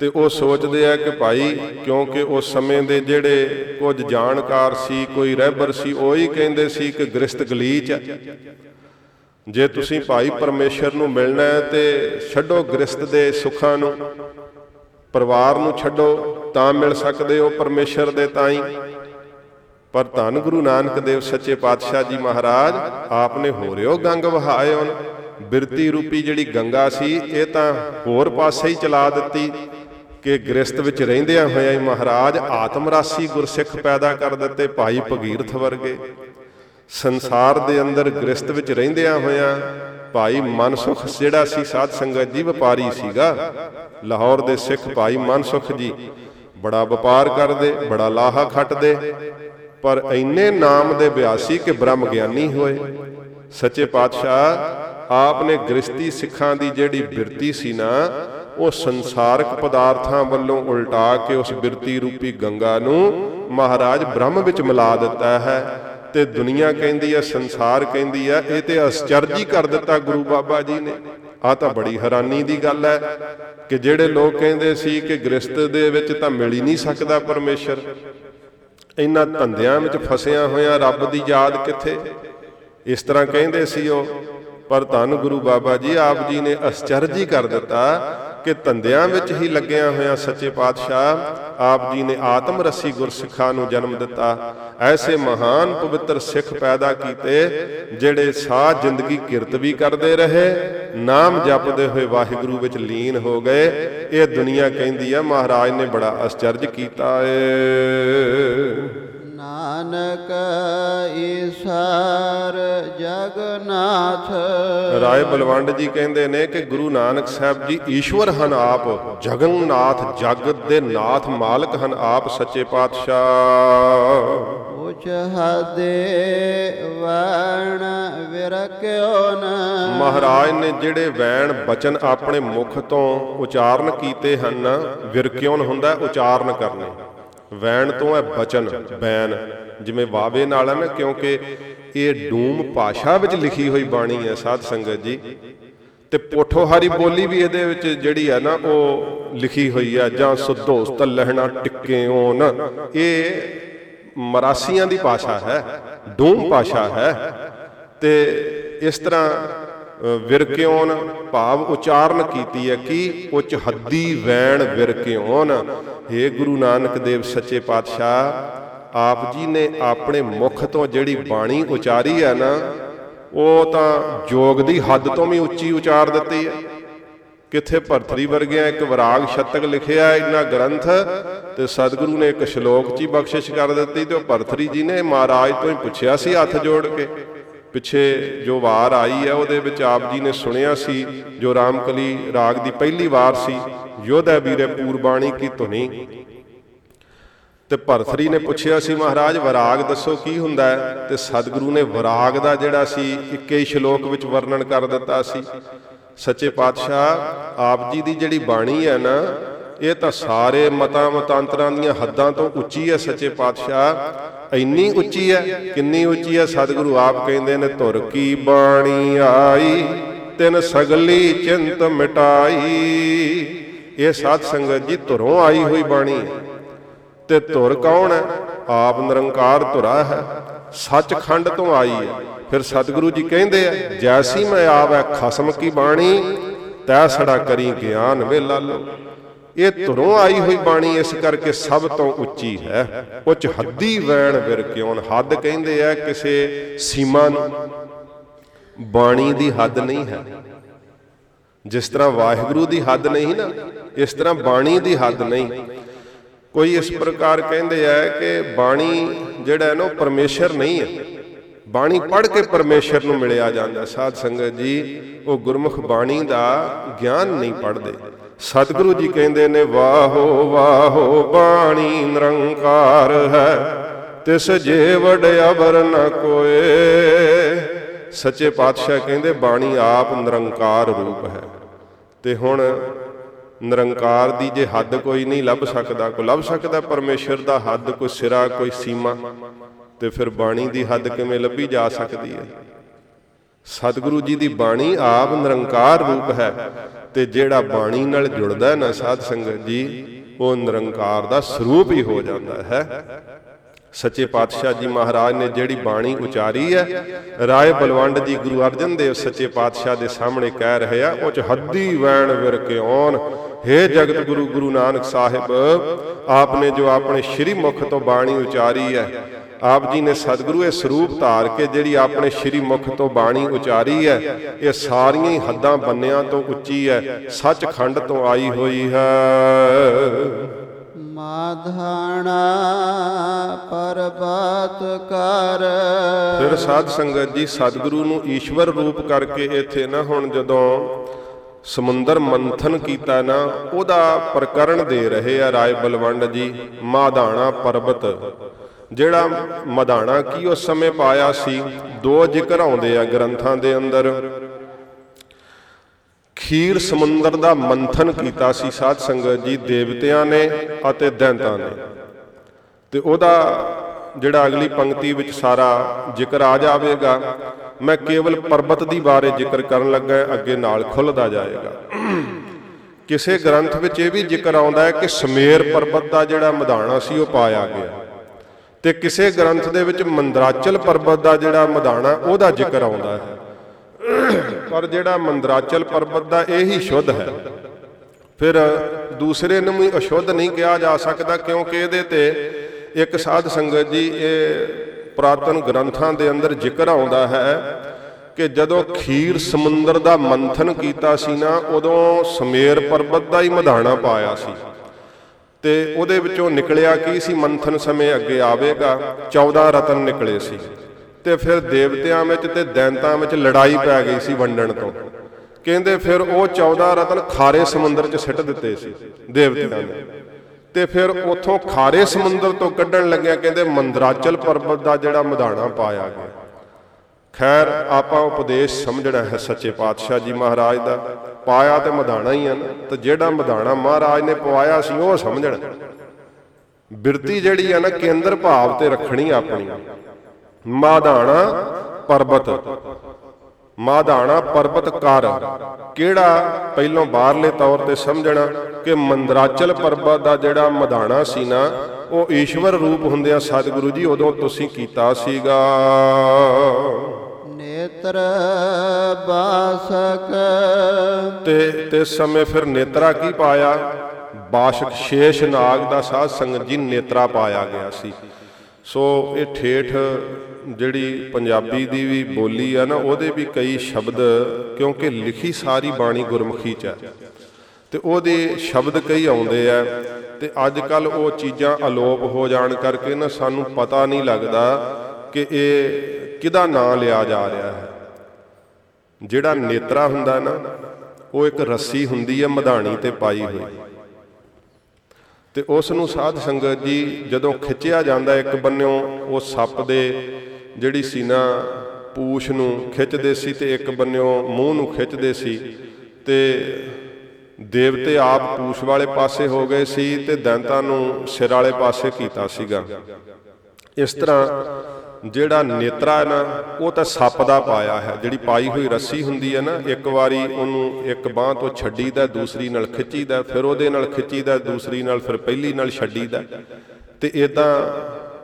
ਤੇ ਉਹ ਸੋਚਦੇ ਆ ਕਿ ਭਾਈ, ਕਿਉਂਕਿ ਉਸ ਸਮੇਂ ਦੇ ਜਿਹੜੇ ਕੁਝ ਜਾਣਕਾਰ ਸੀ, ਕੋਈ ਰਹਿਬਰ ਸੀ, ਉਹ ਹੀ ਕਹਿੰਦੇ ਸੀ ਕਿ ਗ੍ਰਸਤ ਗਲੀਚ ਹੈ ਜੇ ਤੁਸੀਂ ਭਾਈ ਪਰਮੇਸ਼ਰ ਨੂੰ ਮਿਲਣਾ ਹੈ ਤੇ ਛੱਡੋ ਗ੍ਰਸਤ ਦੇ ਸੁੱਖਾਂ ਨੂੰ, ਪਰਿਵਾਰ ਨੂੰ ਛੱਡੋ, ਤਾਂ ਮਿਲ ਸਕਦੇ ਹੋ ਪਰਮੇਸ਼ਰ ਦੇ ਤਾਈ। ਪਰ ਧੰਨ ਗੁਰੂ ਨਾਨਕ ਦੇਵ ਸੱਚੇ ਪਾਤਸ਼ਾਹ ਜੀ ਮਹਾਰਾਜ, ਆਪਨੇ ਹੋ ਰਿਓ ਗੰਗ ਵਹਾਇਓ ਬਿਰਤੀ ਰੂਪੀ ਜਿਹੜੀ ਗੰਗਾ ਸੀ, ਇਹ ਤਾਂ ਹੋਰ ਪਾਸੇ ਹੀ ਚਲਾ ਦਿੱਤੀ। ਕਿ ਗ੍ਰਸਤ ਵਿੱਚ ਰਹਿੰਦਿਆਂ ਹੋਇਆਂ ਹੀ ਮਹਾਰਾਜ ਆਤਮ ਰਾਸੀ ਗੁਰਸਿੱਖ ਪੈਦਾ ਕਰ ਦਿੱਤੇ ਭਾਈ ਭਗੀਰਥ ਵਰਗੇ। ਸੰਸਾਰ ਦੇ ਅੰਦਰ ਗ੍ਰਸਤ ਵਿੱਚ ਰਹਿੰਦਿਆਂ ਹੋਇਆਂ ਭਾਈ ਮਨਸੁਖ ਜਿਹੜਾ ਸੀ ਸਾਧ ਸੰਗਤ ਜੀ ਵਪਾਰੀ ਸੀਗਾ, ਲਾਹੌਰ ਦੇ ਸਿੱਖ ਭਾਈ ਮਨਸੁਖ ਜੀ, ਬੜਾ ਵਪਾਰ ਕਰਦੇ, ਬੜਾ ਲਾਹਾ ਖੱਟਦੇ, ਪਰ ਇੰਨੇ ਨਾਮ ਦੇ ਬਿਆਸੀ ਕਿ ਬ੍ਰਹਮ ਗਿਆਨੀ ਹੋਏ। ਸੱਚੇ ਪਾਤਸ਼ਾਹ ਆਪ ਨੇ ਗ੍ਰਸਤੀ ਸਿੱਖਾਂ ਦੀ ਜਿਹੜੀ ਬਿਰਤੀ ਸੀ ਨਾ ਉਹ ਸੰਸਾਰਕ ਪਦਾਰਥਾਂ ਵੱਲੋਂ ਉਲਟਾ ਕੇ ਉਸ ਬਿਰਤੀ ਰੂਪੀ ਗੰਗਾ ਨੂੰ ਮਹਾਰਾਜ ਬ੍ਰਹਮ ਵਿੱਚ ਮਿਲਾ ਦਿੱਤਾ ਹੈ ਤੇ ਦੁਨੀਆ ਕਹਿੰਦੀ ਹੈ, ਸੰਸਾਰ ਕਹਿੰਦੀ ਹੈ, ਇਹ ਤੇ ਅਸਚਰਜ ਹੀ ਕਰ ਦਿੱਤਾ ਗੁਰੂ ਬਾਬਾ ਜੀ ਨੇ। ਆ ਤਾਂ ਬੜੀ ਹੈਰਾਨੀ ਦੀ ਗੱਲ ਹੈ ਕਿ ਜਿਹੜੇ ਲੋਕ ਕਹਿੰਦੇ ਸੀ ਕਿ ਗ੍ਰਸਤ ਦੇ ਵਿੱਚ ਤਾਂ ਮਿਲ ਹੀ ਨਹੀਂ ਸਕਦਾ ਪਰਮੇਸ਼ਰ। ਇਹਨਾਂ ਧੰਦਿਆਂ ਵਿੱਚ ਫਸਿਆ ਹੋਇਆ ਰੱਬ ਦੀ ਯਾਦ ਕਿੱਥੇ? ਇਸ ਤਰ੍ਹਾਂ ਕਹਿੰਦੇ ਸੀ ਉਹ, ਪਰ ਧੰਨ ਗੁਰੂ ਬਾਬਾ ਜੀ, ਆਪ ਜੀ ਨੇ ਅਸਚਰਜ ਹੀ ਕਰ ਦਿੱਤਾ ਕਿ ਧੰਦਿਆਂ ਵਿੱਚ ਹੀ ਲੱਗਿਆ ਹੋਇਆ ਸੱਚੇ ਪਾਤਸ਼ਾਹ, ਆਪ ਜੀ ਨੇ ਆਤਮ ਰਸੀ ਗੁਰਸਿੱਖਾਂ ਨੂੰ ਜਨਮ ਦਿੱਤਾ। ਐਸੇ ਮਹਾਨ ਪਵਿੱਤਰ ਸਿੱਖ ਪੈਦਾ ਕੀਤੇ, ਜਿਹੜੇ ਸਾਹ ਜ਼ਿੰਦਗੀ ਕਿਰਤ ਵੀ ਕਰਦੇ ਰਹੇ, ਨਾਮ ਜਪਦੇ ਹੋਏ ਵਾਹਿਗੁਰੂ ਵਿੱਚ ਲੀਨ ਹੋ ਗਏ। ਇਹ ਦੁਨੀਆ ਕਹਿੰਦੀ ਆ, ਮਹਾਰਾਜ ਨੇ ਬੜਾ ਅਸਚਰਜ ਕੀਤਾ ਏ। ਨਾਨਕ ਈਸ਼ਰ ਜਗਨਾਥ ਰਾਏ ਬਲਵੰਡ ਜੀ ਕਹਿੰਦੇ ਨੇ ਕਿ ਗੁਰੂ ਨਾਨਕ ਸਾਹਿਬ ਜੀ ਈਸ਼ਵਰ ਹਨ ਆਪ ਜਗਨਨਾਥ ਜਗਤ ਦੇ ਨਾਥ ਮਾਲਕ ਹਨ ਆਪ ਸੱਚੇ ਪਾਤਸ਼ਾਹ। ਉਚ ਹਦੇ ਵਣ ਵਿਰਕਿਓ ਨ। ਮਹਾਰਾਜ ਨੇ ਜਿਹੜੇ ਵੈਣ ਬਚਨ ਆਪਣੇ ਮੁਖ ਤੋਂ ਉਚਾਰਨ ਕੀਤੇ ਹਨ ਵਿਰਕਿਉਨ ਹੁੰਦਾ ਉਚਾਰਨ ਕਰਨੇ। ਵੈਣ ਤੋਂ ਹੈ ਬਚਨ ਬੈਨ। ਜਿਵੇਂ ਵਾਵੇ ਨਾਲ ਹੈ ਨਾ ਕਿਉਂਕਿ ਇਹ ਡੂਮ ਭਾਸ਼ਾ ਵਿੱਚ ਲਿਖੀ ਹੋਈ ਬਾਣੀ ਹੈ ਸਾਧ ਸੰਗਤ ਜੀ। ਤੇ ਪੋਠੋਹਾਰੀ ਬੋਲੀ ਵੀ ਇਹਦੇ ਵਿੱਚ ਜਿਹੜੀ ਹੈ ਨਾ ਉਹ ਲਿਖੀ ਹੋਈ ਹੈ ਜਾਂ ਸੁਦੋਸਤ ਲਹਿਣਾ ਟਿੱਕਿਓਨ। ਇਹ ਮਰਾਸੀਆਂ ਦੀ ਭਾਸ਼ਾ ਹੈ ਡੂਮ ਭਾਸ਼ਾ ਹੈ। ਤੇ ਇਸ ਤਰ੍ਹਾਂ ਅ, ਵਿਰਕਿਓਨ ਭਾਵ ਉਚਾਰਨ ਕੀਤੀ ਹੈ ਕਿ ਉੱਚ ਹੱਦੀ ਵੈਣ ਵਿਰਕਿਓਨ। हे ਗੁਰੂ ਨਾਨਕ ਦੇਵ ਸੱਚੇ ਪਾਤਸ਼ਾਹ, ਆਪ ਜੀ ਨੇ ਆਪਣੇ ਮੁਖ ਤੋਂ ਜਿਹੜੀ ਬਾਣੀ ਉਚਾਰੀ ਹੈ ਨਾ, ਉਹ ਤਾਂ ਜੋਗ ਦੀ ਹੱਦ ਤੋਂ ਵੀ ਉੱਚੀ ਉਚਾਰ ਦਿੱਤੀ ਹੈ। ਕਿੱਥੇ ਭਰਤਰੀ ਵਰਗਿਆਂ ਇੱਕ ਵਿਰਾਗ ਸ਼ਤਕ ਲਿਖਿਆ ਇੰਨਾ ਗ੍ਰੰਥ, ਤੇ ਸਤਿਗੁਰੂ ਨੇ ਇੱਕ ਸ਼ਲੋਕ 'ਚ ਹੀ ਬਖਸ਼ਿਸ਼ ਕਰ ਦਿੱਤੀ, ਤੇ ਉਹ ਭਰਤਰੀ ਜੀ ਨੇ ਮਹਾਰਾਜ ਤੋਂ ਹੀ ਪੁੱਛਿਆ ਸੀ ਹੱਥ ਜੋੜ ਕੇ। ਪਿੱਛੇ ਜੋ ਵਾਰ ਆਈ ਹੈ ਉਹਦੇ ਵਿੱਚ ਆਪ ਜੀ ਨੇ ਸੁਣਿਆ ਸੀ, ਜੋ ਰਾਮਕਲੀ ਰਾਗ ਦੀ ਪਹਿਲੀ ਵਾਰ ਸੀ ਯੋਧਾ ਵੀਰੇ ਪੂਰਬਾਣੀ ਕੀ ਧੁਨੀ। ਤੇ ਭਰਤਰੀ ਨੇ ਪੁੱਛਿਆ ਸੀ, ਮਹਾਰਾਜ, ਵਿਰਾਗ ਦੱਸੋ ਕੀ ਹੁੰਦਾ ਹੈ? ਤੇ ਸਤਿਗੁਰੂ ਨੇ ਵਿਰਾਗ ਦਾ ਜਿਹੜਾ ਸੀ, ਇੱਕੇ ਹੀ ਸ਼ਲੋਕ ਵਿੱਚ ਵਰਣਨ ਕਰ ਦਿੱਤਾ ਸੀ। ਸੱਚੇ ਪਾਤਸ਼ਾਹ, ਆਪ ਜੀ ਦੀ ਜਿਹੜੀ ਬਾਣੀ ਹੈ ਨਾ, ਇਹ ਤਾਂ ਸਾਰੇ ਮਤਾਂ, ਮਤਾਂਤਰਾਂ ਦੀਆਂ ਹੱਦਾਂ ਤੋਂ ਉੱਚੀ ਹੈ, ਸੱਚੇ ਪਾਤਸ਼ਾਹ। ਇੰਨੀ ਉੱਚੀ ਹੈ, ਕਿੰਨੀ ਉੱਚੀ ਹੈ, ਸਤਿਗੁਰੂ ਆਪ ਕਹਿੰਦੇ ਨੇ, ਧੁਰ ਕੀ ਬਾਣੀ ਆਈ, ਤਿਨ ਸਗਲੀ ਚਿੰਤ ਮਿਟਾਈ। ਇਹ ਸਾਧ ਸੰਗਤ ਜੀ, ਧੁਰੋਂ ਆਈ ਹੋਈ ਬਾਣੀ ਹੈ। ਤੇ ਧੁਰ ਕੌਣ ਹੈ? ਆਪ ਨਿਰੰਕਾਰ ਧੁਰਾ ਹੈ, ਸੱਚਖੰਡ ਤੋਂ ਆਈ ਹੈ। ਫਿਰ ਸਤਿਗੁਰੂ ਜੀ ਕਹਿੰਦੇ ਆ, ਜੈਸੀ ਮੈਂ ਆਵੈ ਖਸਮ ਕੀ ਬਾਣੀ, ਤੈ ਸੜਾ ਕਰੀ ਗਿਆਨ ਵੇ ਲਾਲੋ। ਇਹ ਧੁਰੋਂ ਆਈ ਹੋਈ ਬਾਣੀ ਇਸ ਕਰਕੇ ਸਭ ਤੋਂ ਉੱਚੀ ਹੈ। ਉੱਚ ਹੱਦੀ ਵੈਣ ਵਿਰ ਕਿਉਨ ਹੱਦ ਕਹਿੰਦੇ ਆ ਕਿਸੇ ਸੀਮਾ ਨੂੰ। ਬਾਣੀ ਦੀ ਹੱਦ ਨਹੀਂ ਹੈ। ਜਿਸ ਤਰ੍ਹਾਂ ਵਾਹਿਗੁਰੂ ਦੀ ਹੱਦ ਨਹੀਂ ਨਾ, ਇਸ ਤਰ੍ਹਾਂ ਬਾਣੀ ਦੀ ਹੱਦ ਨਹੀਂ। ਕੋਈ ਇਸ ਪ੍ਰਕਾਰ ਕਹਿੰਦੇ ਆ ਕਿ ਬਾਣੀ ਜਿਹੜਾ ਹੈ ਨਾ ਉਹ ਪਰਮੇਸ਼ਰ ਨਹੀਂ ਹੈ। ਬਾਣੀ ਪੜ੍ਹ ਕੇ ਪਰਮੇਸ਼ਰ ਨੂੰ ਮਿਲਿਆ ਜਾਂਦਾ। ਸਾਧ ਸੰਗਤ ਜੀ, ਉਹ ਗੁਰਮੁਖ ਬਾਣੀ ਦਾ ਗਿਆਨ ਨਹੀਂ ਪੜ੍ਹਦੇ। ਸਤਿਗੁਰੂ ਜੀ ਕਹਿੰਦੇ ਨੇ, ਵਾਹੋ ਵਾਹੋ, ਬਾਣੀ ਨਿਰੰਕਾਰ ਹੈ। ਤਿਸ ਜੇ ਵਡਿਆਵਰ ਨ ਕੋਏ। ਸੱਚੇ ਪਾਤਸ਼ਾਹ ਕਹਿੰਦੇ, ਬਾਣੀ ਆਪ ਨਿਰੰਕਾਰ ਰੂਪ ਹੈ। ਤੇ ਹੁਣ ਨਿਰੰਕਾਰ ਦੀ ਜੇ ਹੱਦ ਕੋਈ ਨਹੀਂ ਲੱਭ ਸਕਦਾ, ਕੋਈ ਲੱਭ ਸਕਦਾ ਪਰਮੇਸ਼ਰ ਦਾ ਹੱਦ, ਕੋਈ ਸਿਰਾ, ਕੋਈ ਸੀਮਾ, ਤੇ ਫਿਰ ਬਾਣੀ ਦੀ ਹੱਦ ਕਿਵੇਂ ਲੱਭੀ ਜਾ ਸਕਦੀ ਹੈ? ਸਤਿਗੁਰੂ ਜੀ ਦੀ ਬਾਣੀ ਆਪ ਨਿਰੰਕਾਰ ਰੂਪ ਹੈ। ਤੇ ਜਿਹੜਾ ਬਾਣੀ ਨਾਲ ਜੁੜਦਾ ਹੈ ਨਾ ਸਾਧ ਸੰਗਤ ਜੀ, ਉਹ ਨਿਰੰਕਾਰ ਦਾ ਸਰੂਪ ਹੀ ਹੋ ਜਾਂਦਾ ਹੈ। ਸੱਚੇ ਪਾਤਸ਼ਾਹ ਜੀ ਮਹਾਰਾਜ ਨੇ ਜਿਹੜੀ ਬਾਣੀ ਉਚਾਰੀ ਹੈ, ਰਾਏ ਬਲਵੰਡ ਜੀ ਗੁਰੂ ਅਰਜਨ ਦੇਵ ਸੱਚੇ ਪਾਤਸ਼ਾਹ ਦੇ ਸਾਹਮਣੇ ਕਹਿ ਰਹੇ ਆ, ਉਹ ਚ ਹੱਦੀ ਵੈਣ ਵਿਰ ਕੇ ਆਉਣ ਹੇ ਜਗਤ ਗੁਰੂ ਗੁਰੂ ਨਾਨਕ ਸਾਹਿਬ ਆਪ ਨੇ ਜੋ ਆਪਣੇ ਸ਼੍ਰੀ ਮੁਖ ਤੋਂ ਬਾਣੀ ਉਚਾਰੀ ਹੈ ਆਪ ਜੀ ਨੇ ਸਤਿਗੁਰੂ ਇਹ ਸਰੂਪ ਧਾਰ ਕੇ ਜਿਹੜੀ ਆਪਣੇ ਸ਼੍ਰੀ ਮੁਖ ਤੋਂ ਬਾਣੀ ਉਚਾਰੀ ਹੈ ਇਹ ਸਾਰੀਆਂ ਹੀ ਹੱਦਾਂ ਬੰਨਿਆਂ ਤੋਂ ਉੱਚੀ ਹੈ ਸੱਚਖੰਡ ਤੋਂ ਆਈ ਹੋਈ ਹੈ। ਮਾਧਾਣਾ ਪਰਬਤ ਕਰ। ਫਿਰ ਸਾਧ ਸੰਗਤ ਜੀ ਸਤਿਗੁਰੂ ਨੂੰ ਈਸ਼ਵਰ ਰੂਪ ਕਰਕੇ ਇੱਥੇ ਨਾ ਹੁਣ ਜਦੋਂ ਸਮੁੰਦਰ ਮੰਥਨ ਕੀਤਾ ਨਾ ਉਹਦਾ ਪ੍ਰਕਰਣ ਦੇ ਰਹੇ ਆ ਰਾਏ ਬਲਵੰਡ ਜੀ ਮਾਧਾਣਾ ਪਰਬਤ। ਜਿਹੜਾ ਮਧਾਣਾ ਕੀ ਉਸ ਸਮੇਂ ਪਾਇਆ ਸੀ, ਦੋ ਜ਼ਿਕਰ ਆਉਂਦੇ ਆ ਗ੍ਰੰਥਾਂ ਦੇ ਅੰਦਰ। ਖੀਰ ਸਮੁੰਦਰ ਦਾ ਮੰਥਨ ਕੀਤਾ ਸੀ ਸਾਧ ਸੰਗਤ ਜੀ ਦੇਵਤਿਆਂ ਨੇ ਅਤੇ ਦੈਂਤਾਂ ਨੇ। ਤੇ ਉਹਦਾ ਜਿਹੜਾ ਅਗਲੀ ਪੰਕਤੀ ਵਿੱਚ ਸਾਰਾ ਜ਼ਿਕਰ ਆ ਜਾਵੇਗਾ, ਮੈਂ ਕੇਵਲ ਪਰਬਤ ਦੀ ਬਾਰੇ ਜ਼ਿਕਰ ਕਰਨ ਲੱਗਾ, ਅੱਗੇ ਨਾਲ ਖੁੱਲਦਾ ਜਾਏਗਾ। ਕਿਸੇ ਗ੍ਰੰਥ ਵਿੱਚ ਇਹ ਵੀ ਜ਼ਿਕਰ ਆਉਂਦਾ ਹੈ ਕਿ ਸਮੇਰ ਪਰਬਤ ਦਾ ਜਿਹੜਾ ਮਧਾਣਾ ਸੀ ਉਹ ਪਾਇਆ ਗਿਆ। ਤੇ ਕਿਸੇ ਗ੍ਰੰਥ ਦੇ ਵਿੱਚ ਮੰਦਰਾਚਲ ਪਰਬਤ ਦਾ ਜਿਹੜਾ ਮਧਾਣਾ ਉਹਦਾ ਜ਼ਿਕਰ ਆਉਂਦਾ ਹੈ। ਪਰ ਜਿਹੜਾ ਮੰਦਰਾਚਲ ਪਰਬਤ ਦਾ ਇਹ ਹੀ ਸ਼ੁੱਧ ਹੈ। ਫਿਰ ਦੂਸਰੇ ਨੂੰ ਵੀ ਅਸ਼ੁੱਧ ਨਹੀਂ ਕਿਹਾ ਜਾ ਸਕਦਾ, ਕਿਉਂਕਿ ਇਹਦੇ ਤੇ ਇੱਕ ਸਾਧ ਸੰਗਤ ਜੀ ਇਹ ਪ੍ਰਾਤਨ ਗ੍ਰੰਥਾਂ ਦੇ ਅੰਦਰ ਜ਼ਿਕਰ ਆਉਂਦਾ ਹੈ ਕਿ ਜਦੋਂ ਖੀਰ ਸਮੁੰਦਰ ਦਾ ਮੰਥਨ ਕੀਤਾ ਸੀ ਨਾ, ਉਦੋਂ ਸਮੇਰ ਪਰਬਤ ਦਾ ਹੀ ਮਧਾਣਾ ਪਾਇਆ ਸੀ। ਤੇ ਉਹਦੇ ਵਿੱਚੋਂ ਨਿਕਲਿਆ ਕੀ ਸੀ? ਮੰਥਨ ਸਮੇਂ ਅੱਗੇ ਆਵੇਗਾ 14 ਰਤਨ ਨਿਕਲੇ ਸੀ। ਤੇ ਫਿਰ ਦੇਵਤਿਆਂ ਵਿੱਚ ਤੇ ਦੈਂਤਾਂ ਵਿੱਚ ਲੜਾਈ ਪੈ ਗਈ ਸੀ ਵੰਡਣ ਤੋਂ। ਕਹਿੰਦੇ ਫਿਰ ਉਹ 14 ਰਤਨ ਖਾਰੇ ਸਮੁੰਦਰ 'ਚ ਸਿੱਟ ਦਿੱਤੇ ਸੀ ਦੇਵਤਿਆਂ ਨੇ। ਤੇ ਫਿਰ ਉਥੋਂ ਖਾਰੇ ਸਮੁੰਦਰ ਤੋਂ ਕੱਢਣ ਲੱਗਿਆ ਕਹਿੰਦੇ ਮੰਦਰਾਚਲ ਪਰਬਤ ਦਾ ਜਿਹੜਾ ਮਧਾਣਾ ਪਾਇਆ ਗਿਆ। ਖੈਰ, ਆਪਾਂ ਉਪਦੇਸ਼ ਸਮਝਣਾ ਹੈ ਸੱਚੇ ਪਾਤਸ਼ਾਹ ਜੀ ਮਹਾਰਾਜ ਦਾ। ਪਾਇਆ ਤੇ ਮਧਾਣਾ ਹੀ ਆ ਨਾ ਤੇ ਜਿਹੜਾ ਮਧਾਣਾ ਮਹਾਰਾਜ ਨੇ ਪਵਾਇਆ ਸੀ, ਉਹ ਸਮਝਣਾ। ਬਿਰਤੀ ਜਿਹੜੀ ਆ ਨਾ, ਕੇਂਦਰ ਭਾਵ ਤੇ ਰੱਖਣੀ ਆਪਣੀ। ਮਾਧਾਣਾ ਪਰਬਤ। ਮਾਧਾਣਾ ਪਰਬਤ ਕਰ। ਕਿਹੜਾ? ਪਹਿਲੋਂ ਬਾਹਰਲੇ ਤੌਰ ਤੇ ਸਮਝਣਾ ਕਿ ਮੰਦਰਾਚਲ ਪਰਬਤ ਦਾ ਜਿਹੜਾ ਮਧਾਣਾ ਸੀ ਨਾ ਉਹ ਈਸ਼ਵਰ ਰੂਪ ਹੁੰਦਿਆਂ ਸਤਿਗੁਰੂ ਜੀ ਉਦੋਂ ਤੁਸੀਂ ਕੀਤਾ ਸੀਗਾ। ਨੇਤਰ ਬਾਸਕ। ਤੇ ਤੇ ਸਮੇਂ ਫਿਰ ਨੇਤਰਾ ਕੀ ਪਾਇਆ? ਬਾਸ਼ਕ ਸ਼ੇਸ਼ ਨਾਗ ਦਾ ਸਾਧ ਸੰਗਤ ਜੀ ਨੇਤਰਾ ਪਾਇਆ ਗਿਆ ਸੀ। ਸੋ ਇਹ ਠੇਠ ਜਿਹੜੀ ਪੰਜਾਬੀ ਦੀ ਵੀ ਬੋਲੀ ਆ ਨਾ ਉਹਦੇ ਵੀ ਕਈ ਸ਼ਬਦ ਕਿਉਂਕਿ ਲਿਖੀ ਸਾਰੀ ਬਾਣੀ ਗੁਰਮੁਖੀ ਚ ਹੈ ਤੇ ਉਹਦੇ ਸ਼ਬਦ ਕਈ ਆਉਂਦੇ ਆ ਤੇ ਅੱਜ ਕੱਲ ਉਹ ਚੀਜ਼ਾਂ ਅਲੋਪ ਹੋ ਜਾਣ ਕਰਕੇ ਨਾ ਸਾਨੂੰ ਪਤਾ ਨਹੀਂ ਲੱਗਦਾ ਕਿ ਇਹ ਕਿਹਦਾ ਨਾਂ ਲਿਆ ਜਾ ਰਿਹਾ ਹੈ। ਜਿਹੜਾ ਨੇਤਰਾ ਹੁੰਦਾ ਨਾ, ਉਹ ਇੱਕ ਰੱਸੀ ਹੁੰਦੀ ਹੈ ਮਧਾਣੀ ਤੇ ਪਾਈ ਹੋਈ। ਤੇ ਉਸ ਨੂੰ ਸਾਧ ਸੰਗਤ ਜੀ ਜਦੋਂ ਖਿੱਚਿਆ ਜਾਂਦਾ ਇੱਕ ਬੰਨਿਓ, ਉਹ ਸੱਪ ਦੇ ਜਿਹੜੀ ਸੀ ਨਾ ਪੂਛ ਨੂੰ ਖਿੱਚਦੇ ਸੀ ਤੇ ਇੱਕ ਬੰਨਿਓ ਮੂੰਹ ਨੂੰ ਖਿੱਚਦੇ ਸੀ ਤੇ ਦੇਵਤੇ ਆਪ ਪੂਛ ਵਾਲੇ ਪਾਸੇ ਹੋ ਗਏ ਸੀ ਤੇ ਦੈਂਤਾਂ ਨੂੰ ਸਿਰ ਵਾਲੇ ਪਾਸੇ ਕੀਤਾ ਸੀਗਾ। ਇਸ ਤਰ੍ਹਾਂ ਜਿਹੜਾ ਨੇਤਰਾ ਹੈ ਨਾ, ਉਹ ਤਾਂ ਸੱਪ ਦਾ ਪਾਇਆ ਹੈ। ਜਿਹੜੀ ਪਾਈ ਹੋਈ ਰੱਸੀ ਹੁੰਦੀ ਹੈ ਨਾ, ਇੱਕ ਵਾਰੀ ਉਹਨੂੰ ਇੱਕ ਬਾਹ ਤੋਂ ਛੱਡੀਦਾ, ਦੂਸਰੀ ਨਾਲ ਖਿੱਚੀਦਾ, ਫਿਰ ਉਹਦੇ ਨਾਲ ਖਿੱਚੀਦਾ, ਦੂਸਰੀ ਨਾਲ ਫਿਰ ਪਹਿਲੀ ਨਾਲ ਛੱਡੀਦਾ। ਤੇ ਇਦਾਂ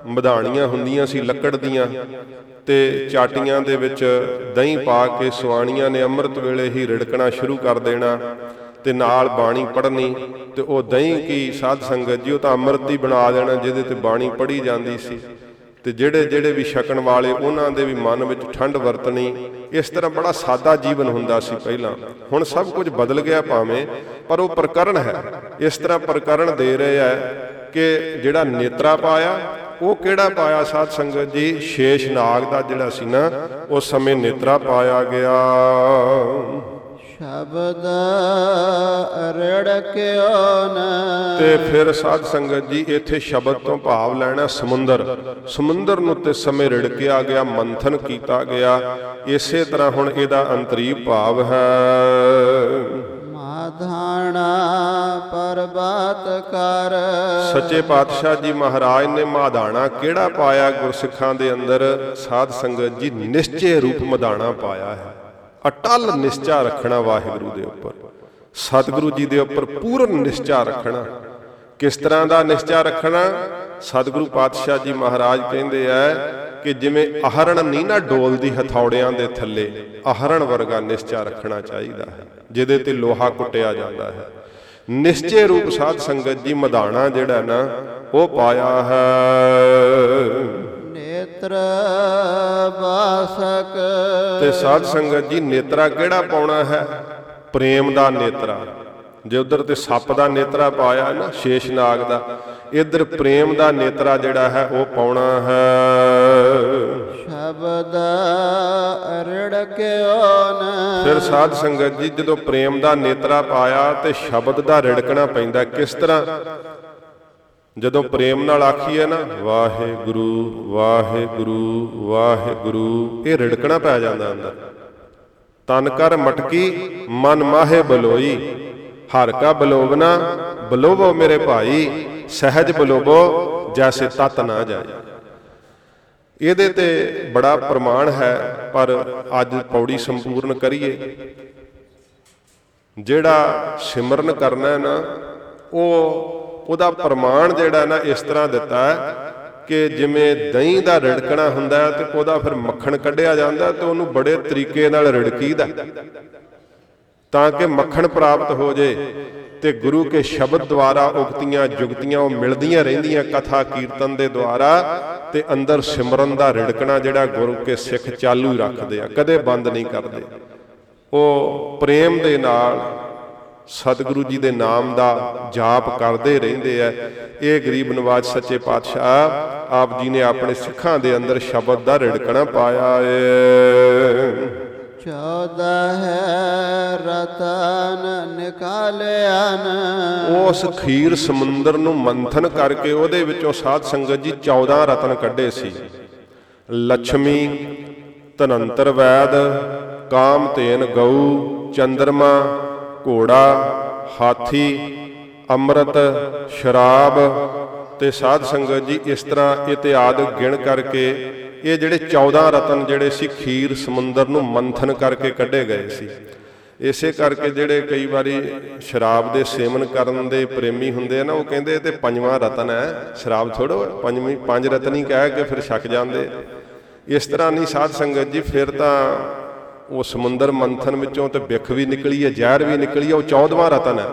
ਮਧਾਣੀਆਂ ਹੁੰਦੀਆਂ ਸੀ, ਲੱਕੜ ਦੀਆਂ। ਤੇ ਚਾਟੀਆਂ ਦੇ ਵਿੱਚ ਦਹੀਂ ਪਾ ਕੇ ਸੁਆਣੀਆਂ ਨੇ, ਅੰਮ੍ਰਿਤ ਵੇਲੇ ਹੀ ਰਿੜਕਣਾ ਸ਼ੁਰੂ ਕਰ ਦੇਣਾ। ਤੇ ਨਾਲ ਬਾਣੀ ਪੜ੍ਹਨੀ ਤੇ ਉਹ ਦਹੀਂ ਕੀ ਸਾਧ ਸੰਗਤ ਜੀ, ਉਹ ਤਾਂ ਅੰਮ੍ਰਿਤ ਹੀ ਬਣਾ ਦੇਣਾ ਜਿਹਦੇ ਤੇ ਬਾਣੀ ਪੜ੍ਹੀ ਜਾਂਦੀ ਸੀ। ਤੇ ਜਿਹੜੇ ਜਿਹੜੇ ਵੀ ਛਕਣ ਵਾਲੇ, ਉਹਨਾਂ ਦੇ ਵੀ ਮਨ ਵਿੱਚ ਠੰਡ ਵਰਤਣੀ, ਇਸ ਤਰ੍ਹਾਂ ਬੜਾ ਸਾਦਾ ਜੀਵਨ ਹੁੰਦਾ ਸੀ ਪਹਿਲਾਂ। ਹੁਣ ਸਭ ਕੁਝ ਬਦਲ ਗਿਆ ਭਾਵੇਂ, ਪਰ ਉਹ ਪ੍ਰਕਰਨ ਹੈ। ਇਸ ਤਰ੍ਹਾਂ ਪ੍ਰਕਰਨ ਦੇ ਰਹੇ ਆ ਕਿ ਜਿਹੜਾ ਨੇਤਰਾ ਪਾਇਆ, ਉਹ ਕਿਹੜਾ ਪਾਇਆ ਸਾਧ ਸੰਗਤ ਜੀ? ਸ਼ੇਸ਼ ਨਾਗ ਦਾ ਜਿਹੜਾ ਸੀ ਨਾ, ਉਸ ਸਮੇਂ ਨੇਤਰਾ ਪਾਇਆ ਗਿਆ। ਸ਼ਬਦ ਰੜਕਿਓ ਨ? ਤੇ ਫਿਰ ਸਾਧ ਸੰਗਤ ਜੀ ਇੱਥੇ ਸ਼ਬਦ ਤੋਂ ਭਾਵ ਲੈਣਾ ਸਮੁੰਦਰ। ਸਮੁੰਦਰ ਨੂੰ ਤੇ ਸਮੇਂ ਰਿੜਕਿਆ ਗਿਆ ਮੰਥਨ ਕੀਤਾ ਗਿਆ। ਇਸੇ ਤਰ੍ਹਾਂ ਹੁਣ ਇਹਦਾ ਅੰਤਰੀਵ ਭਾਵ ਹੈ। ਮਾਧਾਣਾ ਪ੍ਰਭਾਤ ਕਰ। ਸੱਚੇ ਪਾਤਸ਼ਾਹ ਜੀ ਮਹਾਰਾਜ ਨੇ ਮਾਦਾਣਾ ਕਿਹੜਾ ਪਾਇਆ ਗੁਰਸਿੱਖਾਂ ਦੇ ਅੰਦਰ? ਸਾਧ ਸੰਗਤ ਜੀ ਨਿਸ਼ਚੇ ਰੂਪ ਮਦਾਣਾ ਪਾਇਆ ਹੈ। ਅਟਲ ਨਿਸ਼ਚਾ ਰੱਖਣਾ ਵਾਹਿਗੁਰੂ ਦੇ ਉੱਪਰ। ਸਤਿਗੁਰੂ ਜੀ ਦੇ ਉੱਪਰ ਪੂਰਨ ਨਿਸ਼ਚਾ ਰੱਖਣਾ। ਕਿਸ ਤਰ੍ਹਾਂ ਦਾ ਨਿਸ਼ਚਾ ਰੱਖਣਾ? ਸਤਿਗੁਰੂ ਪਾਤਸ਼ਾਹ ਜੀ ਮਹਾਰਾਜ ਕਹਿੰਦੇ ਆ ਕਿ ਜਿਵੇਂ ਅਹਰਣ ਨਹੀਂ ਨਾ ਡੋਲਦੀ ਹਥੌੜਿਆਂ ਦੇ ਥੱਲੇ, ਅਹਰਣ ਵਰਗਾ ਨਿਸ਼ਚਾ ਰੱਖਣਾ ਚਾਹੀਦਾ ਹੈ, ਜਿਹਦੇ ਤੇ ਲੋਹਾ ਕੁੱਟਿਆ ਜਾਂਦਾ ਹੈ। ਨਿਸ਼ਚੇ ਰੂਪ ਸਾਧ ਸੰਗਤ ਜੀ ਮਧਾਣਾ ਜਿਹੜਾ ਨਾ, ਉਹ ਪਾਇਆ ਹੈ। ਨੇਤਰ ਬਾਸਕ ਤੇ ਸਾਧ ਸੰਗਤ ਜੀ ਨੇਤਰਾ ਕਿਹੜਾ ਪਾਉਣਾ ਹੈ? ਪ੍ਰੇਮ ਦਾ ਨੇਤਰਾ। ਜੇ ਉਧਰ ਤੇ ਸੱਪ ਦਾ ਨੇਤਰਾ ਪਾਇਆ ਨਾ ਸ਼ੇਸ਼ ਨਾਗ ਦਾ ਇਧਰ ਪ੍ਰੇਮ ਦਾ ਨੇਤਰਾ ਜਿਹੜਾ ਹੈ ਉਹ ਪਾਉਣਾ ਹੈ। ਸ਼ਬਦ ਰਿੜਕਿਓ ਨ। ਫਿਰ ਸਾਧ ਸੰਗਤ ਜੀ ਜਦੋਂ ਪ੍ਰੇਮ ਦਾ ਨੇਤਰਾ ਪਾਇਆ ਤੇ ਸ਼ਬਦ ਦਾ ਰਿੜਕਣਾ ਪੈਂਦਾ ਕਿਸ ਤਰ੍ਹਾਂ? ਜਦੋਂ ਪ੍ਰੇਮ ਨਾਲ ਆਖੀਏ ਨਾ, ਵਾਹਿਗੁਰੂ ਵਾਹਿਗੁਰੂ ਵਾਹਿਗੁਰੂ, ਇਹ ਰਿੜਕਣਾ ਪੈ ਜਾਂਦਾ ਅੰਦਰ। ਤਨ ਕਰ ਮਟਕੀ, ਮਨ ਮਾਹੇ ਬਲੋਈ ਹਰ ਕਾ ਬਲੋਵਨਾ, ਬਲੋਵੋ ਮੇਰੇ ਭਾਈ, ਸਹਿਜ ਬਲੋਵੋ, ਜੈਸੇ ਤਤ ਨਾ ਜਾਏ ਇਹਦੇ ਤੇ ਬੜਾ ਪ੍ਰਮਾਣ ਹੈ, ਪਰ ਅੱਜ ਪੌੜੀ ਸੰਪੂਰਨ ਕਰੀਏ। ਜਿਹੜਾ ਸਿਮਰਨ ਕਰਨਾ ਹੈ ਨਾ, ਉਹ ਉਹਦਾ ਪ੍ਰਮਾਣ ਜਿਹੜਾ ਨਾ ਇਸ ਤਰ੍ਹਾਂ ਦਿੱਤਾ ਹੈ ਕਿ ਜਿਵੇਂ ਦਹੀਂ ਦਾ ਰਿੜਕਣਾ ਹੁੰਦਾ ਹੈ ਤੇ ਉਹਦਾ ਫਿਰ ਮੱਖਣ ਕੱਢਿਆ ਜਾਂਦਾ ਤੇ ਉਹਨੂੰ ਬੜੇ ਤਰੀਕੇ ਨਾਲ ਰਿੜਕੀਦਾ। ਤਾਂ ਕਿ ਮੱਖਣ ਪ੍ਰਾਪਤ ਹੋ ਜੇ ਤੇ ਗੁਰੂ ਕੇ ਸ਼ਬਦ ਦੁਆਰਾ ਉਕਤੀਆਂ ਜੁਗਤੀਆਂ ਉਹ ਮਿਲਦੀਆਂ ਰਹਿੰਦੀਆਂ ਕਥਾ ਕੀਰਤਨ ਦੇ ਦੁਆਰਾ ਤੇ ਅੰਦਰ ਸਿਮਰਨ ਦਾ ਰਿੜਕਣਾ ਜਿਹੜਾ ਗੁਰੂ ਕੇ ਸਿੱਖ ਚਾਲੂ ਹੀ ਰੱਖਦੇ ਆ, ਕਦੇ ਬੰਦ ਨਹੀਂ ਕਰਦੇ। ਉਹ ਪ੍ਰੇਮ ਦੇ ਨਾਲ ਸਤਿਗੁਰੂ ਜੀ ਦੇ ਨਾਮ ਦਾ ਜਾਪ ਕਰਦੇ ਰਹਿੰਦੇ ਆ ਇਹ ਗਰੀਬ ਨਵਾਜ ਸੱਚੇ ਪਾਤਸ਼ਾਹ ਆਪ ਜੀ ਨੇ ਆਪਣੇ ਸਿੱਖਾਂ ਦੇ ਅੰਦਰ ਸ਼ਬਦ ਦਾ ਰਿੜਕਣਾ ਪਾਇਆ ਏ। ਚੌਦਾ ਹੈ ਰਤਨ ਨਿਕਾਲਿਆਨ ਉਸ ਖੀਰ ਸਮੁੰਦਰ ਨੂੰ ਮੰਥਨ ਕਰਕੇ ਉਹਦੇ ਵਿੱਚੋਂ ਸਾਧ ਸੰਗਤ ਜੀ 14 ਰਤਨ ਕੱਢੇ ਸੀ। ਲక్ష్ਮੀ ਤਨੰਤਰ ਵੈਦ ਕਾਮਤੇਨ ਗਊ ਚੰਦਰਮਾ ਘੋੜਾ, ਹਾਥੀ, ਅੰਮ੍ਰਿਤ, ਸ਼ਰਾਬ ਤੇ ਸਾਧ ਸੰਗਤ ਜੀ, ਇਸ ਤਰ੍ਹਾਂ ਇਤਿਆਦ ਗਿਣ ਕਰਕੇ ਇਹ ਜਿਹੜੇ 14 ਰਤਨ ਜਿਹੜੇ ਸੀ, ਖੀਰ ਸਮੁੰਦਰ ਨੂੰ ਮੰਥਨ ਕਰਕੇ ਕੱਢੇ ਗਏ ਸੀ। ਇਸੇ ਕਰਕੇ ਜਿਹੜੇ ਕਈ ਵਾਰੀ ਸ਼ਰਾਬ ਦੇ ਸੇਵਨ ਕਰਨ ਦੇ ਪ੍ਰੇਮੀ ਹੁੰਦੇ ਆ ਨਾ, ਉਹ ਕਹਿੰਦੇ ਇਹ ਤੇ ਪੰਜਵਾਂ ਰਤਨ ਹੈ। ਸ਼ਰਾਬ ਥੋੜੋ ਪੰਜਵੀਂ, ਪੰਜ ਰਤਨ ਹੀ ਕਹਿ ਕੇ ਫਿਰ ਛੱਕ ਜਾਂਦੇ। ਇਸ ਤਰ੍ਹਾਂ ਨਹੀਂ ਸਾਧ ਸੰਗਤ ਜੀ, ਫਿਰ ਤਾਂ ਉਹ ਸਮੁੰਦਰ ਮੰਥਨ ਵਿੱਚੋਂ ਤੇ ਬਿਖ ਵੀ ਨਿਕਲੀ ਹੈ, ਜ਼ਹਿਰ ਵੀ ਨਿਕਲੀ ਹੈ, ਉਹ 14ਵਾਂ ਰਤਨ ਹੈ।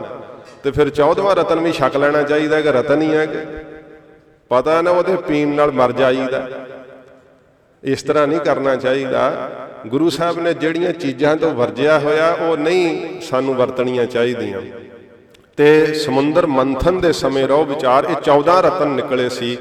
ਤੇ ਫਿਰ 14ਵਾਂ ਰਤਨ ਵੀ ਛਕ ਲੈਣਾ ਚਾਹੀਦਾ ਹੈ ਕਿ ਰਤਨ ਹੀ ਹੈ ਕਿ? ਪਤਾ ਹੈ ਨਾ ਉਹਦੇ ਪੀਣ ਨਾਲ ਮਰ ਜਾਈਦਾ। ਇਸ ਤਰ੍ਹਾਂ ਨਹੀਂ ਕਰਨਾ ਚਾਹੀਦਾ। ਗੁਰੂ ਸਾਹਿਬ ਨੇ ਜਿਹੜੀਆਂ ਚੀਜ਼ਾਂ ਤੋਂ ਵਰਜਿਆ ਹੋਇਆ, ਉਹ ਨਹੀਂ ਸਾਨੂੰ ਵਰਤਣੀਆਂ ਚਾਹੀਦੀਆਂ। ਤੇ ਸਮੁੰਦਰ ਮੰਥਨ ਦੇ ਸਮੇਂ ਰੋ ਵਿਚਾਰ, ਇਹ 14 ਰਤਨ ਨਿਕਲੇ ਸੀ,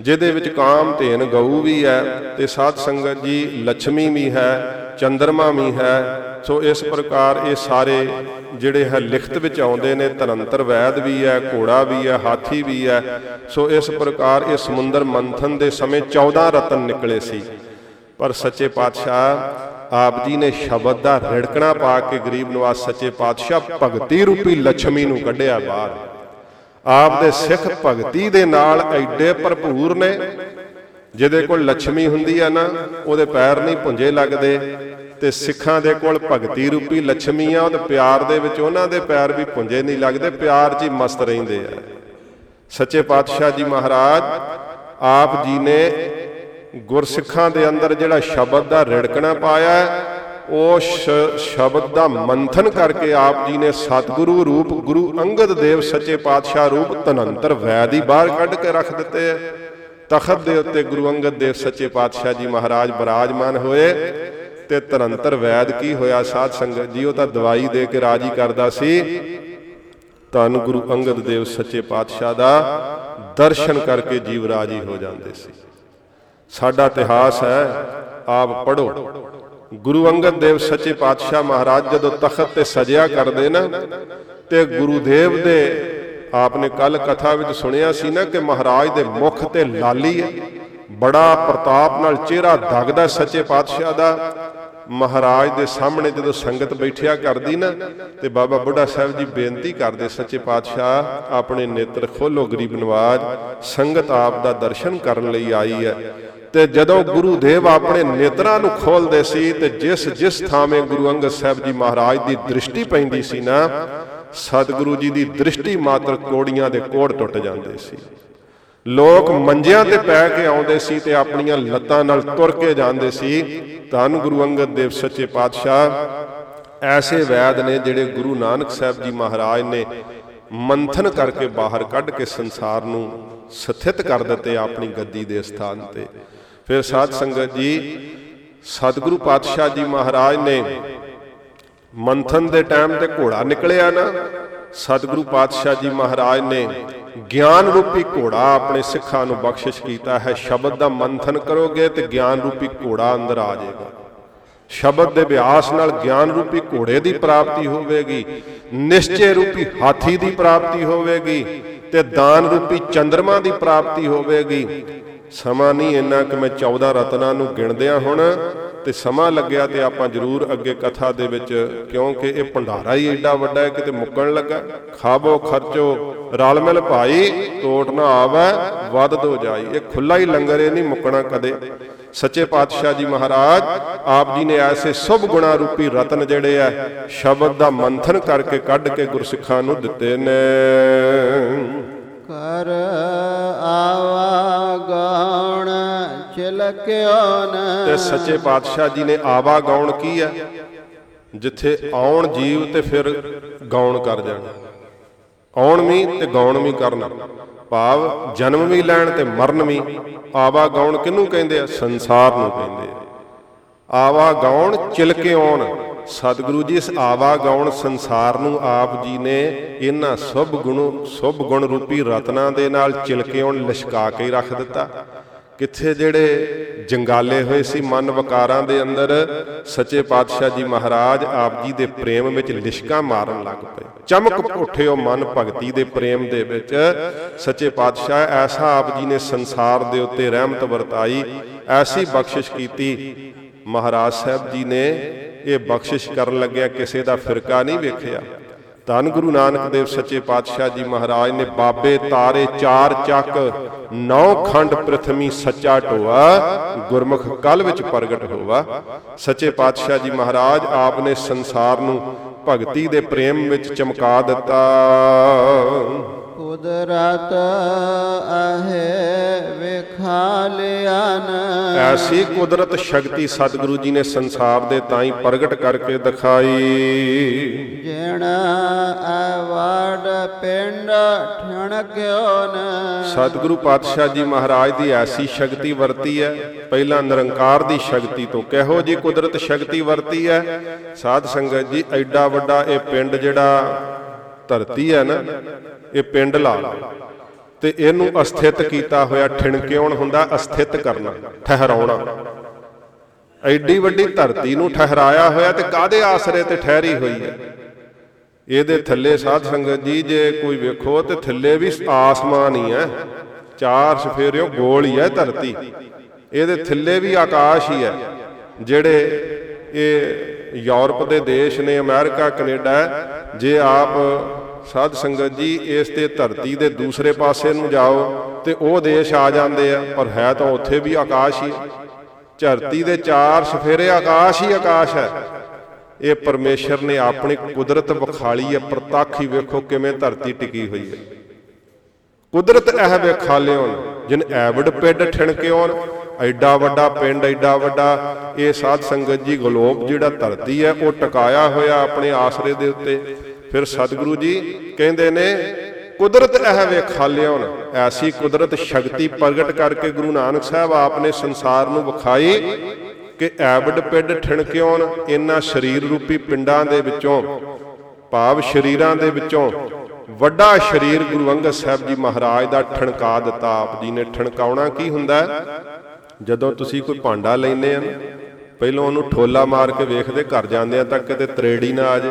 ਜਿਹਦੇ ਵਿੱਚ ਕਾਮ ਧੇਨ ਗਊ ਵੀ ਹੈ ਤੇ ਸਾਧ ਸੰਗਤ ਜੀ ਲక్ష్ਮੀ ਵੀ ਹੈ ਚੰਦਰਮਾ ਵੀ ਹੈ, ਸੋ ਇਸ ਪ੍ਰਕਾਰ ਇਹ ਸਾਰੇ ਜਿਹੜੇ ਹੈ ਲਿਖਤ ਵਿੱਚ ਆਉਂਦੇ ਨੇ ਤਨੰਤਰ ਵੈਦ ਵੀ ਹੈ, ਘੋੜਾ ਵੀ ਹੈ, ਹਾਥੀ ਵੀ ਹੈ, ਸੋ ਇਸ ਪ੍ਰਕਾਰ ਇਹ ਸਮੁੰਦਰ ਮੰਥਨ ਦੇ ਸਮੇਂ 14 ਰਤਨ ਨਿਕਲੇ ਸੀ। ਪਰ ਸੱਚੇ ਪਾਤਸ਼ਾਹ, ਆਪ ਜੀ ਨੇ ਸ਼ਬਦ ਦਾ ਰਿੜਕਣਾ ਪਾ ਕੇ ਗਰੀਬ ਨਵਾਜ ਸੱਚੇ ਪਾਤਸ਼ਾਹ ਭਗਤੀ ਰੂਪੀ ਲక్ష్ਮੀ ਨੂੰ ਕੱਢਿਆ ਬਾਹਰ। ਆਪ ਦੇ ਸਿੱਖ ਭਗਤੀ ਦੇ ਨਾਲ ਐਡੇ ਭਰਪੂਰ ਨੇ ਜਿਹਦੇ ਕੋਲ ਲక్ష్ਮੀ ਹੁੰਦੀ ਆ ਨਾ, ਉਹਦੇ ਪੈਰ ਨਹੀਂ ਪੁੰਜੇ ਲੱਗਦੇ ਤੇ ਸਿੱਖਾਂ ਦੇ ਕੋਲ ਭਗਤੀ ਰੂਪੀ ਲక్ష్ਮੀ ਆ ਉਹਦੇ ਪਿਆਰ ਦੇ ਵਿੱਚ ਉਹਨਾਂ ਦੇ ਪੈਰ ਵੀ ਪੁੰਜੇ ਨਹੀਂ ਲੱਗਦੇ, ਪਿਆਰ 'ਚ ਹੀ ਮਸਤ ਰਹਿੰਦੇ ਆ। ਸੱਚੇ ਪਾਤਸ਼ਾਹ ਜੀ ਮਹਾਰਾਜ, ਆਪ ਜੀ ਨੇ ਗੁਰਸਿੱਖਾਂ ਦੇ ਅੰਦਰ ਜਿਹੜਾ ਸ਼ਬਦ ਦਾ ਰੜਕਣਾ ਪਾਇਆ, ਉਹ ਸ਼ਬਦ ਦਾ ਮੰਥਨ ਕਰਕੇ ਆਪ ਜੀ ਨੇ ਸਤਿਗੁਰੂ ਰੂਪ, ਗੁਰੂ ਅੰਗਦ ਦੇਵ ਸੱਚੇ ਪਾਤਸ਼ਾਹ ਰੂਪ ਤਨੰਤਰ ਵੈਦ ਹੀ ਬਾਹਰ ਕੱਢ ਕੇ ਰੱਖ ਦਿੱਤੇ ਆ। ਤਖਤ ਦੇ ਉੱਤੇ ਗੁਰੂ ਅੰਗਦ ਦੇਵ ਸੱਚੇ ਪਾਤਸ਼ਾਹ ਜੀ ਮਹਾਰਾਜ ਬਰਾਜਮਾਨ ਹੋਏ ਤੇ ਤਨੰਤਰ ਵੈਦ ਕੀ ਹੋਇਆ ਸਾਧ ਸੰਗਤ ਜੀ ਉਹ ਤਾਂ ਦਵਾਈ ਦੇ ਕੇ ਰਾਜੀ ਕਰਦਾ ਸੀ। ਧੰਨ ਗੁਰੂ ਅੰਗਦ ਦੇਵ ਸੱਚੇ ਪਾਤਸ਼ਾਹ ਦਾ ਦਰਸ਼ਨ ਕਰਕੇ ਜੀਵ ਰਾਜੀ ਹੋ ਜਾਂਦੇ ਸੀ। ਸਾਡਾ ਇਤਿਹਾਸ ਹੈ, ਆਪ ਪੜੋ ਗੁਰੂ ਅੰਗਦ ਦੇਵ ਸੱਚੇ ਪਾਤਸ਼ਾਹ ਮਹਾਰਾਜ ਜਦੋਂ ਤਖਤ ਤੇ ਸਜਿਆ ਕਰਦੇ ਨਾ ਤੇ ਗੁਰੂਦੇਵ ਦੇ ਆਪਨੇ ਕੱਲ ਕਥਾ ਵਿੱਚ ਸੁਣਿਆ ਸੀ ਨਾ ਕਿ ਮਹਾਰਾਜ ਦੇ ਮੁਖ ਤੇ ਲਾਲੀ ਹੈ। ਬੜਾ ਪ੍ਰਤਾਪ ਨਾਲ ਚਿਹਰਾ ਦਗਦਾ ਸੱਚੇ ਪਾਤਸ਼ਾਹ ਦਾ। ਮਹਾਰਾਜ ਦੇ ਸਾਹਮਣੇ ਜਦੋਂ ਸੰਗਤ ਬੈਠਿਆ ਕਰਦੀ ਨਾ, ਤੇ ਬਾਬਾ ਬੁੱਢਾ ਸਾਹਿਬ ਜੀ ਬੇਨਤੀ ਕਰਦੇ ਸੱਚੇ ਪਾਤਸ਼ਾਹ, ਆਪਣੇ ਨੇਤਰ ਖੋਲੋ ਗਰੀਬ ਨਵਾਜ, ਸੰਗਤ ਆਪ ਦਾ ਦਰਸ਼ਨ ਕਰਨ ਲਈ ਆਈ ਹੈ। ਤੇ ਜਦੋਂ ਗੁਰੂ ਦੇਵ ਆਪਣੇ ਨੇਤਰਾਂ ਨੂੰ ਖੋਲਦੇ ਸੀ, ਤੇ ਜਿਸ ਜਿਸ ਥਾਵੇਂ ਗੁਰੂ ਅੰਗਦ ਸਾਹਿਬ ਜੀ ਮਹਾਰਾਜ ਦੀ ਦ੍ਰਿਸ਼ਟੀ ਪੈਂਦੀ ਸੀ ਨਾ ਸਤਿਗੁਰੂ ਜੀ ਦੀ ਦ੍ਰਿਸ਼ਟੀ ਮਾਤਰ ਕੋੜੀਆਂ ਦੇ ਕੋੜ ਟੁੱਟ ਜਾਂਦੇ ਸੀ। ਲੋਕ ਮੰਜਿਆਂ ਤੇ ਪੈ ਕੇ ਆਉਂਦੇ ਸੀ ਤੇ ਆਪਣੀਆਂ ਲੱਤਾਂ ਨਾਲ ਤੁਰ ਕੇ ਜਾਂਦੇ ਸੀ। ਧੰਨ ਗੁਰੂ ਅੰਗਦ ਦੇਵ ਸੱਚੇ ਪਾਤਸ਼ਾਹ, ਐਸੇ ਵੈਦ ਨੇ ਜਿਹੜੇ ਗੁਰੂ ਨਾਨਕ ਸਾਹਿਬ ਜੀ ਮਹਾਰਾਜ ਨੇ ਮੰਥਨ ਕਰਕੇ ਬਾਹਰ ਕੱਢ ਕੇ ਸੰਸਾਰ ਨੂੰ ਸਥਿਤ ਕਰ ਦਿੱਤੇ ਆਪਣੀ ਗੱਦੀ ਦੇ ਸਥਾਨ ਤੇ। ਫਿਰ ਸਾਧ ਸੰਗਤ ਜੀ, ਸਤਿਗੁਰੂ ਪਾਤਸ਼ਾਹ ਜੀ ਮਹਾਰਾਜ ਨੇ ਮੰਥਨ ਦੇ ਟਾਈਮ ਤੇ ਘੋੜਾ ਨਿਕਲਿਆ ਨਾ, ਸਤਿਗੁਰੂ ਪਾਤਸ਼ਾਹ ਜੀ ਮਹਾਰਾਜ ਨੇ ਗਿਆਨ ਰੂਪੀ ਘੋੜਾ ਆਪਣੇ ਸਿੱਖਾਂ ਨੂੰ ਬਖਸ਼ਿਸ਼ ਕੀਤਾ ਹੈ। ਸ਼ਬਦ ਦਾ ਮੰਥਨ ਕਰੋਗੇ ਤੇ ਗਿਆਨ ਰੂਪੀ ਘੋੜਾ ਅੰਦਰ ਆ ਜਾਏਗਾ। ਸ਼ਬਦ ਦੇ ਅਭਿਆਸ ਨਾਲ ਗਿਆਨ ਰੂਪੀ ਘੋੜੇ ਦੀ ਪ੍ਰਾਪਤੀ ਹੋਵੇਗੀ, ਨਿਸ਼ਚੈ ਰੂਪੀ ਹਾਥੀ ਦੀ ਪ੍ਰਾਪਤੀ ਹੋਵੇਗੀ ਤੇ ਦਾਨ ਰੂਪੀ ਚੰਦਰਮਾ ਦੀ ਪ੍ਰਾਪਤੀ ਹੋਵੇਗੀ। ਸਮਾਂ ਨਹੀਂ ਇੰਨਾ ਕਿ ਮੈਂ 14 ਰਤਨਾਂ ਨੂੰ ਗਿਣਦਿਆਂ ਹੁਣ ਤੇ ਸਮਾਂ ਲੱਗਿਆ ਤੇ ਆਪਾਂ ਜ਼ਰੂਰ ਅੱਗੇ ਕਥਾ ਦੇ ਵਿੱਚ, ਕਿਉਂਕਿ ਇਹ ਭੰਡਾਰਾ ਹੀ ਐਡਾ ਵੱਡਾ ਹੈ, ਕਿਤੇ ਮੁੱਕਣ ਲੱਗਾ। ਖਾਬੋ ਖਰਚੋ, ਰਲ ਮਿਲ ਭਾਈ, ਟੋਟ ਨਾ ਆਵੇ, ਵੱਧ ਦੋ ਜਾਈ। ਇਹ ਖੁੱਲਾ ਹੀ ਲੰਗਰ, ਇਹ ਨਹੀਂ ਮੁੱਕਣਾ ਕਦੇ। ਸੱਚੇ ਪਾਤਸ਼ਾਹ ਜੀ ਮਹਾਰਾਜ, ਆਪ ਜੀ ਨੇ ਐਸੇ ਸੁਭ ਗੁਣਾ ਰੂਪੀ ਰਤਨ ਜਿਹੜੇ ਆ, ਸ਼ਬਦ ਦਾ ਮੰਥਨ ਕਰਕੇ ਕੱਢ ਕੇ ਗੁਰਸਿੱਖਾਂ ਨੂੰ ਦਿੱਤੇ ਨੇ। ਕਰ ਆਵਾਗਣ ਚਿਲਕਿਓ ਤੇ ਨ ਸੱਚੇ ਪਾਤਸ਼ਾਹ ਜੀ ਨੇ ਆਵਾ ਗਾਉਣ ਕੀ ਹੈ ਜਿੱਥੇ ਆਉਣ ਜੀਵ ਤੇ ਫਿਰ ਗਾਉਣ ਕਰ ਜਾਣਾ। ਆਉਣ ਵੀ ਤੇ ਗਾਉਣ ਵੀ ਕਰਨਾ। ਭਾਵ ਜਨਮ ਵੀ ਲੈਣ ਤੇ ਮਰਨ ਵੀ। ਆਵਾ ਗਾਉਣ ਕਿਹਨੂੰ ਕਹਿੰਦੇ ਆ? ਸੰਸਾਰ ਨੂੰ ਕਹਿੰਦੇ ਆ। ਆਵਾ ਗਾਉਣ ਚਿਲਕੇ ਆਉਣ ਸਤਿਗੁਰੂ ਜੀ, ਇਸ ਆਵਾ ਗਾਉਣ ਸੰਸਾਰ ਨੂੰ ਆਪ ਜੀ ਨੇ ਇਹਨਾਂ ਸੁਭ ਗੁਣ ਸੁਭ ਗੁਣ ਰੂਪੀ ਰਤਨਾਂ ਦੇ ਨਾਲ ਚਿਲਕੇ ਆਉਣ ਲਿਸ਼ਕਾ ਕੇ ਹੀ ਰੱਖ ਦਿੱਤਾ। ਕਿੱਥੇ ਜਿਹੜੇ ਜੰਗਾਲੇ ਹੋਏ ਸੀ ਮਨ ਵਕਾਰਾਂ ਦੇ ਅੰਦਰ, ਸੱਚੇ ਪਾਤਸ਼ਾਹ ਜੀ ਮਹਾਰਾਜ ਆਪ ਜੀ ਦੇ ਪ੍ਰੇਮ ਵਿੱਚ ਲਿਸ਼ਕਾ ਮਾਰਨ ਲੱਗ ਪਏ। ਚਮਕ ਉੱਠਿਓ ਮਨ ਭਗਤੀ ਦੇ ਪ੍ਰੇਮ ਦੇ ਵਿੱਚ। ਸੱਚੇ ਪਾਤਸ਼ਾਹ, ਐਸਾ ਆਪ ਜੀ ਨੇ ਸੰਸਾਰ ਦੇ ਉੱਤੇ ਰਹਿਮਤ ਵਰਤਾਈ, ਐਸੀ ਬਖਸ਼ਿਸ਼ ਕੀਤੀ ਮਹਾਰਾਜ ਸਾਹਿਬ ਜੀ ਨੇ ਇਹ ਬਖਸ਼ਿਸ਼ ਕਰਨ ਲੱਗਿਆ, ਕਿਸੇ ਦਾ ਫਿਰਕਾ ਨਹੀਂ ਵੇਖਿਆ। ਧੰਨ ਗੁਰੂ ਨਾਨਕ ਦੇਵ ਸੱਚੇ ਪਾਤਸ਼ਾਹ ਜੀ ਮਹਾਰਾਜ ਨੇ ਬਾਬੇ ਤਾਰੇ ਚਾਰ ਚੱਕ ਨੌ ਖੰਡ ਪ੍ਰਥਮੀ ਸੱਚਾ ਢੋਆ, ਗੁਰਮੁਖ ਕਲ ਵਿੱਚ ਪ੍ਰਗਟ ਹੋਵਾ। ਸੱਚੇ ਪਾਤਸ਼ਾਹ ਜੀ ਮਹਾਰਾਜ ਆਪ ਨੇ ਸੰਸਾਰ ਨੂੰ ਭਗਤੀ ਦੇ ਪ੍ਰੇਮ ਵਿੱਚ ਚਮਕਾ ਦਿੱਤਾ। ਕੁਦਰਤ ਅਹੇ ਵੇਖਾ ਲਿਆ ਨ ਐਸੀ ਕੁਦਰਤ ਸ਼ਕਤੀ ਸਤਿਗੁਰੂ ਜੀ ਨੇ ਸੰਸਾਰ ਦੇ ਤਾਈ ਪ੍ਰਗਟ ਕਰਕੇ ਦਿਖਾਈ। ਜਿਣ ਅਵਾੜ ਪਿੰਡ ਠਣਕਿਓ ਨ ਸਤਿਗੁਰੂ ਪਾਤਸ਼ਾਹ ਜੀ ਮਹਾਰਾਜ ਦੀ ਐਸੀ ਸ਼ਕਤੀ ਵਰਤੀ ਹੈ ਪਹਿਲਾਂ ਨਿਰੰਕਾਰ ਦੀ ਸ਼ਕਤੀ ਤੋਂ ਕਿਹੋ ਜੀ ਕੁਦਰਤ ਸ਼ਕਤੀ ਵਰਤੀ ਹੈ? ਸਾਧ ਸੰਗਤ ਜੀ ਐਡਾ ਵੱਡਾ ਇਹ ਪਿੰਡ ਜਿਹੜਾ ਧਰਤੀ ਹੈ ਨਾ ਇਹ ਪਿੰਡ ਲਾ ਲਓ ਤੇ ਇਹਨੂੰ ਅਸਥਿਤ ਕੀਤਾ ਹੋਇਆ ਠਿਣਕਿਉਣ ਹੁੰਦਾ ਅਸਥਿਤ ਕਰਨਾ, ਠਹਿਰਾਉਣਾ। ਐਡੀ ਵੱਡੀ ਧਰਤੀ ਨੂੰ ਠਹਿਰਾਇਆ ਹੋਇਆ ਤੇ ਕਾਦੇ ਆਸਰੇ ਤੇ ਠਹਿਰੀ ਹੋਈ ਹੈ? ਇਹਦੇ ਥੱਲੇ ਸਾਧ ਸੰਗਤ ਜੀ, ਜੇ ਕੋਈ ਵੇਖੋ ਤੇ ਥੱਲੇ ਵੀ ਆਸਮਾਨ ਹੀ ਹੈ। ਚਾਰ ਸਫੇਰਿਓ ਗੋਲ ਹੀ ਹੈ ਧਰਤੀ। ਇਹਦੇ ਥੱਲੇ ਵੀ ਆਕਾਸ਼ ਹੀ ਹੈ। ਜਿਹੜੇ ਇਹ ਯੂਰਪ ਦੇ ਦੇਸ਼ ਨੇ, ਅਮਰੀਕਾ, ਕੈਨੇਡਾ, ਜੇ ਆਪ ਸਾਧ ਸੰਗਤ ਜੀ, ਇਸ ਤੇ ਧਰਤੀ ਦੇ ਦੂਸਰੇ ਪਾਸੇ ਨੂੰ ਜਾਓ ਤੇ ਉਹ ਦੇਸ਼ ਆ ਜਾਂਦੇ ਆ, ਪਰ ਹੈ ਤਾਂ ਉੱਥੇ ਵੀ ਆਕਾਸ਼ ਹੀ। ਹੈ। ਧਰਤੀ ਦੇ ਚਾਰ ਸਫੇਰੇ ਆਕਾਸ਼ ਹੀ ਆਕਾਸ਼ ਹੈ। ਇਹ ਪਰਮੇਸ਼ਰ ਨੇ ਆਪਣੀ ਕੁਦਰਤ ਵਿਖਾਲੀ ਹੈ, ਪ੍ਰਤੱਖ ਹੀ ਵੇਖੋ ਕਿਵੇਂ ਧਰਤੀ ਟਿਕੀ ਹੋਈ ਹੈ। ਕੁਦਰਤ ਇਹ ਵੇਖਾਲਿਓਨ ਜਿਨ ਐਵਡ ਪਿੰਡ ਠਿਣਕਿਓਨ ਐਡਾ ਵੱਡਾ ਪਿੰਡ, ਐਡਾ ਵੱਡਾ, ਇਹ ਸਾਧ ਸੰਗਤ ਜੀ ਗਲੋਬ ਜਿਹੜਾ ਧਰਤੀ ਹੈ, ਉਹ ਟਿਕਾਇਆ ਹੋਇਆ ਆਪਣੇ ਆਸਰੇ ਦੇ ਉੱਤੇ। ਫਿਰ ਸਤਿਗੁਰੂ ਜੀ ਕਹਿੰਦੇ ਨੇ ਕੁਦਰਤ ਇਹ ਵੇਖਾਲਿਓਨ ਐਸੀ ਕੁਦਰਤ ਸ਼ਕਤੀ ਪ੍ਰਗਟ ਕਰਕੇ ਗੁਰੂ ਨਾਨਕ ਸਾਹਿਬ ਆਪ ਨੇ ਸੰਸਾਰ ਨੂੰ ਵਿਖਾਈ ਕਿ ਐਵਡ ਪਿੰਡ ਠਿਣਕਿਓਨ ਇਹਨਾਂ ਸਰੀਰ ਰੂਪੀ ਪਿੰਡਾਂ ਦੇ ਵਿੱਚੋਂ ਭਾਵ ਸ਼ਰੀਰਾਂ ਦੇ ਵਿੱਚੋਂ ਵੱਡਾ ਸ਼ਰੀਰ ਗੁਰੂ ਅੰਗਦ ਸਾਹਿਬ ਜੀ ਮਹਾਰਾਜ ਦਾ ਠਣਕਾ ਦਿੱਤਾ। ਆਪ ਜੀ ਨੇ ਠਣਕਾਉਣਾ ਕੀ ਹੁੰਦਾ? ਹੈ? ਜਦੋਂ ਤੁਸੀਂ ਕੋਈ ਭਾਂਡਾ ਲੈਨੇ ਆ ਨਾ, ਪਹਿਲਾਂ ਉਹਨੂੰ ਠੋਲਾ ਮਾਰ ਕੇ ਵੇਖਦੇ ਘਰ ਜਾਂਦੇ ਆ ਤਾਂ ਕਿਤੇ ਤਰੇੜੀ ਨਾ ਆ ਜੇ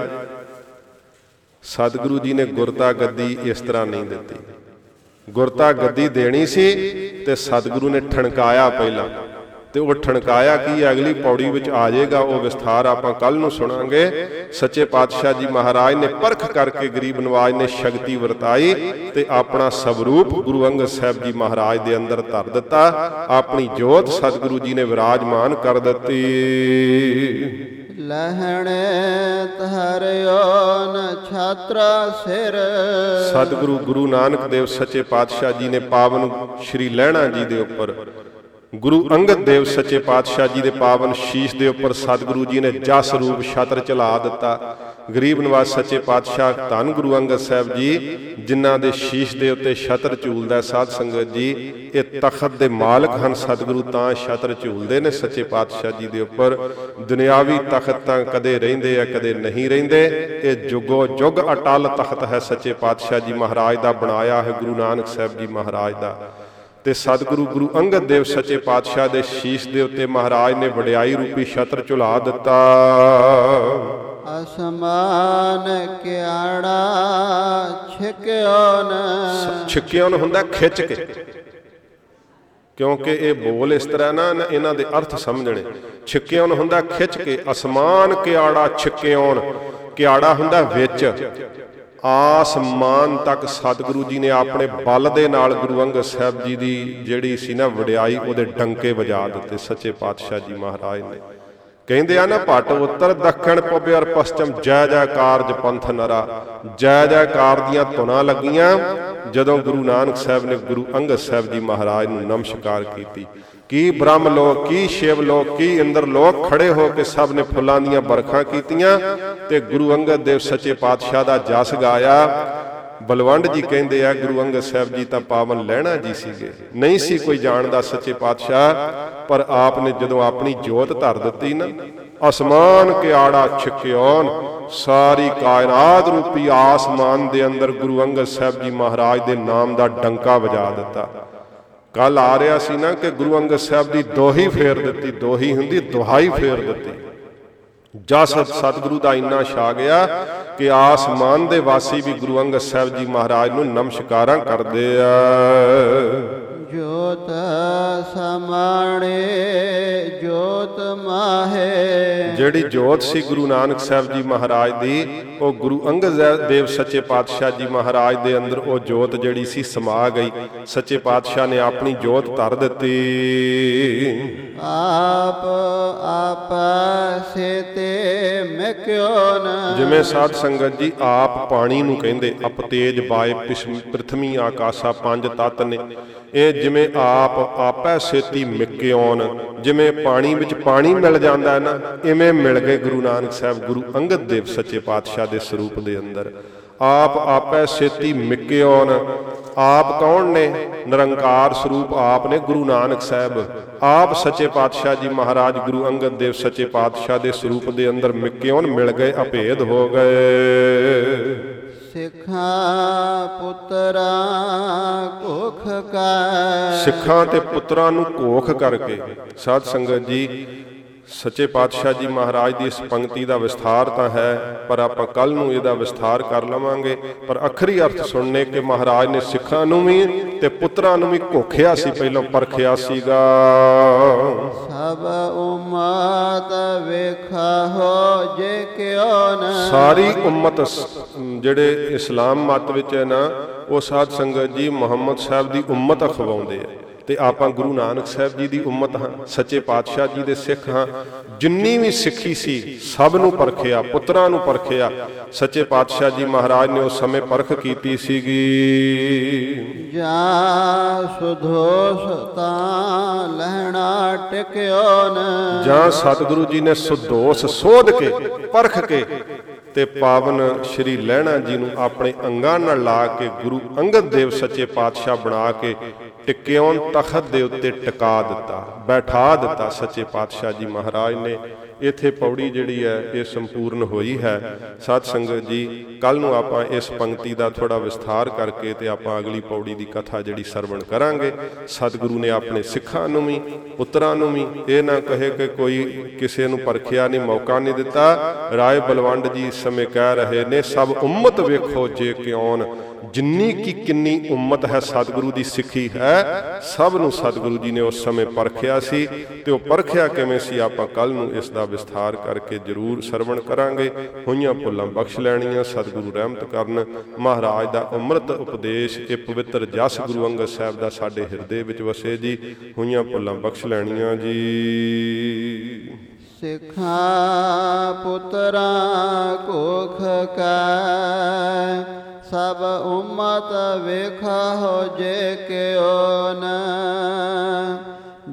ਸਤਿਗੁਰੂ ਜੀ ਨੇ ਗੁਰਤਾ ਗੱਦੀ ਇਸ ਤਰ੍ਹਾਂ ਨਹੀਂ ਦਿੱਤੀ। ਗੁਰਤਾ ਗੱਦੀ ਦੇਣੀ ਸੀ ਤੇ ਸਤਿਗੁਰੂ ਨੇ ਠਣਕਾਇਆ ਪਹਿਲਾਂ। ਤੇ ਉਹ ਠਣਕਾਇਆ ਕੀ ਹੈ? ਅਗਲੀ ਪੌੜੀ ਵਿੱਚ ਆ ਜਾਏਗਾ, ਉਹ ਵਿਸਥਾਰ ਆਪਾਂ ਕੱਲ ਨੂੰ ਸੁਣਾਂਗੇ। ਸੱਚੇ ਪਾਤਸ਼ਾਹ ਜੀ ਮਹਾਰਾਜ ਨੇ ਪਰਖ ਕਰਕੇ ਗਰੀਬ ਨਵਾਜ ਨੇ ਸ਼ਕਤੀ ਵਰਤਾਈ ਤੇ ਆਪਣਾ ਸਵਰੂਪ ਗੁਰੂ ਅੰਗਦ ਸਾਹਿਬ ਜੀ ਮਹਾਰਾਜ ਦੇ ਅੰਦਰ ਧਰ ਦਿੱਤਾ। ਆਪਣੀ ਜੋਤ ਸਤਿਗੁਰੂ ਜੀ ਨੇ ਵਿਰਾਜਮਾਨ ਕਰ ਦਿੱਤੀ। ਲਹਣੇ ਧਰਿਓ ਨ ਛਾਤਰਾ ਸਿਰ। ਸਤਿਗੁਰੂ ਗੁਰੂ ਨਾਨਕ ਦੇਵ ਸੱਚੇ ਪਾਤਸ਼ਾਹ ਜੀ ਨੇ ਪਾਵਨ ਸ਼੍ਰੀ ਲਹਿਣਾ ਜੀ ਦੇ ਉੱਪਰ, ਗੁਰੂ ਅੰਗਦ ਦੇਵ ਸੱਚੇ ਪਾਤਸ਼ਾਹ ਜੀ ਦੇ ਪਾਵਨ ਸ਼ੀਸ਼ ਦੇ ਉੱਪਰ ਸਤਿਗੁਰੂ ਜੀ ਨੇ ਜਸ ਰੂਪ ਛਤਰ ਚਲਾ ਦਿੱਤਾ। ਗਰੀਬ ਨਵਾਜ਼ ਸੱਚੇ ਪਾਤਸ਼ਾਹ ਧੰਨ ਗੁਰੂ ਅੰਗਦ ਸਾਹਿਬ ਜੀ, ਜਿਨ੍ਹਾਂ ਦੇ ਸ਼ੀਸ਼ ਦੇ ਉੱਤੇ ਛਤਰ ਝੂਲਦਾ ਸਾਧ ਸੰਗਤ ਜੀ, ਇਹ ਤਖਤ ਦੇ ਮਾਲਕ ਹਨ, ਸਤਿਗੁਰੂ ਤਾਂ ਛਤਰ ਝੂਲਦੇ ਨੇ ਸੱਚੇ ਪਾਤਸ਼ਾਹ ਜੀ ਦੇ ਉੱਪਰ। ਦੁਨਿਆਵੀ ਤਖਤ ਤਾਂ ਕਦੇ ਰਹਿੰਦੇ ਆ, ਕਦੇ ਨਹੀਂ ਰਹਿੰਦੇ। ਇਹ ਜੁਗੋ ਜੁਗ ਅਟਲ ਤਖਤ ਹੈ ਸੱਚੇ ਪਾਤਸ਼ਾਹ ਜੀ ਮਹਾਰਾਜ ਦਾ, ਬਣਾਇਆ ਹੈ ਗੁਰੂ ਨਾਨਕ ਸਾਹਿਬ ਜੀ ਮਹਾਰਾਜ ਦਾ। ਤੇ ਸਤਿਗੁਰੂ ਗੁਰੂ ਅੰਗਦ ਦੇਵ ਸੱਚੇ ਪਾਤਸ਼ਾਹ ਦੇ ਸ਼ੀਸ਼ ਦੇ ਉੱਤੇ ਮਹਾਰਾਜ ਨੇ ਵਡਿਆਈ ਰੂਪੀ ਛਤਰ ਝੁਲਾ ਦਿੱਤਾ। ਅਸਮਾਨ ਕਿਆੜਾ ਛਿਕਿਓ ਨ। ਛਿੱਕਿਆਂ ਨੂੰ ਹੁੰਦਾ, ਖਿੱਚ ਕੇ। ਕਿਉਂਕਿ ਇਹ ਬੋਲ ਇਸ ਤਰ੍ਹਾਂ ਨਾ ਨਾ ਇਹਨਾਂ ਦੇ ਅਰਥ ਸਮਝਣੇ। ਛਿੱਕਿਆਂ ਨੂੰ ਹੁੰਦਾ, ਖਿੱਚ ਕੇ। ਅਸਮਾਨ ਕਿਆੜਾ ਛਿੱਕਿਆਂ ਕਿਆੜਾ ਹੁੰਦਾ ਵਿੱਚ। ਆਸਮਾਨ ਤੱਕ ਸਤਿਗੁਰੂ ਜੀ ਨੇ ਆਪਣੇ ਬਲ ਦੇ ਨਾਲ ਗੁਰੂ ਅੰਗਦ ਸਾਹਿਬ ਜੀ ਦੀ ਜਿਹੜੀ ਸੀ ਨਾ ਵਡਿਆਈ, ਉਹਦੇ ਡੰਕੇ ਵਜਾ ਦਿੱਤੇ ਸੱਚੇ ਪਾਤਸ਼ਾਹ ਜੀ ਮਹਾਰਾਜ ਨੇ। ਕਹਿੰਦੇ ਆ ਨਾ, ਪਟ ਉੱਤਰ, ਦੱਖਣ ਪਵੇ ਔਰ ਪਸ਼ਚਮ ਜੈ ਜੈ ਕਾਰਜ ਪੰਥ ਨਰਾ। ਜੈ ਜੈਕਾਰ ਦੀਆਂ ਧੁਨਾਂ ਲੱਗੀਆਂ। ਜਦੋਂ ਗੁਰੂ ਨਾਨਕ ਸਾਹਿਬ ਨੇ ਗੁਰੂ ਅੰਗਦ ਸਾਹਿਬ ਜੀ ਮਹਾਰਾਜ ਨੂੰ ਨਮਸਕਾਰ ਕੀਤੀ। ਕੀ ਬ੍ਰਹਮ ਲੋਕ, ਕੀ ਸ਼ਿਵ ਲੋਕ, ਕੀ ਇੰਦਰ ਲੋਕ ਖੜੇ ਹੋ ਕੇ ਸਭ ਨੇ ਫੁੱਲਾਂ ਦੀਆਂ ਬਰਖਾਂ ਕੀਤੀਆਂ ਤੇ ਗੁਰੂ ਅੰਗਦ ਦੇਵ ਸੱਚੇ ਪਾਤਸ਼ਾਹ ਦਾ ਜਸ ਗਾਇਆ। ਬਲਵੰਡ ਜੀ ਕਹਿੰਦੇ ਆ, ਗੁਰੂ ਅੰਗਦ ਸਾਹਿਬ ਜੀ ਤਾਂ ਪਾਵਨ ਲੈਣਾ ਜੀ ਸੀਗੇ। ਨਹੀਂ ਸੀ ਕੋਈ ਜਾਣਦਾ ਸੱਚੇ ਪਾਤਸ਼ਾਹ, ਪਰ ਆਪ ਨੇ ਜਦੋਂ ਆਪਣੀ ਜੋਤ ਧਰ ਦਿੱਤੀ ਨਾ, ਅਸਮਾਨ ਕਿਆੜਾ ਛਕਿਓਨ, ਸਾਰੀ ਕਾਇਨਾਤ ਰੂਪੀ ਆਸਮਾਨ ਦੇ ਅੰਦਰ ਗੁਰੂ ਅੰਗਦ ਸਾਹਿਬ ਜੀ ਮਹਾਰਾਜ ਦੇ ਨਾਮ ਦਾ ਡੰਕਾ ਵਜਾ ਦਿੱਤਾ। ਕੱਲ ਆ ਰਿਹਾ ਸੀ ਨਾ ਕਿ ਗੁਰੂ ਅੰਗਦ ਸਾਹਿਬ ਦੀ ਦੋਹੀ ਫੇਰ ਦਿੱਤੀ, ਦੋਹੀ ਹੁੰਦੀ, ਦੁਹਾਈ ਫੇਰ ਦਿੱਤੀ। ਜਸ ਸਤਿਗੁਰੂ ਦਾ ਇੰਨਾ ਛਾ ਗਿਆ ਕਿ ਆਸਮਾਨ ਦੇ ਵਾਸੀ ਵੀ ਗੁਰੂ ਅੰਗਦ ਸਾਹਿਬ ਜੀ ਮਹਾਰਾਜ ਨੂੰ ਨਮਸਕਾਰਾਂ ਕਰਦੇ ਆ। ਜੋਤ ਸਮਾਣੇ ਜੋਤ ਮਾਹੇ। ਜਿਹੜੀ ਜੋਤ ਸੀ ਗੁਰੂ ਨਾਨਕ ਸਾਹਿਬ ਜੀ ਮਹਾਰਾਜ ਦੀ ਉਹ ਗੁਰੂ ਅੰਗਦ ਦੇਵ ਸੱਚੇ ਪਾਤਸ਼ਾਹ ਜੀ ਮਹਾਰਾਜ ਦੇ ਅੰਦਰ ਉਹ ਜੋਤ ਜਿਹੜੀ ਸੀ ਸਮਾ ਗਈ। ਸੱਚੇ ਪਾਤਸ਼ਾਹ ਨੇ ਆਪਣੀ ਜੋਤ ਧਰ ਦਿੱਤੀ। ਆਪ ਆਪ ਸੇਤੇ ਮੈਂ ਕਿਉ ਨ ਜਿਵੇਂ ਸਾਧ ਸੰਗਤ ਜੀ ਆਪ ਪਾਣੀ ਨੂੰ ਕਹਿੰਦੇ ਅਪ ਤੇਜ ਬਾਏ ਪਿਸ- ਪ੍ਰਿਥਵੀ ਆਕਾਸ਼ਾ ਪੰਜ ਤਤ ਨੇ। ਇਹ ਜਿਵੇਂ ਆਪ ਆਪੈ ਸੇਤੀ ਮਿਕਿਓਨ, ਜਿਵੇਂ ਪਾਣੀ ਵਿੱਚ ਪਾਣੀ ਮਿਲ ਜਾਂਦਾ ਹੈ ਨਾ, ਇਵੇਂ ਮਿਲ ਗਏ ਗੁਰੂ ਨਾਨਕ ਸਾਹਿਬ, ਗੁਰੂ ਅੰਗਦ ਦੇਵ ਸੱਚੇ ਪਾਤਸ਼ਾਹ ਦੇ ਸਰੂਪ ਦੇ ਅੰਦਰ। ਆਪ ਆਪੈ ਸੇਤੀ ਮਿਕਿਓਨ, ਆਪ ਕੌਣ ਨੇ? ਨਿਰੰਕਾਰ ਸਰੂਪ ਆਪ ਨੇ ਗੁਰੂ ਨਾਨਕ ਸਾਹਿਬ। ਆਪ ਸੱਚੇ ਪਾਤਸ਼ਾਹ ਜੀ ਮਹਾਰਾਜ ਗੁਰੂ ਅੰਗਦ ਦੇਵ ਸੱਚੇ ਪਾਤਸ਼ਾਹ ਦੇ ਸਰੂਪ ਦੇ ਅੰਦਰ ਮਿਕਿਓਨ ਮਿਲ ਗਏ, ਅਭੇਦ ਹੋ ਗਏ। ਸਿੱਖਾਂ ਪੁੱਤਰਾ ਕੁਖ ਕਾ ਸਿੱਖਾਂ ਤੇ ਪੁੱਤਰਾਂ ਨੂੰ ਕੋਖ ਕਰਕੇ ਸਾਧ ਸੰਗਤ ਜੀ ਸੱਚੇ ਪਾਤਸ਼ਾਹ ਜੀ ਮਹਾਰਾਜ ਦੀ ਇਸ ਪੰਕਤੀ ਦਾ ਵਿਸਥਾਰ ਤਾਂ ਹੈ ਪਰ ਆਪਾਂ ਕੱਲ ਨੂੰ ਇਹਦਾ ਵਿਸਥਾਰ ਕਰ ਲਵਾਂਗੇ। ਪਰ ਅਖਰੀ ਅਰਥ ਸੁਣਨੇ ਕਿ ਮਹਾਰਾਜ ਨੇ ਸਿੱਖਾਂ ਨੂੰ ਵੀ ਤੇ ਪੁੱਤਰਾਂ ਨੂੰ ਵੀ ਕੋਖਿਆ ਸੀ ਪਹਿਲਾਂ ਪਰਖਿਆ ਸੀਗਾ। ਸਭ ਉਮਤ ਵੇਖਾ ਹੋ ਜੇ ਕਿਉ ਨ। ਸਾਰੀ ਉਮਤ ਜਿਹੜੇ ਇਸਲਾਮ ਮਤ ਵਿੱਚ ਹੈ ਨਾ ਉਹ ਸਾਧ ਸੰਗਤ ਜੀ ਮੁਹੰਮਦ ਸਾਹਿਬ ਦੀ ਉਮਤ ਅਖਵਾਉਂਦੇ ਆ। ਤੇ ਆਪਾਂ ਗੁਰੂ ਨਾਨਕ ਸਾਹਿਬ ਜੀ ਦੀ ਉਮਤ ਹਾਂ ਸੱਚੇ ਪਾਤਸ਼ਾਹ ਜੀ ਦੇ ਸਿੱਖ ਹਾਂ। ਜਿੰਨੀ ਵੀ ਸਿੱਖੀ ਸੀ ਸਭ ਨੂੰ ਪਰਖਿਆ ਪੁੱਤਰਾਂ ਨੂੰ ਪਰਖਿਆ। ਸੱਚੇ ਪਾਤਸ਼ਾਹ ਜੀ ਮਹਾਰਾਜ ਨੇ ਉਸ ਸਮੇਂ ਪਰਖ ਕੀਤੀ ਸੀਗੀ। ਜਾ ਸੁਧੋਸ ਤਾਂ ਲਹਿਣਾ ਟਿਕਿਓ ਨ। ਜਾਂ ਸਤਿਗੁਰੂ ਜੀ ਨੇ ਸੁਦੋਸ ਸੋਧ ਕੇ ਪਰਖ ਕੇ ਤੇ ਪਾਵਨ ਸ਼੍ਰੀ ਲਹਿਣਾ ਜੀ ਨੂੰ ਆਪਣੇ ਅੰਗਾਂ ਨਾਲ ਲਾ ਕੇ ਗੁਰੂ ਅੰਗਦ ਦੇਵ ਸੱਚੇ ਪਾਤਸ਼ਾਹ ਬਣਾ ਕੇ ਟਿਕਿਓਂ ਤਖਤ ਦੇ ਉੱਤੇ ਟਿਕਾ ਦਿੱਤਾ, ਬੈਠਾ ਦਿੱਤਾ ਸੱਚੇ ਪਾਤਸ਼ਾਹ ਜੀ ਮਹਾਰਾਜ ਨੇ। ਇਥੇ ਪੌੜੀ ਜਿਹੜੀ ਹੈ, ਇਹ ਸੰਪੂਰਨ ਹੋਈ ਹੈ। ਸਤ ਸੰਗਤ ਜੀ ਕੱਲ ਨੂੰ ਆਪਾਂ ਇਸ ਪੰਕਤੀ ਦਾ ਥੋੜਾ ਵਿਸਥਾਰ ਕਰਕੇ ਤੇ ਆਪਾਂ ਅਗਲੀ ਪੌੜੀ ਦੀ ਕਥਾ ਜਿਹੜੀ ਸਰਵਣ ਕਰਾਂਗੇ। ਸਤਿਗੁਰੂ ਨੇ ਆਪਣੇ ਸਿੱਖਾਂ ਨੂੰ ਵੀ, ਪੁੱਤਰਾਂ ਨੂੰ ਵੀ ਇਹ ਨਾ ਕਹੇ ਕਿ ਕੋਈ ਕਿਸੇ ਨੂੰ ਪਰਖਿਆ ਨਹੀਂ, ਮੌਕਾ ਨਹੀਂ ਦਿੱਤਾ। ਰਾਏ ਬਲਵੰਡ ਜੀ ਇਸ ਸਮੇਂ ਕਹਿ ਰਹੇ ਨੇ, ਸਭ ਉਮਤ ਵੇਖੋ ਜੇ ਕਿਉਂ ਜਿੰਨੀ ਕੀ ਕਿੰਨੀ ਉਮਤ ਹੈ ਸਤਿਗੁਰੂ ਦੀ ਸਿੱਖੀ ਹੈ, ਸਭ ਨੂੰ ਸਤਿਗੁਰੂ ਜੀ ਨੇ ਉਸ ਸਮੇਂ ਪਰਖਿਆ ਸੀ ਤੇ ਉਹ ਪਰਖਿਆ ਕਿਵੇਂ ਸੀ, ਆਪਾਂ ਕੱਲ ਨੂੰ ਇਸ ਦਾ ਵਿਸਥਾਰ ਕਰਕੇ ਜਰੂਰ ਸਰਵਣ ਕਰਾਂਗੇ। ਹੋਈਆਂ ਭੁੱਲਾਂ ਬਖਸ਼ ਲੈਣੀਆਂ, ਸਤਿਗੁਰੂ ਰਹਿਮਤ ਕਰਨ। ਮਹਾਰਾਜ ਦਾ ਅੰਮ੍ਰਿਤ ਉਪਦੇਸ਼ ਇਹ ਪਵਿੱਤਰ ਜਸ ਗੁਰੂ ਅੰਗਦ ਸਾਹਿਬ ਦਾ ਸਾਡੇ ਹਿਰਦੇ ਵਿੱਚ ਵਸੇ ਜੀ। ਹੋਈਆਂ ਭੁੱਲਾਂ ਬਖਸ਼ ਲੈਣੀਆਂ ਜੀ। ਸਿੱਖਾ ਪੁੱਤਰਾ ਕੋਖ ਕੈ ਸਭ ਉਮਤ ਵੇਖਾ ਹੋ ਜੇ ਕਿਉ ਨ,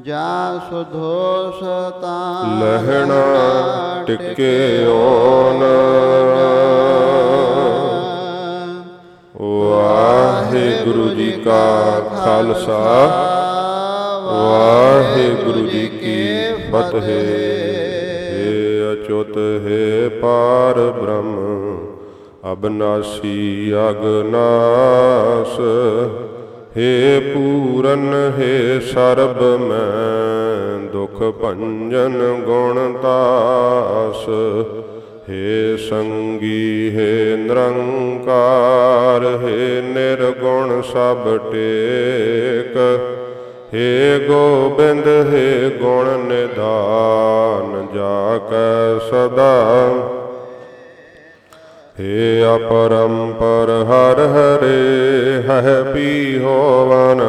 ਜਾ ਸੁਧੋਸ ਤਾਂ ਲਹਿਣਾ ਟਿਕੇ ਓਨ ਵਾਹਿਗੁਰੂ ਜੀ ਕਾ ਖਾਲਸਾ, ਵਾਹਿਗੁਰੂ ਜੀ ਕੀ ਫਤਿਹ। ਏ ਅਚੁੱਤ, ਹੈ ਪਾਰ ਬ੍ਰਹਮ। ਅਬਨਾਸੀ ਅਗਨਾਸ ਹੇ ਪੂਰਨ, ਹੈ ਸਰਬ, ਮੈਂ ਦੁਖ ਭੰਜਨ ਗੁਣ ਤਾਸ। ਹੇ ਸੰਗੀ, ਹੈ ਨਿਰੰਕਾਰ, ਹੈ ਨਿਰਗੁਣ ਸਭ ਟੇਕ। ਹੇ ਗੋਬਿੰਦ, ਹੇ ਗੁਣ ਨਿਧਾਨ, ਜਾ ਕੈ ਸਦਾ ਹੇ ਅਪਰੰਪਰ ਹਰ ਹਰੇ ਹੈ ਪੀ ਹੋਵਨ।